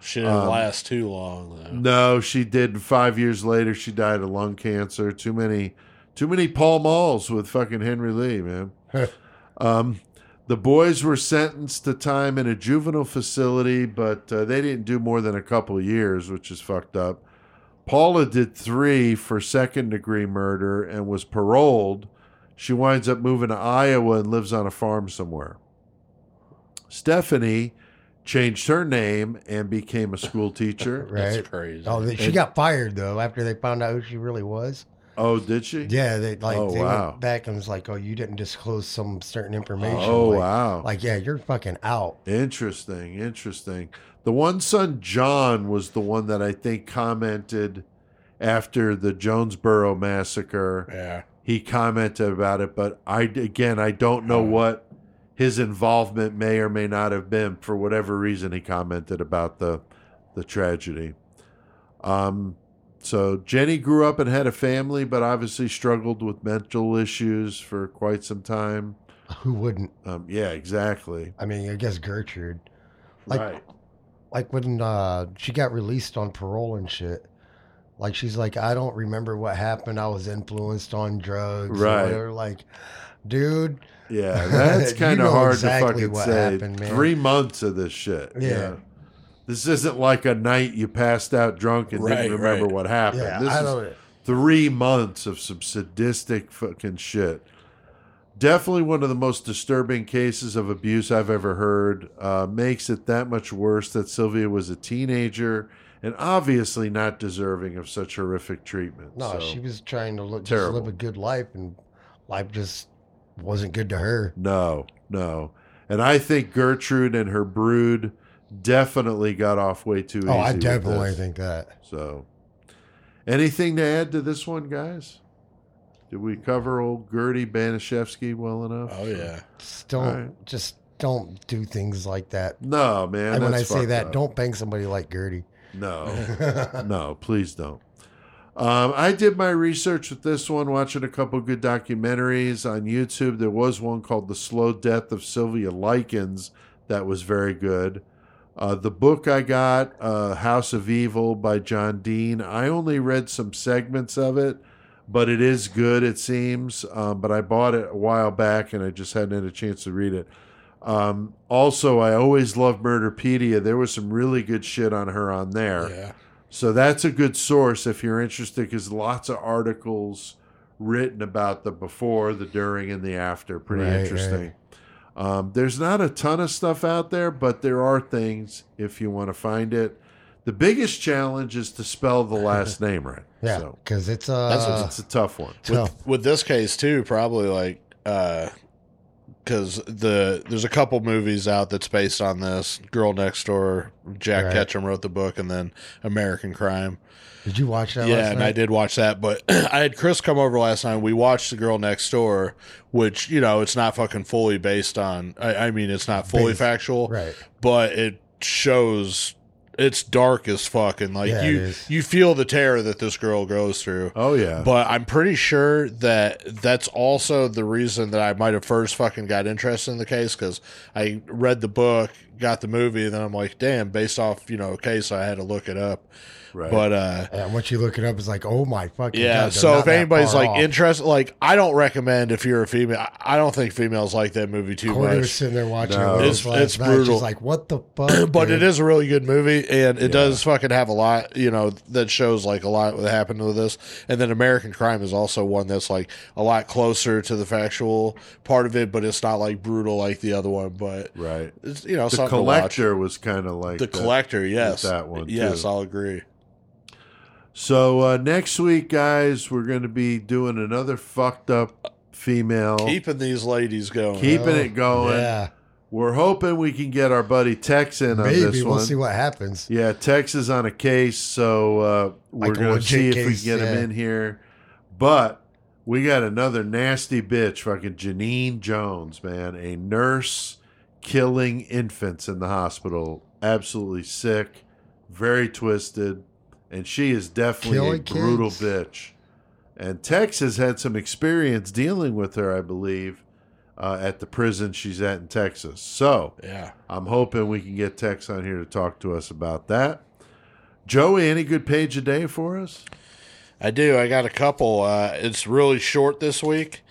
Speaker 2: She didn't
Speaker 4: Um,
Speaker 2: last too long though.
Speaker 4: No, she did. Five years later, she died of lung cancer. Too many, too many Pall Malls with fucking Henry Lee, man. um, the boys were sentenced to time in a juvenile facility, but uh, they didn't do more than a couple of years, which is fucked up. Paula did three for second degree murder and was paroled. She winds up moving to Iowa and lives on a farm somewhere. Stephanie changed her name and became a school teacher.
Speaker 2: That's
Speaker 5: Right.
Speaker 2: crazy.
Speaker 5: Oh, she
Speaker 4: And-
Speaker 5: got fired though after they found out who she really was.
Speaker 4: Oh, did she?
Speaker 5: Yeah, they like
Speaker 4: Oh,
Speaker 5: they
Speaker 4: wow.
Speaker 5: went back and was like, "Oh, you didn't disclose some certain information."
Speaker 4: Oh,
Speaker 5: like,
Speaker 4: wow.
Speaker 5: Like, yeah, you're fucking out.
Speaker 4: Interesting, interesting. The one son, John, was the one that I think commented after the Jonesboro massacre.
Speaker 2: yeah.
Speaker 4: He commented about it, but I again I don't know what his involvement may or may not have been. For whatever reason, he commented about the the tragedy. Um, so Jenny grew up and had a family, but obviously struggled with mental issues for quite some time.
Speaker 5: Who wouldn't?
Speaker 4: Um, yeah, exactly.
Speaker 5: I mean, I guess Gertrude. Like,
Speaker 4: right.
Speaker 5: like when uh, she got released on parole and shit. Like she's like, I don't remember what happened. I was influenced on drugs. or
Speaker 4: Right.
Speaker 5: whatever. Like, dude.
Speaker 4: Yeah, that's kind of hard
Speaker 5: exactly
Speaker 4: to fucking say.
Speaker 5: happened.
Speaker 4: Three months of this shit.
Speaker 5: Yeah.
Speaker 4: This isn't like a night you passed out drunk and
Speaker 2: Right,
Speaker 4: didn't remember
Speaker 2: right.
Speaker 4: what happened.
Speaker 5: Yeah,
Speaker 4: this
Speaker 5: I
Speaker 4: is
Speaker 5: don't.
Speaker 4: three months of some sadistic fucking shit. Definitely one of the most disturbing cases of abuse I've ever heard. Uh, makes it that much worse that Sylvia was a teenager and obviously not deserving of such horrific treatment.
Speaker 5: No,
Speaker 4: So,
Speaker 5: she was trying to look, just live a good life, and life just wasn't good to her.
Speaker 4: No, no. And I think Gertrude and her brood definitely got off way too easy.
Speaker 5: Oh, I definitely think that.
Speaker 4: So, anything to add to this one, guys? Did we cover old Gertie Baniszewski well enough?
Speaker 2: Oh yeah.
Speaker 5: Just don't,
Speaker 4: Alright.
Speaker 5: just don't do things like that.
Speaker 4: No, man.
Speaker 5: and when I say that,
Speaker 4: up.
Speaker 5: don't bang somebody like Gertie.
Speaker 4: No, no, please don't. Um, I did my research with this one, watching a couple good documentaries on YouTube. There was one called The Slow Death of Sylvia Likens that was very good. Uh, the book I got, uh, House of Evil by John Dean, I only read some segments of it, but it is good, it seems. Um, but I bought it a while back and I just hadn't had a chance to read it. Um, also, I always love Murderpedia. There was some really good shit on her on there.
Speaker 2: Yeah.
Speaker 4: So that's a good source if you're interested because lots of articles written about the before, the during, and the after. Pretty
Speaker 5: Right,
Speaker 4: interesting. Um, there's not a ton of stuff out there, but there are things if you want to find it. The biggest challenge is to spell the last name right.
Speaker 5: Yeah,
Speaker 4: So
Speaker 5: because it's
Speaker 2: That's
Speaker 5: uh,
Speaker 4: it's a tough one.
Speaker 5: tough.
Speaker 2: with this case too, probably like because the there's a couple movies out that's based on this. Girl Next Door, Jack
Speaker 5: Right.
Speaker 2: Ketchum wrote the book, and then American Crime.
Speaker 5: Did you watch that?
Speaker 2: yeah,
Speaker 5: last
Speaker 2: and
Speaker 5: night?
Speaker 2: I did watch that, but I had Chris come over last night. We watched The Girl Next Door, which you know it's not fucking fully based on. I, I mean, it's not fully
Speaker 5: Based-
Speaker 2: factual,
Speaker 5: Right.
Speaker 2: but it shows it's dark as fuck, and like
Speaker 5: Yeah,
Speaker 2: you you feel the terror that this girl goes through.
Speaker 4: Oh yeah.
Speaker 2: But I'm pretty sure that that's also the reason that I might have first fucking got interested in the case because I read the book, got the movie, and then I'm like, damn, based off you know a case, I had to look it up.
Speaker 4: Right.
Speaker 2: But uh,
Speaker 5: And once you look it up, it's like, oh my fucking
Speaker 2: yeah,
Speaker 5: god.
Speaker 2: so if anybody's like
Speaker 5: off.
Speaker 2: interested, like I don't recommend if you're a female. I- I don't think females like that movie too
Speaker 5: Corey was
Speaker 2: much.
Speaker 5: sitting there watching
Speaker 4: No.
Speaker 5: it with
Speaker 2: It's- it's brutal.
Speaker 5: She's like, what the fuck?
Speaker 2: but
Speaker 5: dude?
Speaker 2: it is a really good movie, and it does fucking have a lot, you know, that shows like a lot that happened with this. And then American Crime is also one that's like a lot closer to the factual part of it, but it's not like brutal like the other one. But
Speaker 4: right.
Speaker 2: it's you know
Speaker 4: The
Speaker 2: something to watch.
Speaker 4: collector was kind of like
Speaker 2: The
Speaker 4: that.
Speaker 2: collector, yes,
Speaker 4: that one,
Speaker 2: yes,
Speaker 4: too.
Speaker 2: I'll agree.
Speaker 4: So uh, next week, guys, we're going to be doing another fucked up female,
Speaker 2: Keeping these ladies going.
Speaker 4: keeping
Speaker 5: Oh,
Speaker 4: it going.
Speaker 5: Yeah.
Speaker 4: We're hoping we can get our buddy Tex in on
Speaker 5: Maybe
Speaker 4: this
Speaker 5: we'll
Speaker 4: one.
Speaker 5: see what happens.
Speaker 4: Yeah, Tex is on a case, so uh, we're
Speaker 5: Like
Speaker 4: going to
Speaker 5: legit
Speaker 4: see if we can get him in here. But we got another nasty bitch, fucking Genene Jones, man, a nurse killing infants in the hospital. Absolutely sick, very twisted, and she is definitely a brutal
Speaker 5: kids.
Speaker 4: bitch. And Tex has had some experience dealing with her, I believe, uh, at the prison she's at in Texas. So
Speaker 2: Yeah.
Speaker 4: I'm hoping we can get Tex on here to talk to us about that. Joey, any good page a day for us?
Speaker 2: I do. I got a couple. Uh, it's really short this week,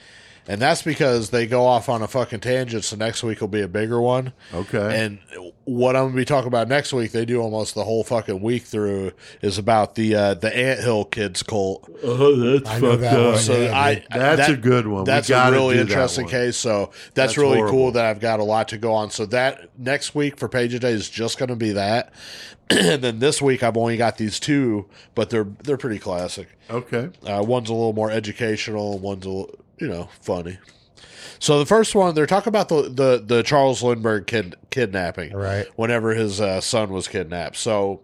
Speaker 2: and that's because they go off on a fucking tangent. So next week will be a bigger one.
Speaker 4: Okay.
Speaker 2: And what I'm gonna be talking about next week, they do almost the whole fucking week through, is about the uh, the Anthill Kids cult.
Speaker 4: oh, that's
Speaker 5: I know that one.
Speaker 2: So
Speaker 5: yeah,
Speaker 2: I.
Speaker 4: That's
Speaker 2: that-
Speaker 4: a good one. We
Speaker 2: That's a really
Speaker 4: do that
Speaker 2: interesting case. So that's,
Speaker 4: That's
Speaker 2: really
Speaker 4: horrible.
Speaker 2: cool that I've got a lot to go on. So that next week for Page a Day is just going to be that, and then this week I've only got these two, but they're they're pretty classic.
Speaker 4: Okay.
Speaker 2: Uh, one's a little more educational, one's a little, you know funny. So the first one, they're talking about the the, the Charles Lindbergh kid, kidnapping,
Speaker 5: Right.
Speaker 2: Whenever his uh, son was kidnapped. So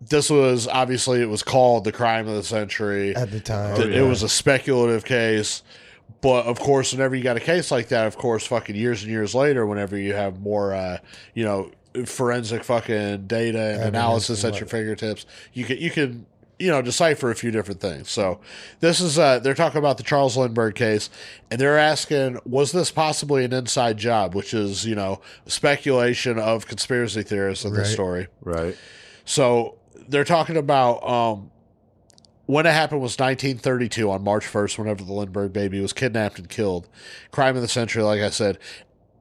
Speaker 2: this was obviously it was called the crime of the century.
Speaker 5: At the time.
Speaker 2: That It was a speculative case. But of course, whenever you got a case like that, of course, fucking years and years later, whenever you have more, uh, you know, forensic fucking data and analysis at your fingertips, you can you can you know decipher a few different things. So this is uh, they're talking about the Charles Lindbergh case, and they're asking, was this possibly an inside job, which is you know speculation of conspiracy theorists in the
Speaker 5: Right.
Speaker 2: story.
Speaker 4: Right.
Speaker 2: So they're talking about um, when it happened was 1932 on March 1st, whenever the Lindbergh baby was kidnapped and killed. Crime of the century, like I said.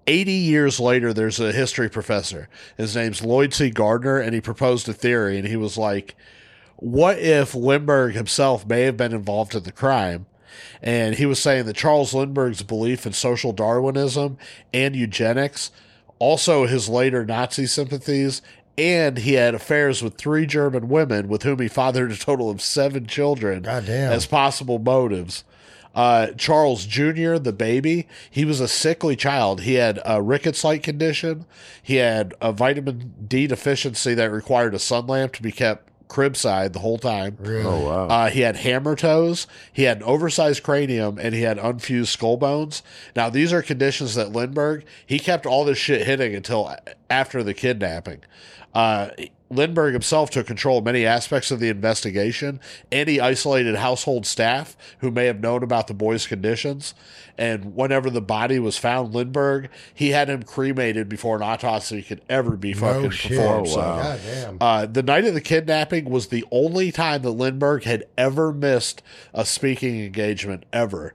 Speaker 2: 80 years later, there's a history professor. His name's Lloyd C. Gardner, and he proposed a theory, and he was like, what if Lindbergh himself may have been involved in the crime? And he was saying that Charles Lindbergh's belief in social Darwinism and eugenics, also his later Nazi sympathies, and he had affairs with three German women with whom he fathered a total of seven children as possible motives. Uh, Charles Jr., the baby, he was a sickly child. He had a rickets like condition. He had a vitamin D deficiency that required a sun lamp to be kept cribside the whole time.
Speaker 5: Really?
Speaker 4: Oh wow.
Speaker 2: Uh, he had hammer toes, he had an oversized cranium, and he had unfused skull bones. Now, these are conditions that Lindbergh, he kept all this shit hitting until after the kidnapping. Uh, Lindbergh himself took control of many aspects of the investigation, and he isolated household staff who may have known about the boy's conditions. And whenever the body was found, Lindbergh, he had him cremated before an autopsy could ever be fucking
Speaker 5: shit.
Speaker 2: performed.
Speaker 4: Oh,
Speaker 2: So,
Speaker 4: wow.
Speaker 5: God damn.
Speaker 2: uh, the night of the kidnapping was the only time that Lindbergh had ever missed a speaking engagement ever.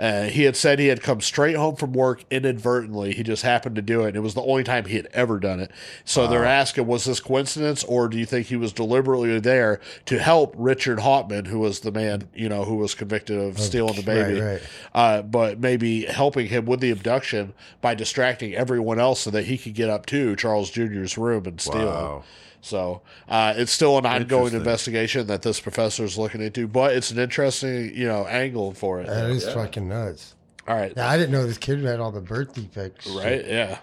Speaker 2: Uh, he had said he had come straight home from work inadvertently. He just happened to do it. And it was the only time he had ever done it. So they're asking, was this coincidence, or do you think he was deliberately there to help Richard Hauptmann, who was the man, you know, who was convicted of stealing the baby,
Speaker 5: right, right.
Speaker 2: Uh, but maybe helping him with the abduction by distracting everyone else so that he could get up to Charles Jr.'s room and steal him.
Speaker 4: Wow.
Speaker 2: So uh, it's still an ongoing investigation that this professor is looking into, but it's an interesting, you know, angle for it.
Speaker 5: That is fucking nuts.
Speaker 2: All right,
Speaker 5: Yeah, I didn't know this kid had all the birth defects.
Speaker 2: right, yeah.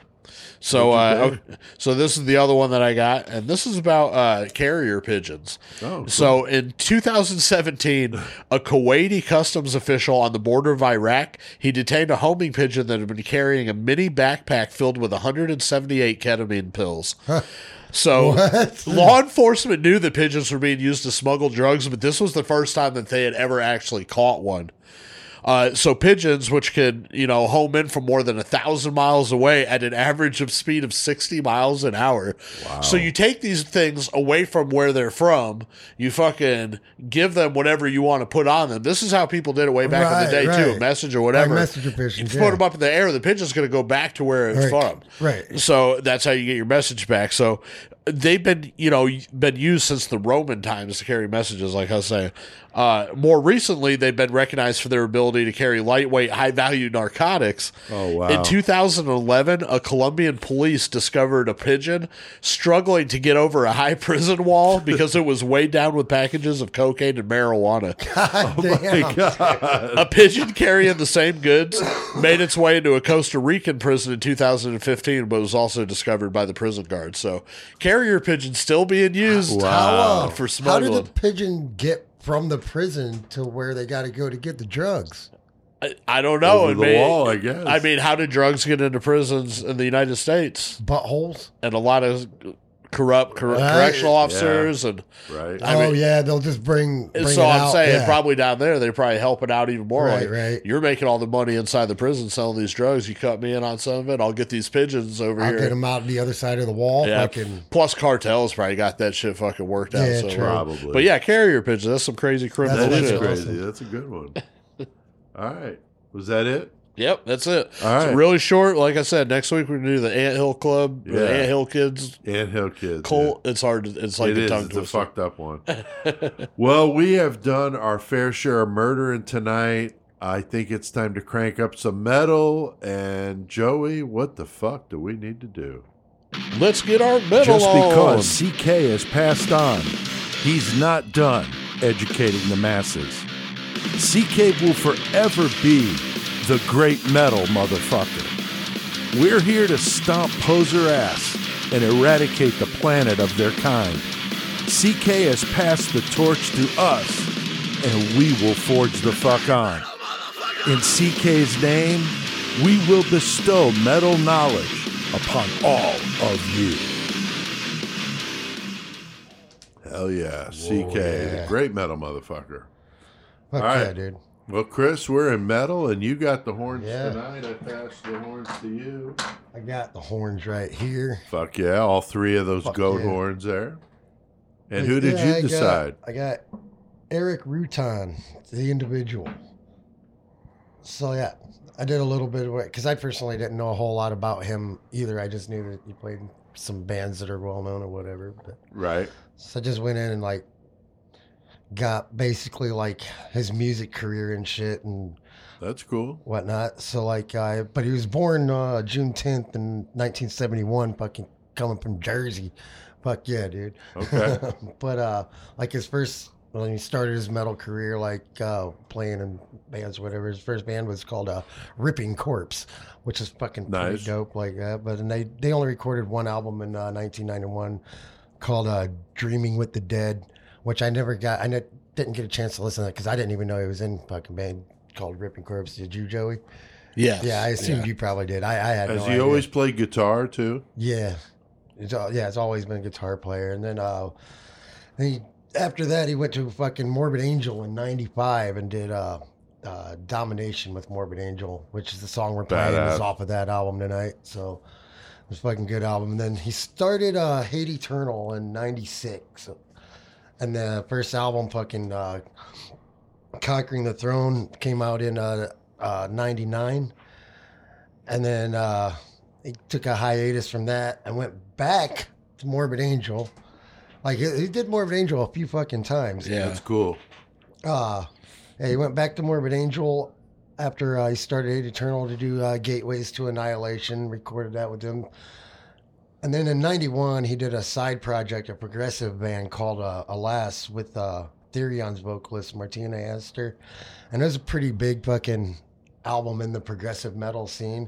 Speaker 2: So, uh, okay, so this is the other one that I got, and this is about uh, carrier pigeons.
Speaker 4: Oh, cool.
Speaker 2: So in 2017, a Kuwaiti customs official on the border of Iraq he detained a homing pigeon that had been carrying a mini backpack filled with 178 ketamine pills. So law enforcement knew that pigeons were being used to smuggle drugs, but this was the first time that they had ever actually caught one. Uh, so pigeons, which can you know home in from more than a thousand miles away at an average of speed of sixty miles an hour. So you take these things away from where they're from. You fucking give them whatever you want to put on them. This is how people did it way back in the
Speaker 5: Right,
Speaker 2: day too. A
Speaker 5: right.
Speaker 2: message or whatever.
Speaker 5: messenger pigeons,
Speaker 2: You
Speaker 5: yeah.
Speaker 2: put them up in the air. The pigeon's going to go back to where it's
Speaker 5: Right,
Speaker 2: from.
Speaker 5: right.
Speaker 2: So that's how you get your message back. So they've been, you know, been used since the Roman times to carry messages, like I was saying. Uh, more recently, they've been recognized for their ability to carry lightweight, high value narcotics.
Speaker 4: Oh, wow.
Speaker 2: In 2011, a Colombian police discovered a pigeon struggling to get over a high prison wall because it was weighed down with packages of cocaine and marijuana.
Speaker 5: God damn.
Speaker 2: A pigeon carrying the same goods made its way into a Costa Rican prison in 2015, but was also discovered by the prison guards. So, carrier pigeons still being used
Speaker 5: How, uh,
Speaker 2: for
Speaker 5: how did the pigeon get from the prison to where they got to go to get the drugs?
Speaker 2: I, I don't know.
Speaker 4: Over the
Speaker 2: may-
Speaker 4: wall, I guess.
Speaker 2: I mean, how did drugs get into prisons in the United States?
Speaker 5: Buttholes?
Speaker 2: And a lot of corrupt cor-
Speaker 5: Right.
Speaker 2: correctional officers and.
Speaker 4: right.
Speaker 2: I
Speaker 5: oh
Speaker 2: mean-
Speaker 5: yeah, they'll just bring. bring
Speaker 2: so
Speaker 5: it
Speaker 2: I'm
Speaker 5: out.
Speaker 2: saying
Speaker 5: yeah.
Speaker 2: probably down there they're probably helping out even more.
Speaker 5: Right,
Speaker 2: like,
Speaker 5: right.
Speaker 2: You're making all the money inside the prison selling these drugs. You cut me in on some of it. I'll get these pigeons over here.
Speaker 5: I'll
Speaker 2: here.
Speaker 5: get them out the other side of the wall.
Speaker 2: Yeah.
Speaker 5: Fucking
Speaker 2: Plus, cartels probably got that shit fucking worked out.
Speaker 5: Yeah,
Speaker 2: so
Speaker 5: true.
Speaker 4: Probably.
Speaker 2: But yeah, carrier pigeons. That's some crazy criminal
Speaker 5: That's
Speaker 4: that is
Speaker 2: shit.
Speaker 5: awesome.
Speaker 4: crazy. That's a good one. All right. Was that it?
Speaker 2: Yep, that's it.
Speaker 4: All right.
Speaker 2: It's really short. Like I said, next week we're gonna do the Ant Hill Club, or the Ant Hill Kids
Speaker 4: Ant Hill Kids.
Speaker 2: cult. It's hard. To, it's like
Speaker 4: it
Speaker 2: a
Speaker 4: is.
Speaker 2: tongue
Speaker 4: It's a fucked up one. well, we have done our fair share of murdering tonight. I think it's time to crank up some metal. And Joey, what the fuck do we need to do?
Speaker 2: Let's get our metal
Speaker 3: Just
Speaker 2: on.
Speaker 3: because CK has passed on, he's not done educating the masses. CK will forever be the great metal motherfucker. We're here to stomp poser ass and eradicate the planet of their kind. CK has passed the torch to us, and we will forge the fuck on. In CK's name, we will bestow metal knowledge upon all of you.
Speaker 4: Hell yeah. CK, the
Speaker 5: yeah.
Speaker 4: great metal motherfucker.
Speaker 5: fuck
Speaker 4: All
Speaker 5: yeah,
Speaker 4: right.
Speaker 5: dude.
Speaker 4: Well, Chris, we're in metal, and you got the horns
Speaker 5: Yeah.
Speaker 4: tonight. I passed the horns to you.
Speaker 5: I got the horns right here.
Speaker 4: Fuck yeah, all three of those
Speaker 5: Fuck
Speaker 4: goat
Speaker 5: yeah.
Speaker 4: horns there. And who did
Speaker 5: Yeah,
Speaker 4: you
Speaker 5: I got-
Speaker 4: decide?
Speaker 5: I got Erik Rutan, the individual. So yeah, I did a little bit of it because I personally didn't know a whole lot about him either. I just knew that he played some bands that are well known or whatever. But,
Speaker 4: Right.
Speaker 5: so I just went in and like got basically like his music career and shit and
Speaker 4: That's cool.
Speaker 5: whatnot. So like, i but he was born uh, June tenth in nineteen seventy one. Fucking coming from Jersey. Fuck yeah, dude.
Speaker 4: Okay.
Speaker 5: but uh, like his first when he started his metal career, like uh, playing in bands, whatever. His first band was called uh, Ripping Corpse, which is fucking
Speaker 4: Nice.
Speaker 5: pretty dope, like that. But and they they only recorded one album in uh, 1991 called uh, "Dreaming with the Dead," which I never got. I ne- didn't get a chance to listen to because I didn't even know he was in fucking band called Ripping Corpse. Did you, Joey?
Speaker 2: Yes.
Speaker 5: Yeah, I assumed you probably did. I, I had
Speaker 4: Has
Speaker 5: no
Speaker 4: he
Speaker 5: idea.
Speaker 4: always played guitar too?
Speaker 5: Yeah, He's, al- yeah, it's always been a guitar player. And then, uh, then he, after that, he went to fucking Morbid Angel in '95 and did uh, uh, Domination with Morbid Angel, which is the song we're playing is off of that album tonight. So it was a fucking good album. And then he started uh, Hate Eternal in '96, and the first album, fucking uh, Conquering the Throne, came out in uh, uh, '99, and then uh, he took a hiatus from that and went back to Morbid Angel. Like he, he did Morbid Angel a few fucking times.
Speaker 2: Yeah.
Speaker 4: That's cool.
Speaker 5: Uh, yeah, he went back to Morbid Angel after uh, he started Eternal to do uh, Gateways to Annihilation, recorded that with him. And then in 91, he did a side project, a progressive band called uh, Alas with uh, Therion's vocalist, Martina Astner. And it was a pretty big fucking album in the progressive metal scene.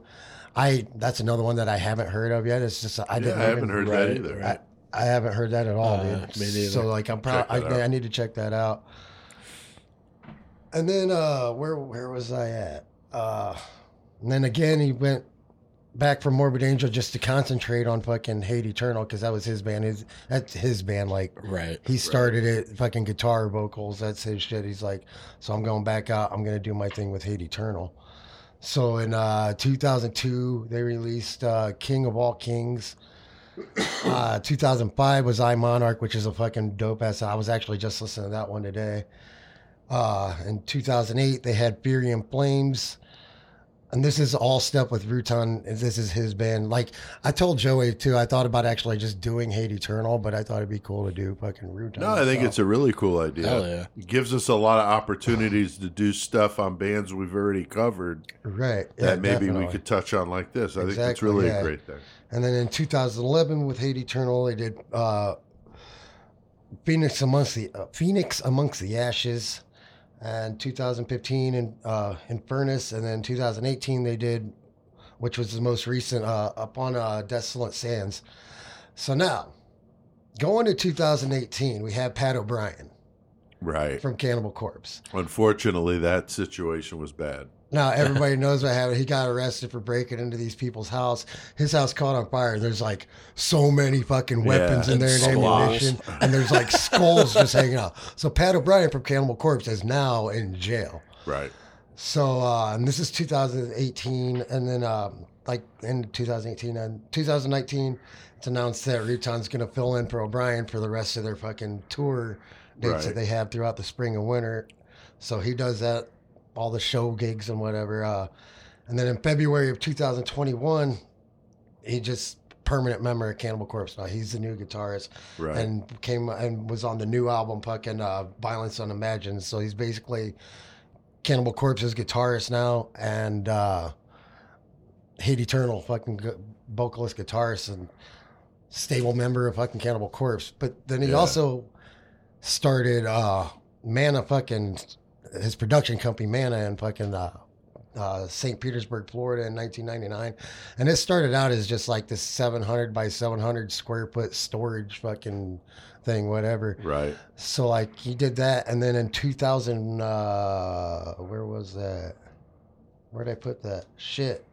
Speaker 5: I That's another one that I haven't heard of yet. It's just, I
Speaker 4: Yeah,
Speaker 5: didn't
Speaker 4: I haven't heard that either.
Speaker 2: right.
Speaker 5: I, I haven't heard that at all,
Speaker 2: Uh,
Speaker 5: dude.
Speaker 2: me neither.
Speaker 5: So like I'm proud. I. I need to check that out. And then uh where where was I at? Uh and then again he went back from Morbid Angel just to concentrate on fucking Hate Eternal because that was his band. His that's his band. Like
Speaker 2: Right.
Speaker 5: he started it, fucking guitar, vocals. That's his shit. He's like, so I'm going back out. I'm gonna do my thing with Hate Eternal. So in uh, 2002, they released uh, King of All Kings. Uh, 2005 was I Monarch, which is a fucking dope ass. I was actually just listening to that one today. Uh, in 2008, they had Fury and Flames. And this is all stuff with Rutan. This is his band. Like I told Joey too, I thought about actually just doing Hate Eternal, but I thought it'd be cool to do fucking Rutan.
Speaker 4: No, I think it's a really cool idea.
Speaker 2: Hell yeah.
Speaker 4: It gives us a lot of opportunities to do stuff on bands we've already covered
Speaker 5: right. Yeah,
Speaker 4: that maybe we could touch on like this. I think that's really
Speaker 5: yeah.
Speaker 4: a great thing.
Speaker 5: And then in 2011 with Hate Eternal, they did uh, Phoenix amongst the uh, Phoenix amongst the Ashes, and 2015 in uh, Infernus, and then 2018 they did, which was the most recent, uh, upon uh, Desolate Sands. So now, going to 2018, we have Pat O'Brien
Speaker 4: Right.
Speaker 5: from Cannibal Corpse.
Speaker 4: Unfortunately, that situation was bad.
Speaker 5: Now everybody knows what happened. He got arrested for breaking into these people's house. His house caught on fire. There's like so many fucking weapons
Speaker 4: Yeah,
Speaker 5: in there and ammunition, and there's like skulls just hanging out. So Pat O'Brien from Cannibal Corpse is now in jail.
Speaker 4: Right.
Speaker 5: So uh, and this is 2018, and then um, like in 2018 and 2019, it's announced that Rutan's going to fill in for O'Brien for the rest of their fucking tour dates
Speaker 4: Right.
Speaker 5: that they have throughout the spring and winter. So he does that, all the show gigs and whatever. Uh, and then in February of 2021, he just permanent member of Cannibal Corpse. Now he's the new guitarist
Speaker 4: Right.
Speaker 5: and came and was on the new album, fucking uh, Violence Unimagined. So he's basically Cannibal Corpse's guitarist now, and uh, Hate Eternal, fucking vocalist, guitarist, and stable member of fucking Cannibal Corpse. But then he
Speaker 4: Yeah.
Speaker 5: also started uh, Mana, fucking his production company, Mana, in fucking uh, uh, St. Petersburg, Florida, in 1999. And it started out as just like this 700 by 700 square foot storage fucking thing, whatever.
Speaker 4: right.
Speaker 5: So like he did that, and then in 2000, uh, where was that? Where'd I put that? Shit.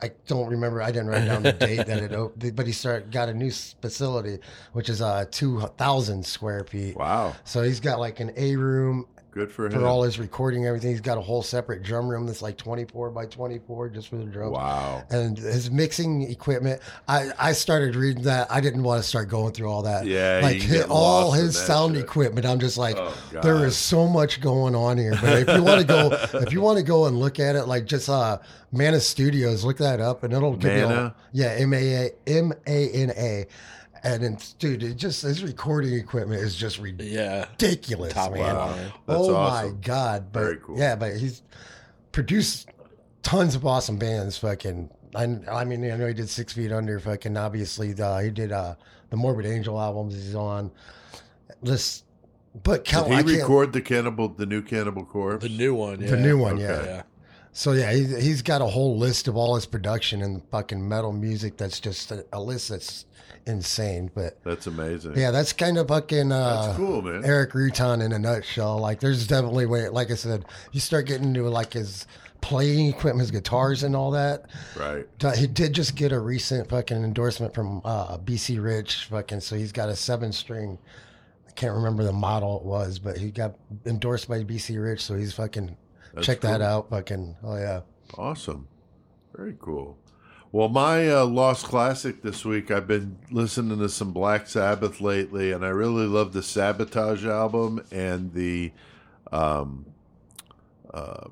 Speaker 5: I don't remember. I didn't write down the date that it opened, but he started got a new facility, which is uh 2,000 square feet.
Speaker 4: Wow.
Speaker 5: So he's got like an A room
Speaker 4: Good for him.
Speaker 5: for all his recording, everything. He's got a whole separate drum room that's like 24 by 24 just for the drums
Speaker 4: wow.
Speaker 5: and his mixing equipment. I, I started reading that. I didn't want to start going through all that.
Speaker 4: Yeah,
Speaker 5: like
Speaker 4: you can
Speaker 5: hi-
Speaker 4: get
Speaker 5: all his sound
Speaker 4: shit.
Speaker 5: equipment. I'm just like,
Speaker 4: Oh,
Speaker 5: there is so much going on here. But if you want to go, if you want to go and look at it, like just uh, Mana Studios, look that up, and it'll give you. all- yeah, M A A M A N A. And it's, dude, it just his recording equipment is just
Speaker 2: Yeah.
Speaker 5: ridiculous,
Speaker 2: Top
Speaker 5: man.
Speaker 2: wow.
Speaker 4: That's
Speaker 5: oh
Speaker 4: awesome.
Speaker 5: my god! But
Speaker 4: Very cool.
Speaker 5: yeah, but he's produced tons of awesome bands. Fucking, I, I mean, I know he did Six Feet Under. Fucking, obviously, the, he did uh the Morbid Angel albums. He's on. This, but
Speaker 4: Did he
Speaker 5: I
Speaker 4: record the cannibal, the new Cannibal Corpse?
Speaker 2: The new one. Yeah.
Speaker 5: the new one.
Speaker 4: Okay.
Speaker 5: Yeah.
Speaker 2: Yeah.
Speaker 5: So yeah, he, he's got a whole list of all his production and fucking metal music. That's just a, a list that's insane. But
Speaker 4: That's amazing.
Speaker 5: yeah, that's kind of fucking. Uh,
Speaker 4: That's cool, man.
Speaker 5: Erik Rutan in a nutshell. Like, there's definitely way. Like I said, you start getting into like his playing equipment, his guitars and all that.
Speaker 4: Right.
Speaker 5: He did just get a recent fucking endorsement from uh, BC Rich, fucking. So he's got a seven string. I can't remember the model it was, but he got endorsed by BC Rich, so he's fucking.
Speaker 4: That's
Speaker 5: check that out, fucking. Oh yeah.
Speaker 4: Awesome. Very cool. Well, my uh, Lost Classic this week, I've been listening to some Black Sabbath lately, and I really love the Sabotage album and the um, uh,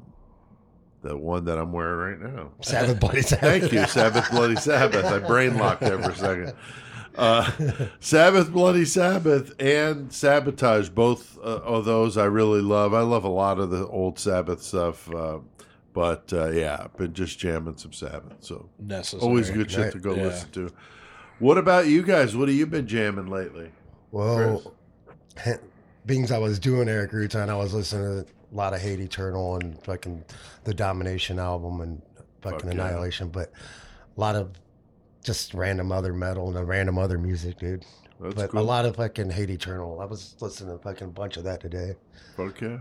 Speaker 4: the one that I'm wearing right now.
Speaker 5: Sabbath Bloody Sabbath.
Speaker 4: Thank you, Sabbath Bloody Sabbath. I brain locked there for a second. Uh, Sabbath Bloody Sabbath and Sabotage, both uh, of those I really love. I love a lot of the old Sabbath stuff, uh, but uh, yeah, I've been just jamming some Sabbath. So
Speaker 2: Necessary.
Speaker 4: always good shit to go
Speaker 2: Yeah.
Speaker 4: listen to. What about you guys? What have you been jamming lately?
Speaker 5: Well, being I was doing Erik Rutan, I was listening to a lot of Hate Eternal and fucking the Domination album and fucking
Speaker 4: Fuck yeah.
Speaker 5: Annihilation, but a lot of just random other metal and a random other music, dude.
Speaker 4: That's
Speaker 5: but
Speaker 4: cool.
Speaker 5: a lot of fucking Hate Eternal. I was listening to fucking bunch of that today.
Speaker 4: Okay.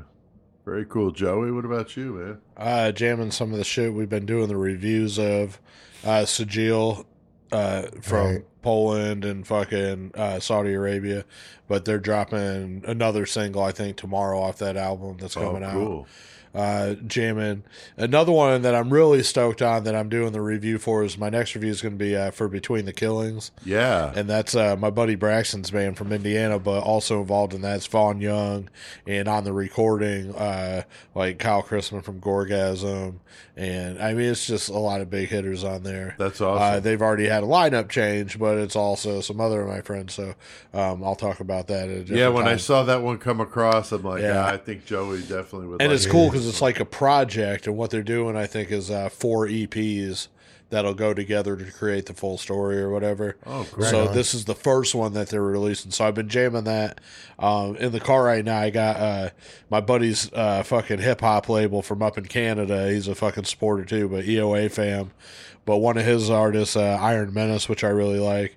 Speaker 4: Very cool. Joey, what about you, man?
Speaker 2: uh, jamming some of the shit we've been doing the reviews of uh, Sigil uh, from
Speaker 5: Right.
Speaker 2: Poland and fucking uh, Saudi Arabia, but they're dropping another single I think tomorrow off that album that's coming
Speaker 4: oh,
Speaker 2: out. Uh, jamming. Another one that I'm really stoked on that I'm doing the review for is my next review is going to be uh, for Between the Killings.
Speaker 4: Yeah.
Speaker 2: and that's uh, my buddy Braxton's band from Indiana, but also involved in that. Is Vaughn Young, and on the recording, uh, like Kyle Chrisman from Gorgasm, and I mean it's just a lot of big hitters on there.
Speaker 4: That's
Speaker 2: Uh,
Speaker 4: awesome.
Speaker 2: they've already had a lineup change, but it's also some other of my friends, so um, I'll talk about that. At a
Speaker 4: yeah, when I saw that one come across, I'm like, yeah,
Speaker 2: Yeah.
Speaker 4: I think Joey definitely would
Speaker 2: and
Speaker 4: like
Speaker 2: it's
Speaker 4: it.
Speaker 2: cool because it's like a project, and what they're doing, I think, is uh, four EPs that'll go together to create the full story or whatever.
Speaker 4: Oh, great.
Speaker 2: so
Speaker 5: on.
Speaker 2: this is the first one that they're releasing. So I've been jamming that um, in the car right now. I got uh, my buddy's uh, fucking hip hop label from up in Canada. He's a fucking supporter too, but EOA fam. But one of his artists, uh, Iron Menace, which I really like.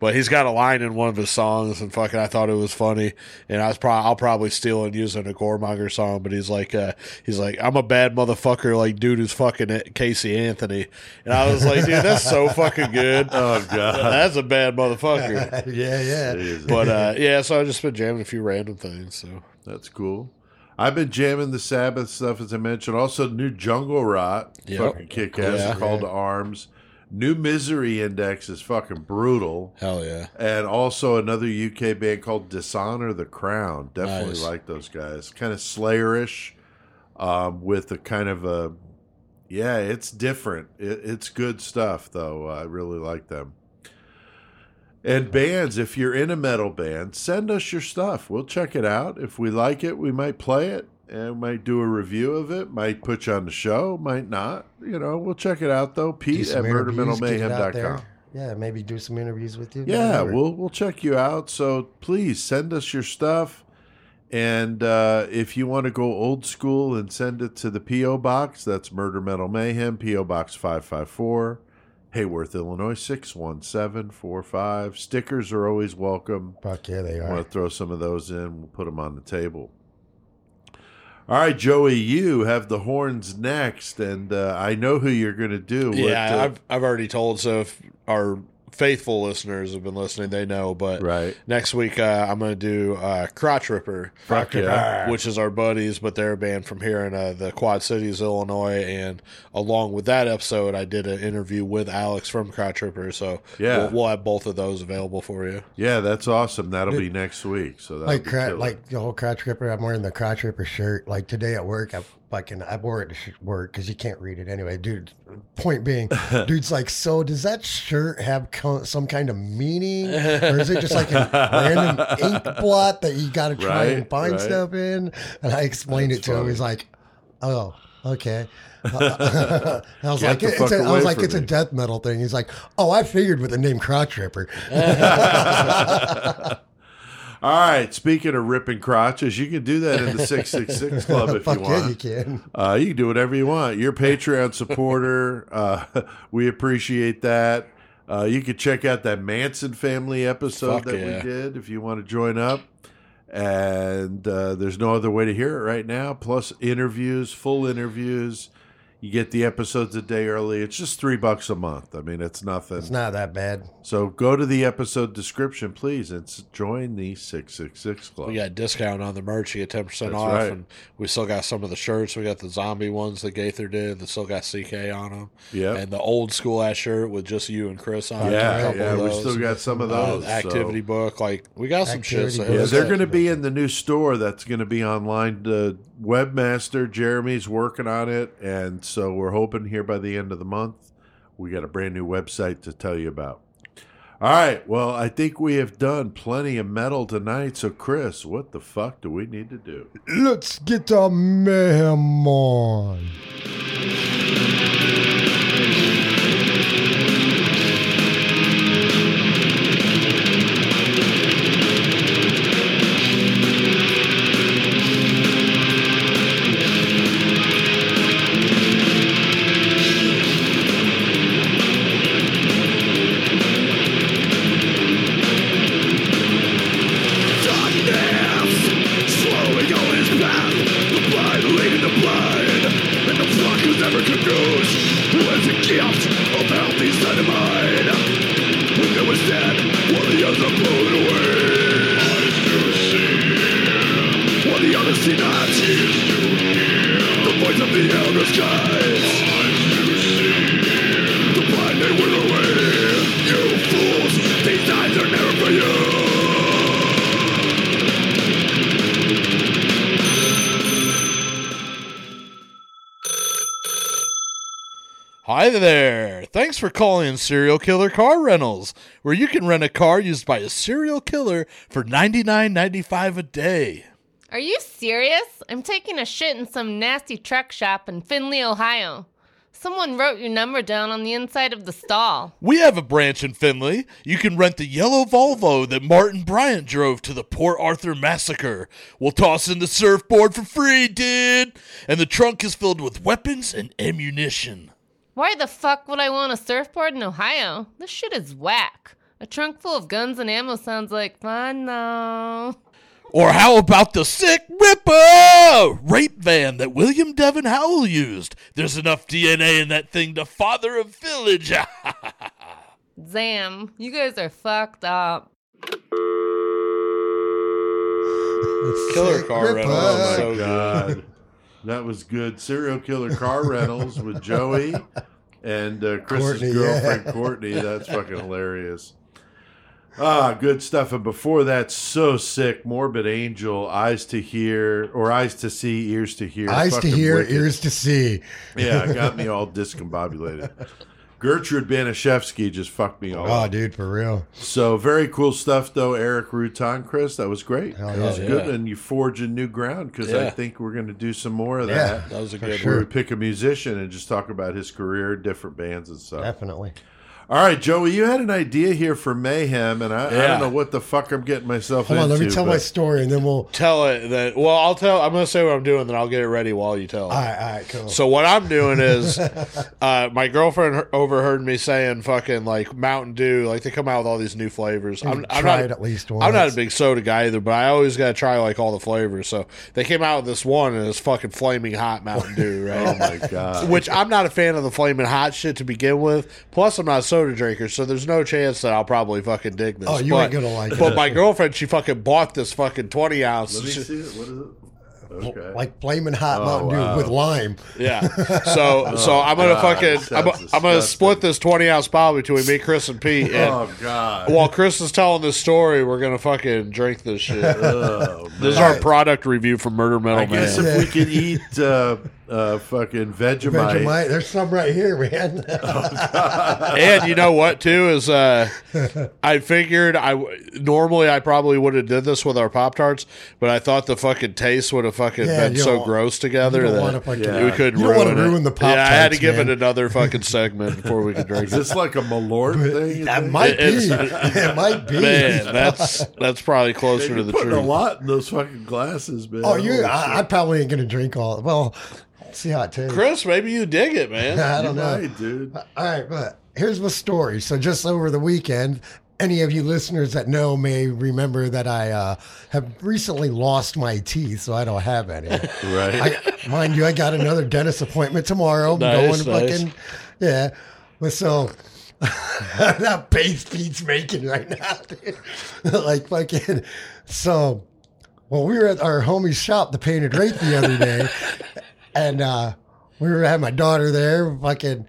Speaker 2: But he's got a line in one of his songs, and fucking, I thought it was funny. And I was probably, I'll probably steal and use it in a Goremonger song. But he's like, uh, he's like, I'm a bad motherfucker, like dude who's fucking Casey Anthony. And I was like, dude, that's so fucking good.
Speaker 4: Oh god.
Speaker 2: That's a bad motherfucker.
Speaker 5: yeah, yeah.
Speaker 4: Jesus.
Speaker 2: But uh, yeah, so I've just been jamming a few random things. So
Speaker 4: That's cool. I've been jamming the Sabbath stuff as I mentioned. Also, new Jungle Rot,
Speaker 2: Yep.
Speaker 4: fucking kick ass.
Speaker 2: Yeah.
Speaker 4: Call to Arms. New Misery Index is fucking brutal.
Speaker 2: hell yeah,
Speaker 4: And also another UK band called Dishonor the Crown. Definitely
Speaker 2: Nice.
Speaker 4: like those guys. Kind of Slayerish, um, with a kind of a yeah, it's different. It, it's good stuff though. I really like them. And bands, if you're in a metal band, send us your stuff. We'll check it out. If we like it, we might play it and might do a review of it. Might put you on the show, might not. You know, we'll check it out though. Pete at
Speaker 5: some interviews, get it out there.
Speaker 4: murdermetalmayhem.com.
Speaker 5: Yeah, maybe do some interviews with you.
Speaker 4: Yeah,
Speaker 5: whatever.
Speaker 4: we'll we'll check you out. So please send us your stuff. And uh, if you want to go old school and send it to the PO box, that's Murder Metal Mayhem, PO Box five five four, Hayworth, Illinois six one seven four five. Stickers are always welcome.
Speaker 5: Fuck yeah, they
Speaker 4: I
Speaker 5: are.
Speaker 4: want to throw some of those in. We'll put them on the table. All right, Joey, you have the horns next, and uh, I know who you're going to do. What,
Speaker 2: yeah.
Speaker 4: uh,
Speaker 2: I've I've already told. So if our faithful listeners have been listening, they know. But
Speaker 4: right.
Speaker 2: next week uh, I'm going to do uh, Crotch Ripper.
Speaker 4: Fuck yeah.
Speaker 2: which is our buddies, but they're a band from here in uh, the Quad Cities, Illinois. And along with that episode, I did an interview with Alex from Crotch Ripper. So
Speaker 4: Yeah.
Speaker 2: we'll, we'll have both of those available for you.
Speaker 4: Yeah, that's awesome. That'll be next week. So that'll
Speaker 5: like
Speaker 4: be
Speaker 5: cra- like the whole crotch ripper. I'm wearing the crotch ripper shirt. Like today at work, I fucking I wore it to because you can't read it anyway, dude. Point being, dude's like, so does that shirt have co- some kind of meaning, or is it just like a random ink blot that you got to try and find
Speaker 4: right.
Speaker 5: stuff in? And I explained
Speaker 4: That's
Speaker 5: it to him. He's like, oh. Okay, I was
Speaker 4: Get
Speaker 5: like, it's a, I was like, it's a death metal thing. He's like, oh, I figured with the name Crotch Ripper.
Speaker 4: All right. Speaking of ripping crotches, you can do that in the 666 Club if
Speaker 5: Fuck
Speaker 4: you
Speaker 5: yeah,
Speaker 4: want.
Speaker 5: you can.
Speaker 4: Uh, you can do whatever you want. You're a Patreon supporter. Uh, we appreciate that. Uh, you can check out that Manson family episode
Speaker 2: Fuck
Speaker 4: that
Speaker 2: yeah.
Speaker 4: we did if you want to join up. And uh, there's no other way to hear it right now. Plus interviews, full interviews. You get the episodes a day early. It's just three bucks a month. I mean, it's nothing.
Speaker 5: It's not that bad.
Speaker 4: So go to the episode description, please, and join the 666 Club.
Speaker 2: We got a discount on the merch. You get ten percent
Speaker 4: That's
Speaker 2: off,
Speaker 4: right.
Speaker 2: and we still got some of the shirts. We got the zombie ones that Gaither did. That still got CK on them.
Speaker 4: Yeah,
Speaker 2: and the old school ass shirt with just you and Chris on. it. A
Speaker 4: yeah,
Speaker 2: couple
Speaker 4: yeah,
Speaker 2: of
Speaker 4: we still got some of
Speaker 2: Uh,
Speaker 4: those. so-
Speaker 2: activity book. Like we got some shit. So
Speaker 4: Yeah, they're going to be in the new store that's going to be online. The webmaster Jeremy's working on it, and so we're hoping here by the end of the month we got a brand new website to tell you about. All right, well, I think we have done plenty of metal tonight. So, Chris, what the fuck do we need to do?
Speaker 5: Let's get our mayhem on.
Speaker 2: Hi there. Thanks for calling Serial Killer Car Rentals, where you can rent a car used by a serial killer for ninety nine ninety five a day.
Speaker 6: Are you serious? I'm taking a shit in some nasty truck shop in Findlay, Ohio. Someone wrote your number down on the inside of the stall.
Speaker 2: We have a branch in Findlay. You can rent the yellow Volvo that Martin Bryant drove to the Port Arthur massacre. We'll toss in the surfboard for free, dude. And the trunk is filled with weapons and ammunition.
Speaker 6: Why the fuck would I want a surfboard in Ohio? This shit is whack. A trunk full of guns and ammo sounds like fun, though.
Speaker 2: Or how about the sick Ripper rape van that William Devin Howell used? There's enough DNA in that thing to father a village.
Speaker 6: Zam, you guys are fucked up.
Speaker 2: Killer car
Speaker 5: Ripper.
Speaker 2: rental.
Speaker 4: Oh my
Speaker 2: So good.
Speaker 4: god, that was good. Serial killer car rentals with Joey and uh, Chris's
Speaker 5: Courtney,
Speaker 4: girlfriend
Speaker 5: yeah.
Speaker 4: Courtney. That's fucking hilarious. Ah, good stuff. And before that, so sick. Morbid Angel, eyes to hear or eyes to see, ears to hear.
Speaker 5: Eyes to hear,
Speaker 4: wicked.
Speaker 5: ears to see.
Speaker 4: Yeah, got me all discombobulated. Gertrude Baniszewski just fucked me all
Speaker 5: Oh,
Speaker 4: up.
Speaker 5: dude, for real.
Speaker 4: So very cool stuff, though. Erik Rutan, Chris, that was great.
Speaker 5: Hell
Speaker 4: that
Speaker 5: yeah.
Speaker 4: was good,
Speaker 2: yeah.
Speaker 4: and you forging new ground because I think we're going to do some more of
Speaker 5: Yeah.
Speaker 4: that.
Speaker 2: That was a good
Speaker 5: sure.
Speaker 4: Where we pick a musician and just talk about his career, different bands and stuff.
Speaker 5: Definitely.
Speaker 4: All right, Joey, you had an idea here for Mayhem, and I, I don't know what the fuck I'm getting myself
Speaker 5: Hold on,
Speaker 4: into.
Speaker 5: let me tell my story and then we'll.
Speaker 2: Tell it that. Well, I'll tell. I'm gonna say what I'm doing, then I'll get it ready while you tell.
Speaker 5: All right, all right, cool.
Speaker 2: So what I'm doing is, uh, my girlfriend overheard me saying fucking like Mountain Dew, like they come out with all these new flavors. I'm, I'm
Speaker 5: Try
Speaker 2: not
Speaker 5: at least one.
Speaker 2: I'm not a big soda guy either, but I always gotta try like all the flavors. So they came out with this one, and it's fucking flaming hot Mountain Dew, right?
Speaker 4: Oh my god!
Speaker 2: Which I'm not a fan of the flaming hot shit to begin with. Plus, I'm not a soda drinker, so there's no chance that I'll probably fucking dig this.
Speaker 5: Oh, you
Speaker 2: but,
Speaker 5: ain't gonna like it.
Speaker 2: But my girlfriend, she fucking bought this fucking 20 ounce.
Speaker 4: Let me
Speaker 2: She-
Speaker 4: see it. What is it? Okay.
Speaker 5: Like flaming hot
Speaker 4: Oh,
Speaker 5: Mountain Dew
Speaker 4: wow.
Speaker 5: with lime.
Speaker 2: Yeah. So so I'm gonna
Speaker 4: God,
Speaker 2: fucking I'm, I'm gonna split this 20 ounce bottle between me, Chris, and Pete. And
Speaker 4: oh god!
Speaker 2: while Chris is telling this story, we're gonna fucking drink this shit.
Speaker 4: Oh,
Speaker 2: This is our product review from Murder Metal
Speaker 4: I guess
Speaker 2: Man.
Speaker 4: if we could eat uh, uh, fucking Vegemite,
Speaker 5: Vegemite. There's some right here, man.
Speaker 2: and you know what too is uh I figured I normally I probably would have did this with our Pop Tarts, but I thought the fucking taste would have fucking
Speaker 5: Yeah,
Speaker 2: been so gross together
Speaker 5: you
Speaker 2: that
Speaker 5: fucking-
Speaker 4: Yeah.
Speaker 2: we couldn't
Speaker 5: You
Speaker 2: ruin
Speaker 5: ruin the Pop
Speaker 2: yeah, I had to
Speaker 5: Tarts,
Speaker 2: give
Speaker 5: man.
Speaker 2: it another fucking segment before we could drink
Speaker 4: is
Speaker 2: it.
Speaker 4: this like a Malort thing?
Speaker 5: that
Speaker 4: think?
Speaker 5: might be. It might be.
Speaker 2: Man, that's that's probably closer to
Speaker 4: You're
Speaker 2: the
Speaker 4: putting a lot in those fucking glasses, man.
Speaker 5: Oh, you? I, I probably ain't gonna drink all. Well, see how it tastes.
Speaker 2: Chris, maybe you dig it, man.
Speaker 5: I don't know.
Speaker 4: might, dude.
Speaker 5: All right, but here's my story. So just over the weekend, any of you listeners that know may remember that I uh, have recently lost my teeth, so I don't have any.
Speaker 4: Right.
Speaker 5: I, mind you, I got another dentist appointment tomorrow. I'm
Speaker 2: Nice,
Speaker 5: going
Speaker 2: nice.
Speaker 5: fucking yeah. But so that bass beat's making right now, dude. like fucking so. Well, we were at our homie's shop, the Painted Wraith, the other day, and uh, we were had my daughter there. Fucking,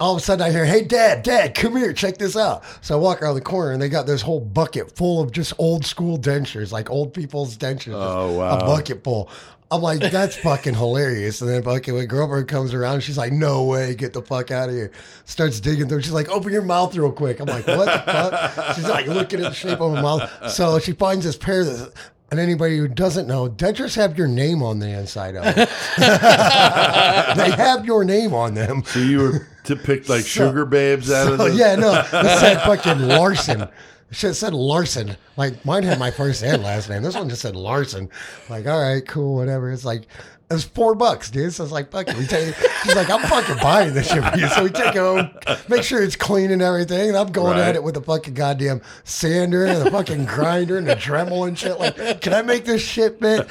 Speaker 5: all of a sudden I hear, "Hey, Dad, Dad, come here, check this out." So I walk around the corner, and they got this whole bucket full of just old school dentures, like old people's dentures.
Speaker 4: Oh, wow.
Speaker 5: A bucket full. I'm like, that's fucking hilarious. And then fucking when Girlfriend comes around, she's like, no way, get the fuck out of here. Starts digging through. She's like, open your mouth real quick. I'm like, what the fuck? She's like looking at the shape of her mouth. So she finds this pair that, and anybody who doesn't know, dentures have your name on the inside of them. they have your name on them.
Speaker 4: So you were to pick like
Speaker 5: So-
Speaker 4: sugar babes out of
Speaker 5: Oh
Speaker 4: the
Speaker 5: yeah, no, it said fucking Larson. Should said Larson. Like mine had my first and last name. This one just said Larson. Like, all right, cool, whatever. It's like it was four bucks, dude. So it's like, fuck it. We take She's like, I'm fucking buying this shit for you. So we take it home, make sure it's clean and everything. And I'm going
Speaker 4: Right.
Speaker 5: at it with a fucking goddamn sander and a fucking grinder and a Dremel and shit. Like, can I make this shit fit?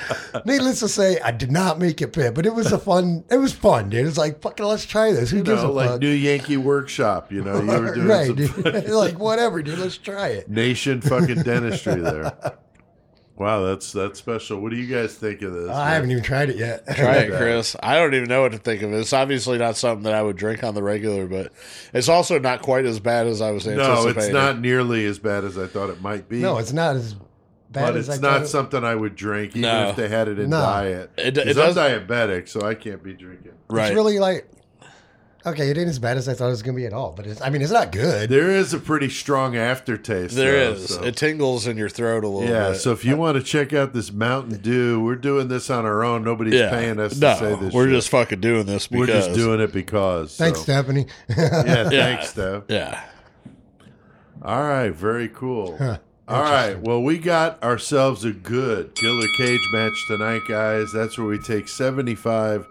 Speaker 5: Needless to say, I did not make it fit, but it was a fun. It was fun, dude. It's like, fucking, let's try this. Who
Speaker 4: you
Speaker 5: gives
Speaker 4: know,
Speaker 5: a
Speaker 4: like
Speaker 5: fuck?
Speaker 4: New Yankee Workshop. You know, you were doing
Speaker 5: right, dude. like whatever, dude. Let's try it.
Speaker 4: nation fucking dentistry there. Wow, that's that's special. What do you guys think of this?
Speaker 5: I haven't even tried it yet.
Speaker 2: Try it, Chris. I don't even know what to think of it. It's obviously not something that I would drink on the regular, but it's also not quite as bad as I was anticipating.
Speaker 4: No, it's not nearly as bad as I thought it might be.
Speaker 5: no, it's not as bad
Speaker 4: but
Speaker 5: as
Speaker 4: it's
Speaker 5: I
Speaker 4: not
Speaker 5: it-
Speaker 4: something I would drink, even
Speaker 2: No.
Speaker 4: if they had it in
Speaker 5: No.
Speaker 4: diet.
Speaker 2: It-
Speaker 4: 'Cause
Speaker 2: it
Speaker 4: I'm diabetic, so I can't be drinking.
Speaker 2: right.
Speaker 5: It's really like okay, it ain't as bad as I thought it was gonna be at all. But it's, I mean, it's not good.
Speaker 4: There is a pretty strong aftertaste.
Speaker 2: there
Speaker 4: though,
Speaker 2: is.
Speaker 4: so-
Speaker 2: It tingles in your throat a little bit.
Speaker 4: Yeah,
Speaker 2: bit.
Speaker 4: so if you want to check out this Mountain Dew, we're doing this on our own. Nobody's
Speaker 2: yeah.
Speaker 4: paying us
Speaker 2: no,
Speaker 4: to say this.
Speaker 2: we're
Speaker 4: shit.
Speaker 2: just fucking doing this because
Speaker 4: we're just doing it because.
Speaker 5: Thanks. Stephanie.
Speaker 4: Yeah,
Speaker 2: Yeah.
Speaker 4: thanks, Steph.
Speaker 2: Yeah.
Speaker 4: All right, very cool.
Speaker 5: Huh,
Speaker 4: All right, well, we got ourselves a good killer cage match tonight, guys. That's where we take 75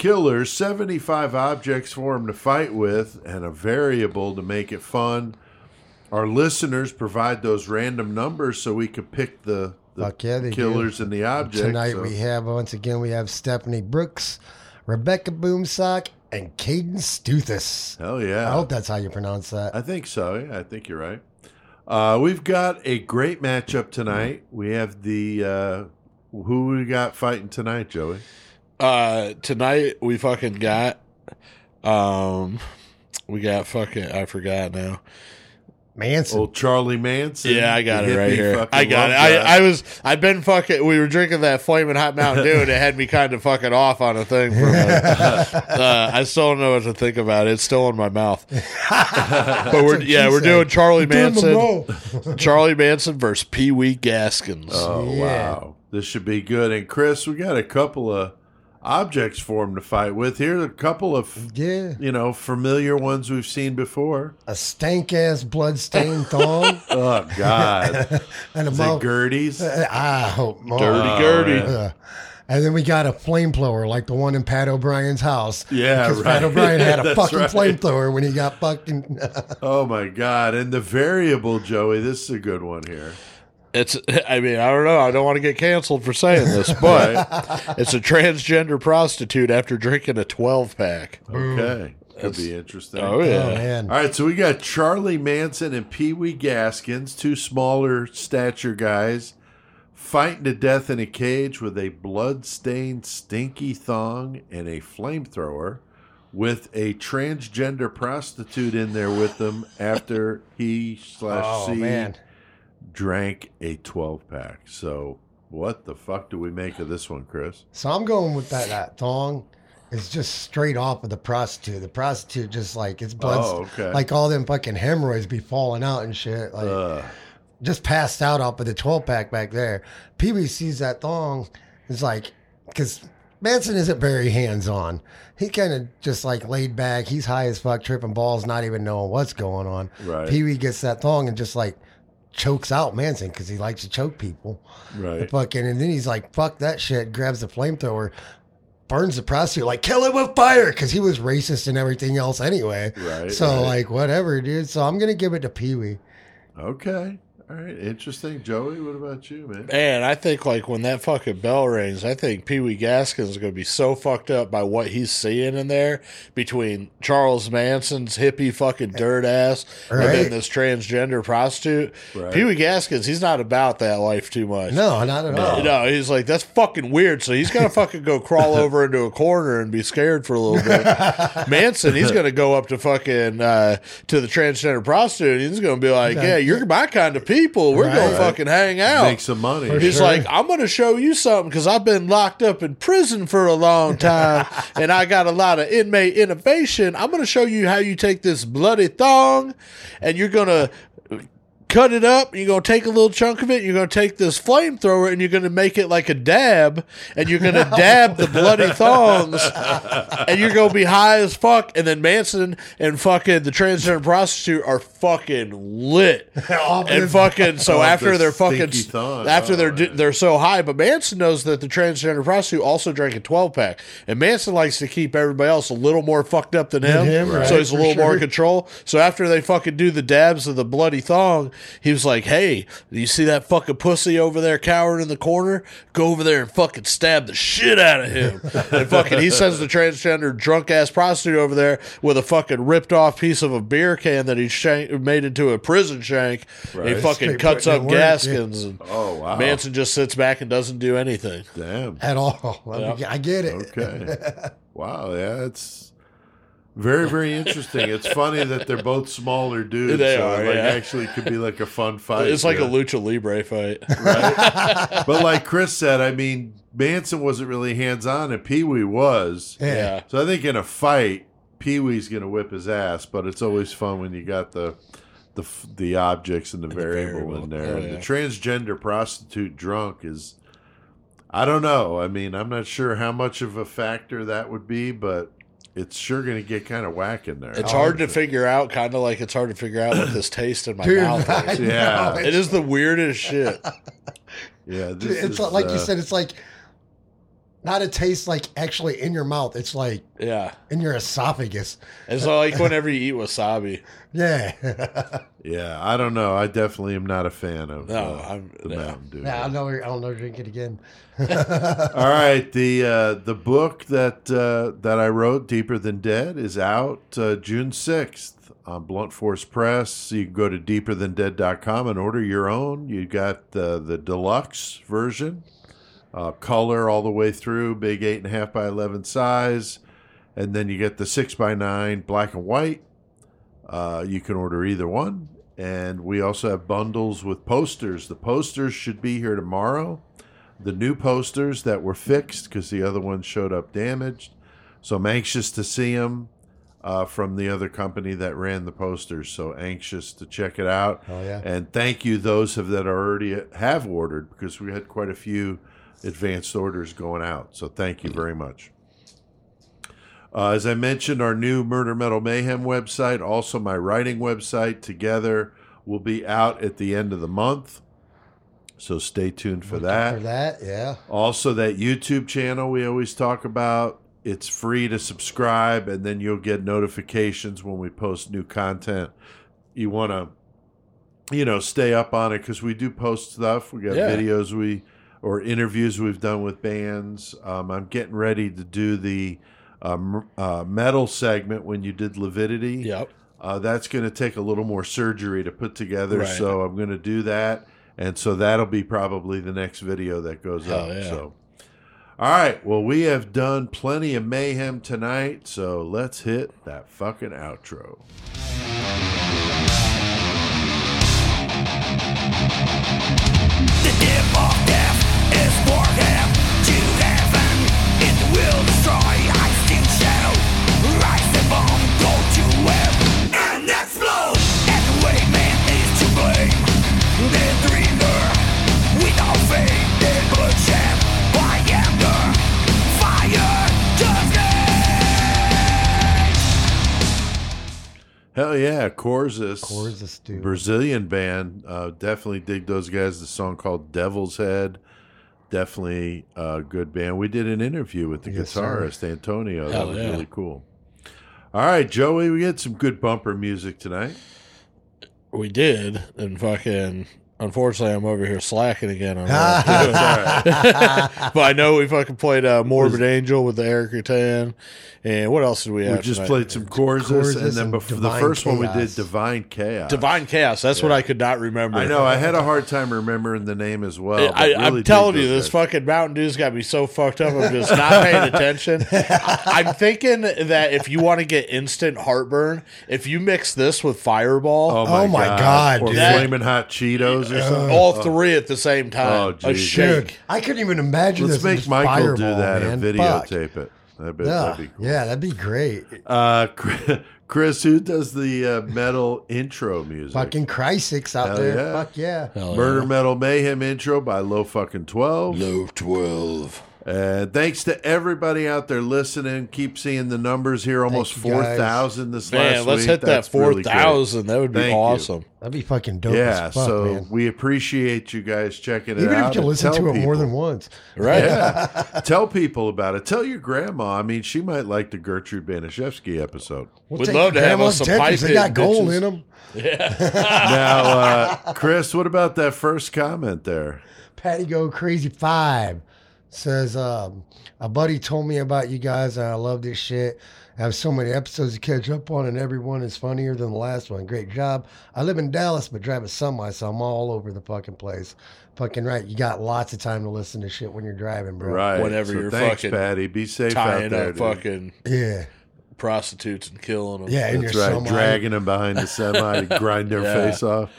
Speaker 4: killers, 75 objects for them to fight with, and a variable to make it fun. Our listeners provide those random numbers so we could pick the, the
Speaker 5: they do.
Speaker 4: killers and the objects.
Speaker 5: Tonight
Speaker 4: so-
Speaker 5: we have once again we have Stephanie Brooks, Rebecca Boomsock, and Caden Stuthis.
Speaker 4: Hell yeah.
Speaker 5: I hope that's how you pronounce that.
Speaker 4: I think so. Yeah, I think you're right. Uh, we've got a great matchup tonight. We have the uh, who we got fighting tonight, Joey.
Speaker 2: Uh, tonight we fucking got, um, we got fucking, I forgot now.
Speaker 5: Manson.
Speaker 4: Old Charlie Manson.
Speaker 2: Yeah, I got it right here. I got it. I, I was, I've been fucking, we were drinking that flaming hot Mountain Dew and it had me kind of fucking off on a thing for a uh, I still don't know what to think about it. It's still in my mouth. but we're, yeah, we're
Speaker 5: said.
Speaker 2: doing Charlie
Speaker 5: Doing the
Speaker 2: Manson.
Speaker 5: roll.
Speaker 2: Charlie Manson versus Pee Wee Gaskins.
Speaker 4: oh
Speaker 5: Yeah.
Speaker 4: wow, this should be good. And Chris, we got a couple of objects for him to fight with. Here's a couple of
Speaker 5: Yeah.
Speaker 4: you know familiar ones we've seen before.
Speaker 5: A stank ass blood stained thong.
Speaker 4: Oh God,
Speaker 5: and a
Speaker 4: is it
Speaker 5: mouth.
Speaker 4: Gertie's?
Speaker 5: I hope more.
Speaker 2: Dirty
Speaker 4: Oh,
Speaker 2: Gertie.
Speaker 5: Uh, and then we got a flamethrower like the one in Pat O'Brien's house.
Speaker 4: Yeah,
Speaker 5: because
Speaker 4: right.
Speaker 5: Pat O'Brien had a fucking
Speaker 4: right.
Speaker 5: flamethrower when he got fucking.
Speaker 4: Oh my God! And the variable, Joey. This is a good one here.
Speaker 2: It's, I mean, I don't know. I don't want to get canceled for saying this, but it's a transgender prostitute after drinking a 12 pack.
Speaker 4: Okay, could be interesting.
Speaker 2: Oh,
Speaker 5: oh
Speaker 2: yeah.
Speaker 5: man,
Speaker 4: All right, so we got Charlie Manson and Pee Wee Gaskins, two smaller stature guys, fighting to death in a cage with a blood-stained, stinky thong and a flamethrower, with a transgender prostitute in there with them after he slash
Speaker 5: oh
Speaker 4: she
Speaker 5: man.
Speaker 4: Drank a twelve-pack. So, what the fuck do we make of this one, Chris?
Speaker 5: So I'm going with that. That thong is just straight off of the prostitute. The prostitute just like it's blood.
Speaker 4: Oh, okay.
Speaker 5: Like all them fucking hemorrhoids be falling out and shit. Like
Speaker 4: Uh,
Speaker 5: just passed out off of the 12 pack back there. Pee Wee sees that thong. It's like, because Manson isn't very hands on. He kind of just like laid back. He's high as fuck, tripping balls, not even knowing what's going on.
Speaker 4: Right.
Speaker 5: Pee Wee gets that thong and just like chokes out Manson because he likes to choke people.
Speaker 4: right.
Speaker 5: Fucking, and then he's like, fuck that shit, grabs the flamethrower. Burns the prostitute like kill him with fire because he was racist and everything else anyway.
Speaker 4: Right,
Speaker 5: So
Speaker 4: right.
Speaker 5: like whatever, dude. So I'm gonna give it to Pee Wee.
Speaker 4: Okay. All right. Interesting. Joey, what about you, man?
Speaker 2: Man, I think like when that fucking bell rings, I think Pee Wee Gaskins is going to be so fucked up by what he's seeing in there between Charles Manson's hippie fucking dirt ass and then this transgender prostitute.
Speaker 4: Right.
Speaker 2: Pee Wee Gaskins, he's not about that life too much.
Speaker 5: No, not at all.
Speaker 2: No, he's like that's fucking weird. So he's gonna fucking go crawl over into a corner and be scared for a little bit. Manson, he's gonna go up to fucking uh, to the transgender prostitute. and He's gonna be like,
Speaker 5: Okay.
Speaker 2: "Yeah, you're my kind of people. We're
Speaker 5: Right.
Speaker 2: gonna fucking hang out."
Speaker 4: Make some money.
Speaker 5: For
Speaker 2: He's
Speaker 5: sure.
Speaker 2: like, I'm going to show you something because I've been locked up in prison for a long time and I got a lot of inmate innovation. I'm going to show you how you take this bloody thong and you're going to cut it up. You're going to take a little chunk of it. You're going to take this flamethrower and you're going to make it like a dab and you're going to dab the bloody thongs and you're going to be high as fuck. And then Manson and fucking the transgender prostitute are fucking lit. Oh, and fucking so
Speaker 4: Oh,
Speaker 2: after
Speaker 4: the
Speaker 2: they're fucking
Speaker 4: thong.
Speaker 2: after
Speaker 4: Oh,
Speaker 2: they're
Speaker 4: man.
Speaker 2: they're so high, but Manson knows that the transgender prostitute also drank a twelve pack, and Manson likes to keep everybody else a little more fucked up than him,
Speaker 5: him, right,
Speaker 2: so he's a little more in control. So after they fucking do the dabs of the bloody thong, he was like, "Hey, do you see that fucking pussy over there cowering in the corner? Go over there and fucking stab the shit out of him." and fucking he sends the transgender drunk ass prostitute over there with a fucking ripped off piece of a beer can that he shank, made into a prison shank. And he fucking
Speaker 5: Straight
Speaker 2: cuts up
Speaker 5: in work, yeah.
Speaker 2: Gaskins. And
Speaker 4: Oh, wow.
Speaker 2: Manson just sits back and doesn't do anything.
Speaker 4: Damn.
Speaker 5: At all. I, mean, I get it.
Speaker 4: Okay. wow. Yeah, it's very, very interesting. It's funny that they're both smaller dudes.
Speaker 2: They
Speaker 4: so
Speaker 2: are,
Speaker 4: it, like
Speaker 2: yeah.
Speaker 4: actually could be like a fun fight.
Speaker 2: It's like
Speaker 4: yeah.
Speaker 2: a lucha libre fight.
Speaker 4: but like Chris said, I mean, Manson wasn't really hands on, and Pee Wee was.
Speaker 5: Yeah.
Speaker 2: yeah.
Speaker 4: So I think in a fight, Pee Wee's going to whip his ass. But it's always fun when you got the the the objects and the variable,
Speaker 2: variable.
Speaker 4: in there.
Speaker 2: Oh,
Speaker 4: And
Speaker 2: yeah.
Speaker 4: The transgender prostitute drunk is. I don't know. I mean, I'm not sure how much of a factor that would be, but it's sure going to get kind of whack in there.
Speaker 2: It's hard to figure out, kind of like it's hard to figure out what this taste in my
Speaker 5: Dude,
Speaker 2: mouth
Speaker 5: I
Speaker 2: is.
Speaker 5: know,
Speaker 4: Yeah.
Speaker 2: It is the weirdest shit.
Speaker 4: yeah,
Speaker 5: Dude, it's
Speaker 4: is,
Speaker 5: like, like you
Speaker 4: uh,
Speaker 5: said, it's like not a taste like actually in your mouth. It's like
Speaker 2: Yeah.
Speaker 5: in your esophagus.
Speaker 2: It's like whenever you eat wasabi.
Speaker 5: Yeah.
Speaker 4: Yeah, I don't know. I definitely am not a fan of
Speaker 2: No,
Speaker 4: uh,
Speaker 2: I'm-
Speaker 4: the
Speaker 2: no.
Speaker 4: Mountain Dew.
Speaker 5: yeah, I'll know. I'll know. Drink it again.
Speaker 4: All right, the uh, the book that uh, that I wrote, Deeper Than Dead, is out uh, June sixth on Blunt Force Press. You can go to deeperthandead.com and order your own. You got the the deluxe version, uh, color all the way through, big eight and a half by eleven size, and then you get the six by nine black and white. Uh, you can order either one. And we also have bundles with posters. The posters should be here tomorrow the new posters that were fixed because the other ones showed up damaged. So I'm anxious to see them uh, from the other company that ran the posters. So anxious to check it out.
Speaker 5: Oh, yeah.
Speaker 4: And thank you those of that already have ordered because we had quite a few advanced orders going out. So thank you very much. Uh, as I mentioned, our new Murder Metal Mayhem website, also my writing website, together will be out at the end of the month. So stay tuned for that.
Speaker 5: For that, yeah.
Speaker 4: Also, that YouTube channel we always talk about. It's free to subscribe, and then you'll get notifications when we post new content. You want to, you know, stay up on it because we do post stuff. We got
Speaker 2: Yeah.
Speaker 4: videos we or interviews we've done with bands. Um, I'm getting ready to do the um, uh, metal segment when you did Lividity.
Speaker 2: Yep.
Speaker 4: Uh, that's going to take a little more surgery to put together,
Speaker 2: Right.
Speaker 4: so I'm going to do that, and so that'll be probably the next video that goes
Speaker 2: Hell
Speaker 4: up.
Speaker 2: yeah.
Speaker 4: So, all right, well, we have done plenty of mayhem tonight, so let's hit that fucking outro. Hell yeah, Korzus.
Speaker 5: Korzus, dude.
Speaker 4: Brazilian band. Uh, definitely dig those guys. The song called Devil's Head. Definitely a good band. We did an interview with the
Speaker 5: Yes, sir.
Speaker 4: guitarist, Antonio. That was
Speaker 2: yeah.
Speaker 4: really cool. All right, Joey, we had some good bumper music tonight.
Speaker 2: We did, and fucking. Unfortunately, I'm over here slacking again on. I'm doing. but I know we fucking played uh, Morbid Angel with the Erik Rutan, and what else did we have?
Speaker 4: We just
Speaker 2: tonight?
Speaker 4: played some Korzus,
Speaker 5: Korzus
Speaker 4: and then
Speaker 5: and
Speaker 4: before the
Speaker 5: Divine
Speaker 4: first one we did Divine Chaos.
Speaker 2: Divine Chaos. That's what I could not remember.
Speaker 4: I know. I had a hard time remembering the name as well.
Speaker 2: I,
Speaker 4: really
Speaker 2: I'm
Speaker 4: dig
Speaker 2: telling you, this
Speaker 4: guys.
Speaker 2: fucking Mountain Dew's got me so fucked up. I'm just not paying attention. I, I'm thinking that if you want to get instant heartburn, if you mix this with Fireball,
Speaker 5: Oh my God,
Speaker 4: Or
Speaker 5: dude.
Speaker 4: flaming hot Cheetos or uh, something.
Speaker 2: All three at the same oh, time.
Speaker 4: Oh,
Speaker 2: a.
Speaker 4: Dude,
Speaker 2: shake.
Speaker 5: I couldn't even imagine
Speaker 4: Let's
Speaker 5: this.
Speaker 4: make Michael do that
Speaker 5: man.
Speaker 4: and
Speaker 5: Fuck.
Speaker 4: videotape it.
Speaker 5: Yeah,
Speaker 4: that'd be cool.
Speaker 5: yeah, that'd be great.
Speaker 4: Uh, Chris, who does the uh, metal intro music?
Speaker 5: Fucking Crysix out
Speaker 4: Hell
Speaker 5: there.
Speaker 4: yeah.
Speaker 5: Fuck yeah.
Speaker 4: Murder Metal Mayhem intro by Low Fucking Twelve.
Speaker 2: Low 12.
Speaker 4: Uh, thanks to everybody out there listening. Keep seeing the numbers here. Almost
Speaker 5: four thousand this
Speaker 4: four guys. this
Speaker 2: man,
Speaker 4: last
Speaker 2: let's hit that four thousand. really that would be
Speaker 4: Thank you.
Speaker 2: awesome.
Speaker 5: That'd be fucking dope.
Speaker 4: yeah,
Speaker 5: as fuck,
Speaker 4: so
Speaker 5: man.
Speaker 4: we appreciate you guys checking it
Speaker 5: Even
Speaker 4: out.
Speaker 5: if you listen to it more than once,
Speaker 2: Right.
Speaker 4: yeah. Tell people about it. Tell your grandma. I mean, she might like the Gertrude Baniszewski episode.
Speaker 5: we
Speaker 2: We'd love to have us some pipe
Speaker 5: They got gold in them. Yeah.
Speaker 4: Now, uh, Chris, what about that first comment there?
Speaker 5: Patty go crazy five says, um, a buddy told me about you guys and I love this shit. I have so many episodes to catch up on and every one is funnier than the last one. Great job. I live in Dallas but drive a semi, so I'm all over the fucking place. Fucking right. You got lots of time to listen to shit when you're driving, bro.
Speaker 4: Right.
Speaker 2: Whenever
Speaker 4: so
Speaker 2: you're
Speaker 4: thanks,
Speaker 2: fucking
Speaker 4: Patty. Be safe out
Speaker 2: Tying
Speaker 4: there.
Speaker 2: up fucking
Speaker 5: Yeah.
Speaker 2: prostitutes and killing them.
Speaker 5: Yeah. In
Speaker 4: That's
Speaker 5: your
Speaker 4: right.
Speaker 5: semi.
Speaker 4: Dragging them behind the semi to grind their
Speaker 2: Yeah.
Speaker 4: face off.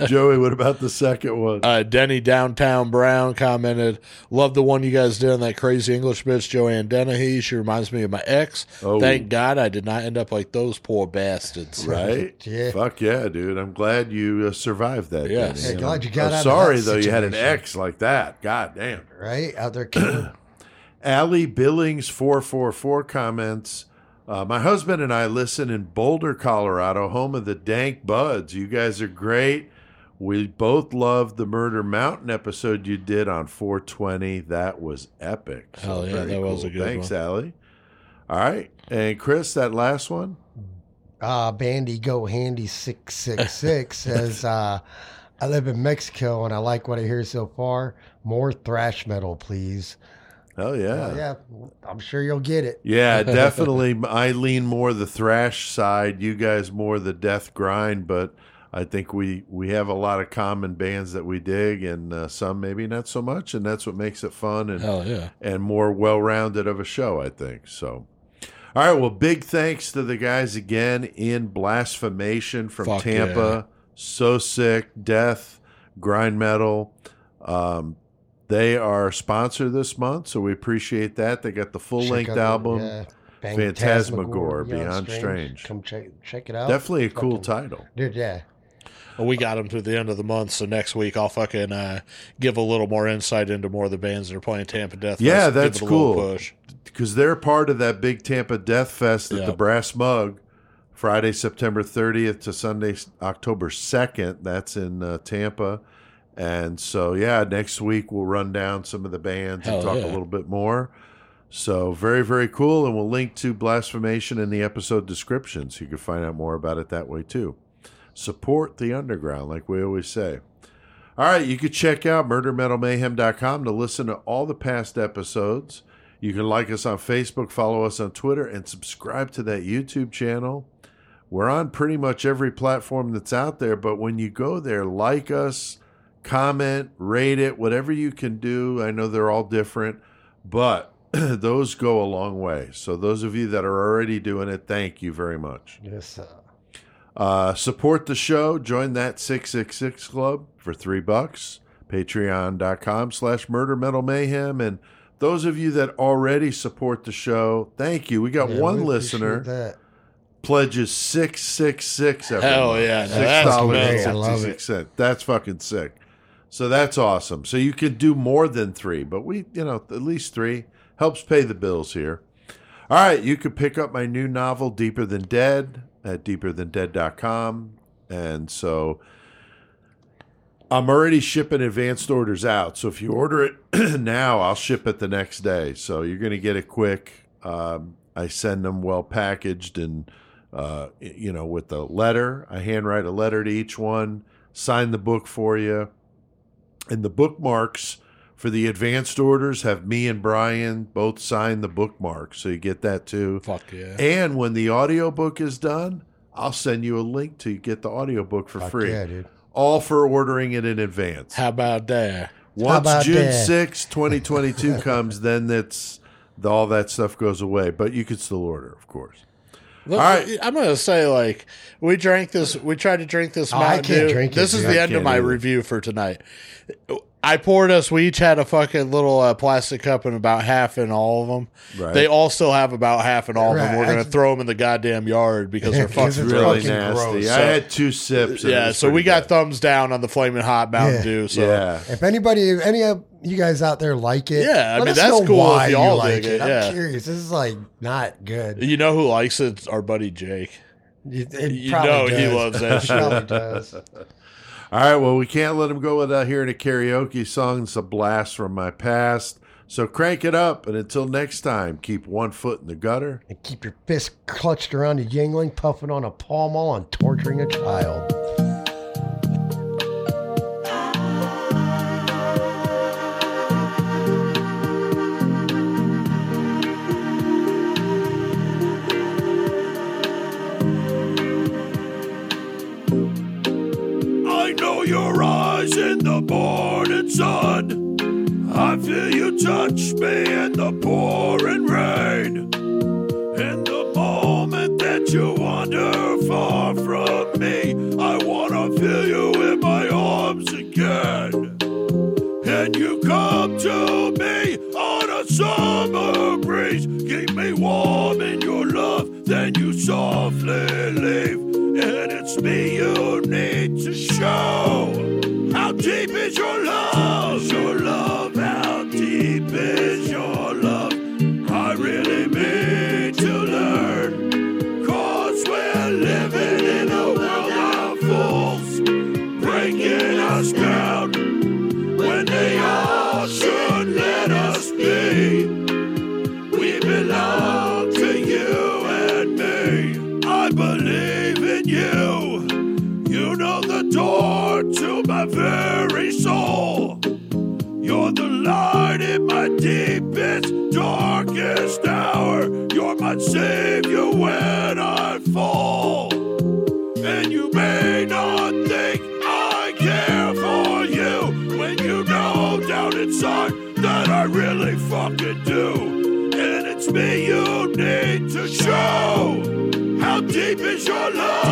Speaker 4: Jo- Joey, what about the second one?
Speaker 2: Uh, Denny Downtown Brown commented, "Love the one you guys did on that crazy English bitch, Joanne Dennehy. She reminds me of my ex.
Speaker 4: Oh.
Speaker 2: Thank God I did not end up like those poor bastards."
Speaker 4: Right?
Speaker 5: Yeah.
Speaker 4: Fuck yeah, dude. I'm glad you uh, survived that.
Speaker 2: Yes.
Speaker 4: Danny.
Speaker 5: Yeah, glad you got
Speaker 4: I'm
Speaker 5: out of
Speaker 4: sorry,
Speaker 5: that
Speaker 4: though, you had an ex like that. God damn.
Speaker 5: Right? Out there killing.
Speaker 4: Allie Billings four four four comments. Uh, my husband and I listen in Boulder, Colorado, home of the Dank Buds. You guys are great. We both loved the Murder Mountain episode you did on 420. That was epic. So
Speaker 2: Hell yeah,
Speaker 4: very
Speaker 2: that was a good
Speaker 4: Thanks,
Speaker 2: one.
Speaker 4: Allie. All right, and Chris, that last one.
Speaker 5: uh, Bandy Go Handy six six six says, uh, "I live in Mexico and I like what I hear so far. More thrash metal, please."
Speaker 4: Hell yeah.
Speaker 5: Uh, yeah, I'm sure you'll get it.
Speaker 4: Yeah, definitely. I lean more the thrash side. You guys more the death grind, but I think we we have a lot of common bands that we dig, and uh, some maybe not so much, and that's what makes it fun and
Speaker 2: Hell yeah.
Speaker 4: and more well rounded of a show. I think so. All right. Well, big thanks to the guys again in Blasphemation from
Speaker 2: Fuck
Speaker 4: Tampa. So sick, death, grind metal. Um, they are our sponsor this month, so we appreciate that. They got the full length album.
Speaker 5: yeah,
Speaker 4: Phantasmagoria, Beyond Strange.
Speaker 5: Come check check it out.
Speaker 4: Definitely a cool title.
Speaker 5: dude. Yeah,
Speaker 2: Well, we got them to the end of the month, so next week I'll fucking uh, give a little more insight into more of the bands that are playing Tampa Death.
Speaker 4: Yeah,
Speaker 2: Fest,
Speaker 4: that's cool. Because they're part of that big Tampa Death Fest at the Brass Mug, Friday, September 30th to Sunday, October 2nd. That's in uh, Tampa. And so, yeah, next week we'll run down some of the bands
Speaker 2: Hell
Speaker 4: and talk
Speaker 2: yeah.
Speaker 4: a little bit more. So, very, very cool. And we'll link to Blasphemation in the episode description so you can find out more about it that way too. Support the underground, like we always say. All right, you can check out murdermetalmayhem.com to listen to all the past episodes. You can like us on Facebook, follow us on Twitter, and subscribe to that YouTube channel. We're on pretty much every platform that's out there, but when you go there, like us, comment, rate it, whatever you can do. I know they're all different, but those go a long way. So, those of you that are already doing it, thank you very much.
Speaker 5: yes. Uh,
Speaker 4: Uh, support the show. Join that 666 club for three bucks. Patreon.com slash murder metal mayhem. And those of you that already support the show, thank you. We got
Speaker 5: yeah,
Speaker 4: one
Speaker 5: we
Speaker 4: listener
Speaker 5: That.
Speaker 4: pledges 666 every
Speaker 2: Hell
Speaker 4: month.
Speaker 2: yeah,
Speaker 4: Six
Speaker 2: that's
Speaker 4: dollars and
Speaker 5: great. I love
Speaker 4: 66 cents. That's fucking sick. So that's awesome. So you could do more than three, but we, you know, at least three helps pay the bills here. All right, you could pick up my new novel, Deeper Than Dead, at deeperthandead.com. And so I'm already shipping advanced orders out. So if you order it now, I'll ship it the next day. So you're going to get it quick. Um, I send them well packaged and uh, you know, with the letter. I handwrite a letter to each one, sign the book for you, and the bookmarks for the advanced orders have me and Brian both sign the bookmark, so you get that too.
Speaker 2: Fuck yeah.
Speaker 4: And when the audiobook is done, I'll send you a link to get the audiobook for
Speaker 5: Fuck
Speaker 4: free.
Speaker 5: yeah, dude.
Speaker 4: All for ordering it in advance.
Speaker 2: How about that?
Speaker 4: Once
Speaker 5: about
Speaker 4: June
Speaker 5: that?
Speaker 4: 6, 2022 comes, then that's the, all that stuff goes away. But you can still order, of course.
Speaker 2: Look,
Speaker 4: All right.
Speaker 2: I'm gonna say like we drank this. We tried to drink this.
Speaker 5: Oh, I can't
Speaker 2: Dew.
Speaker 5: drink it,
Speaker 2: This is
Speaker 5: dude.
Speaker 2: the
Speaker 4: I
Speaker 2: end of my
Speaker 4: either.
Speaker 2: review for tonight. I poured us. We each had a fucking little uh, plastic cup and about half in all of them.
Speaker 4: Right.
Speaker 2: They all still have about half in all of them. We're gonna
Speaker 5: I-
Speaker 2: throw them in the goddamn yard because they're fucking
Speaker 5: it's
Speaker 4: really
Speaker 5: fucking
Speaker 4: nasty.
Speaker 5: gross.
Speaker 4: I
Speaker 2: So-
Speaker 4: had two sips. and
Speaker 2: yeah. So we got
Speaker 4: bad.
Speaker 2: thumbs down on the flaming hot Mountain
Speaker 5: Yeah.
Speaker 2: Dew. So
Speaker 4: yeah.
Speaker 5: If anybody, if any of you guys out there like it,
Speaker 2: Yeah, I
Speaker 5: let
Speaker 2: mean,
Speaker 5: us
Speaker 2: that's
Speaker 5: know
Speaker 2: cool if
Speaker 5: why
Speaker 2: y'all
Speaker 5: you like
Speaker 2: dig it,
Speaker 5: I'm
Speaker 2: yeah.
Speaker 5: curious. This is like not good.
Speaker 2: you know who likes it? Our buddy Jake.
Speaker 5: It, it
Speaker 2: You
Speaker 5: probably
Speaker 2: know he loves that shit.
Speaker 4: All right, well, we can't let him go without hearing a karaoke song. It's a blast from my past. So crank it up, and until next time, keep one foot in the gutter.
Speaker 5: And keep your fist clutched around a Yuengling, puffing on a Pall Mall, and torturing a child.
Speaker 7: judge me in the your love?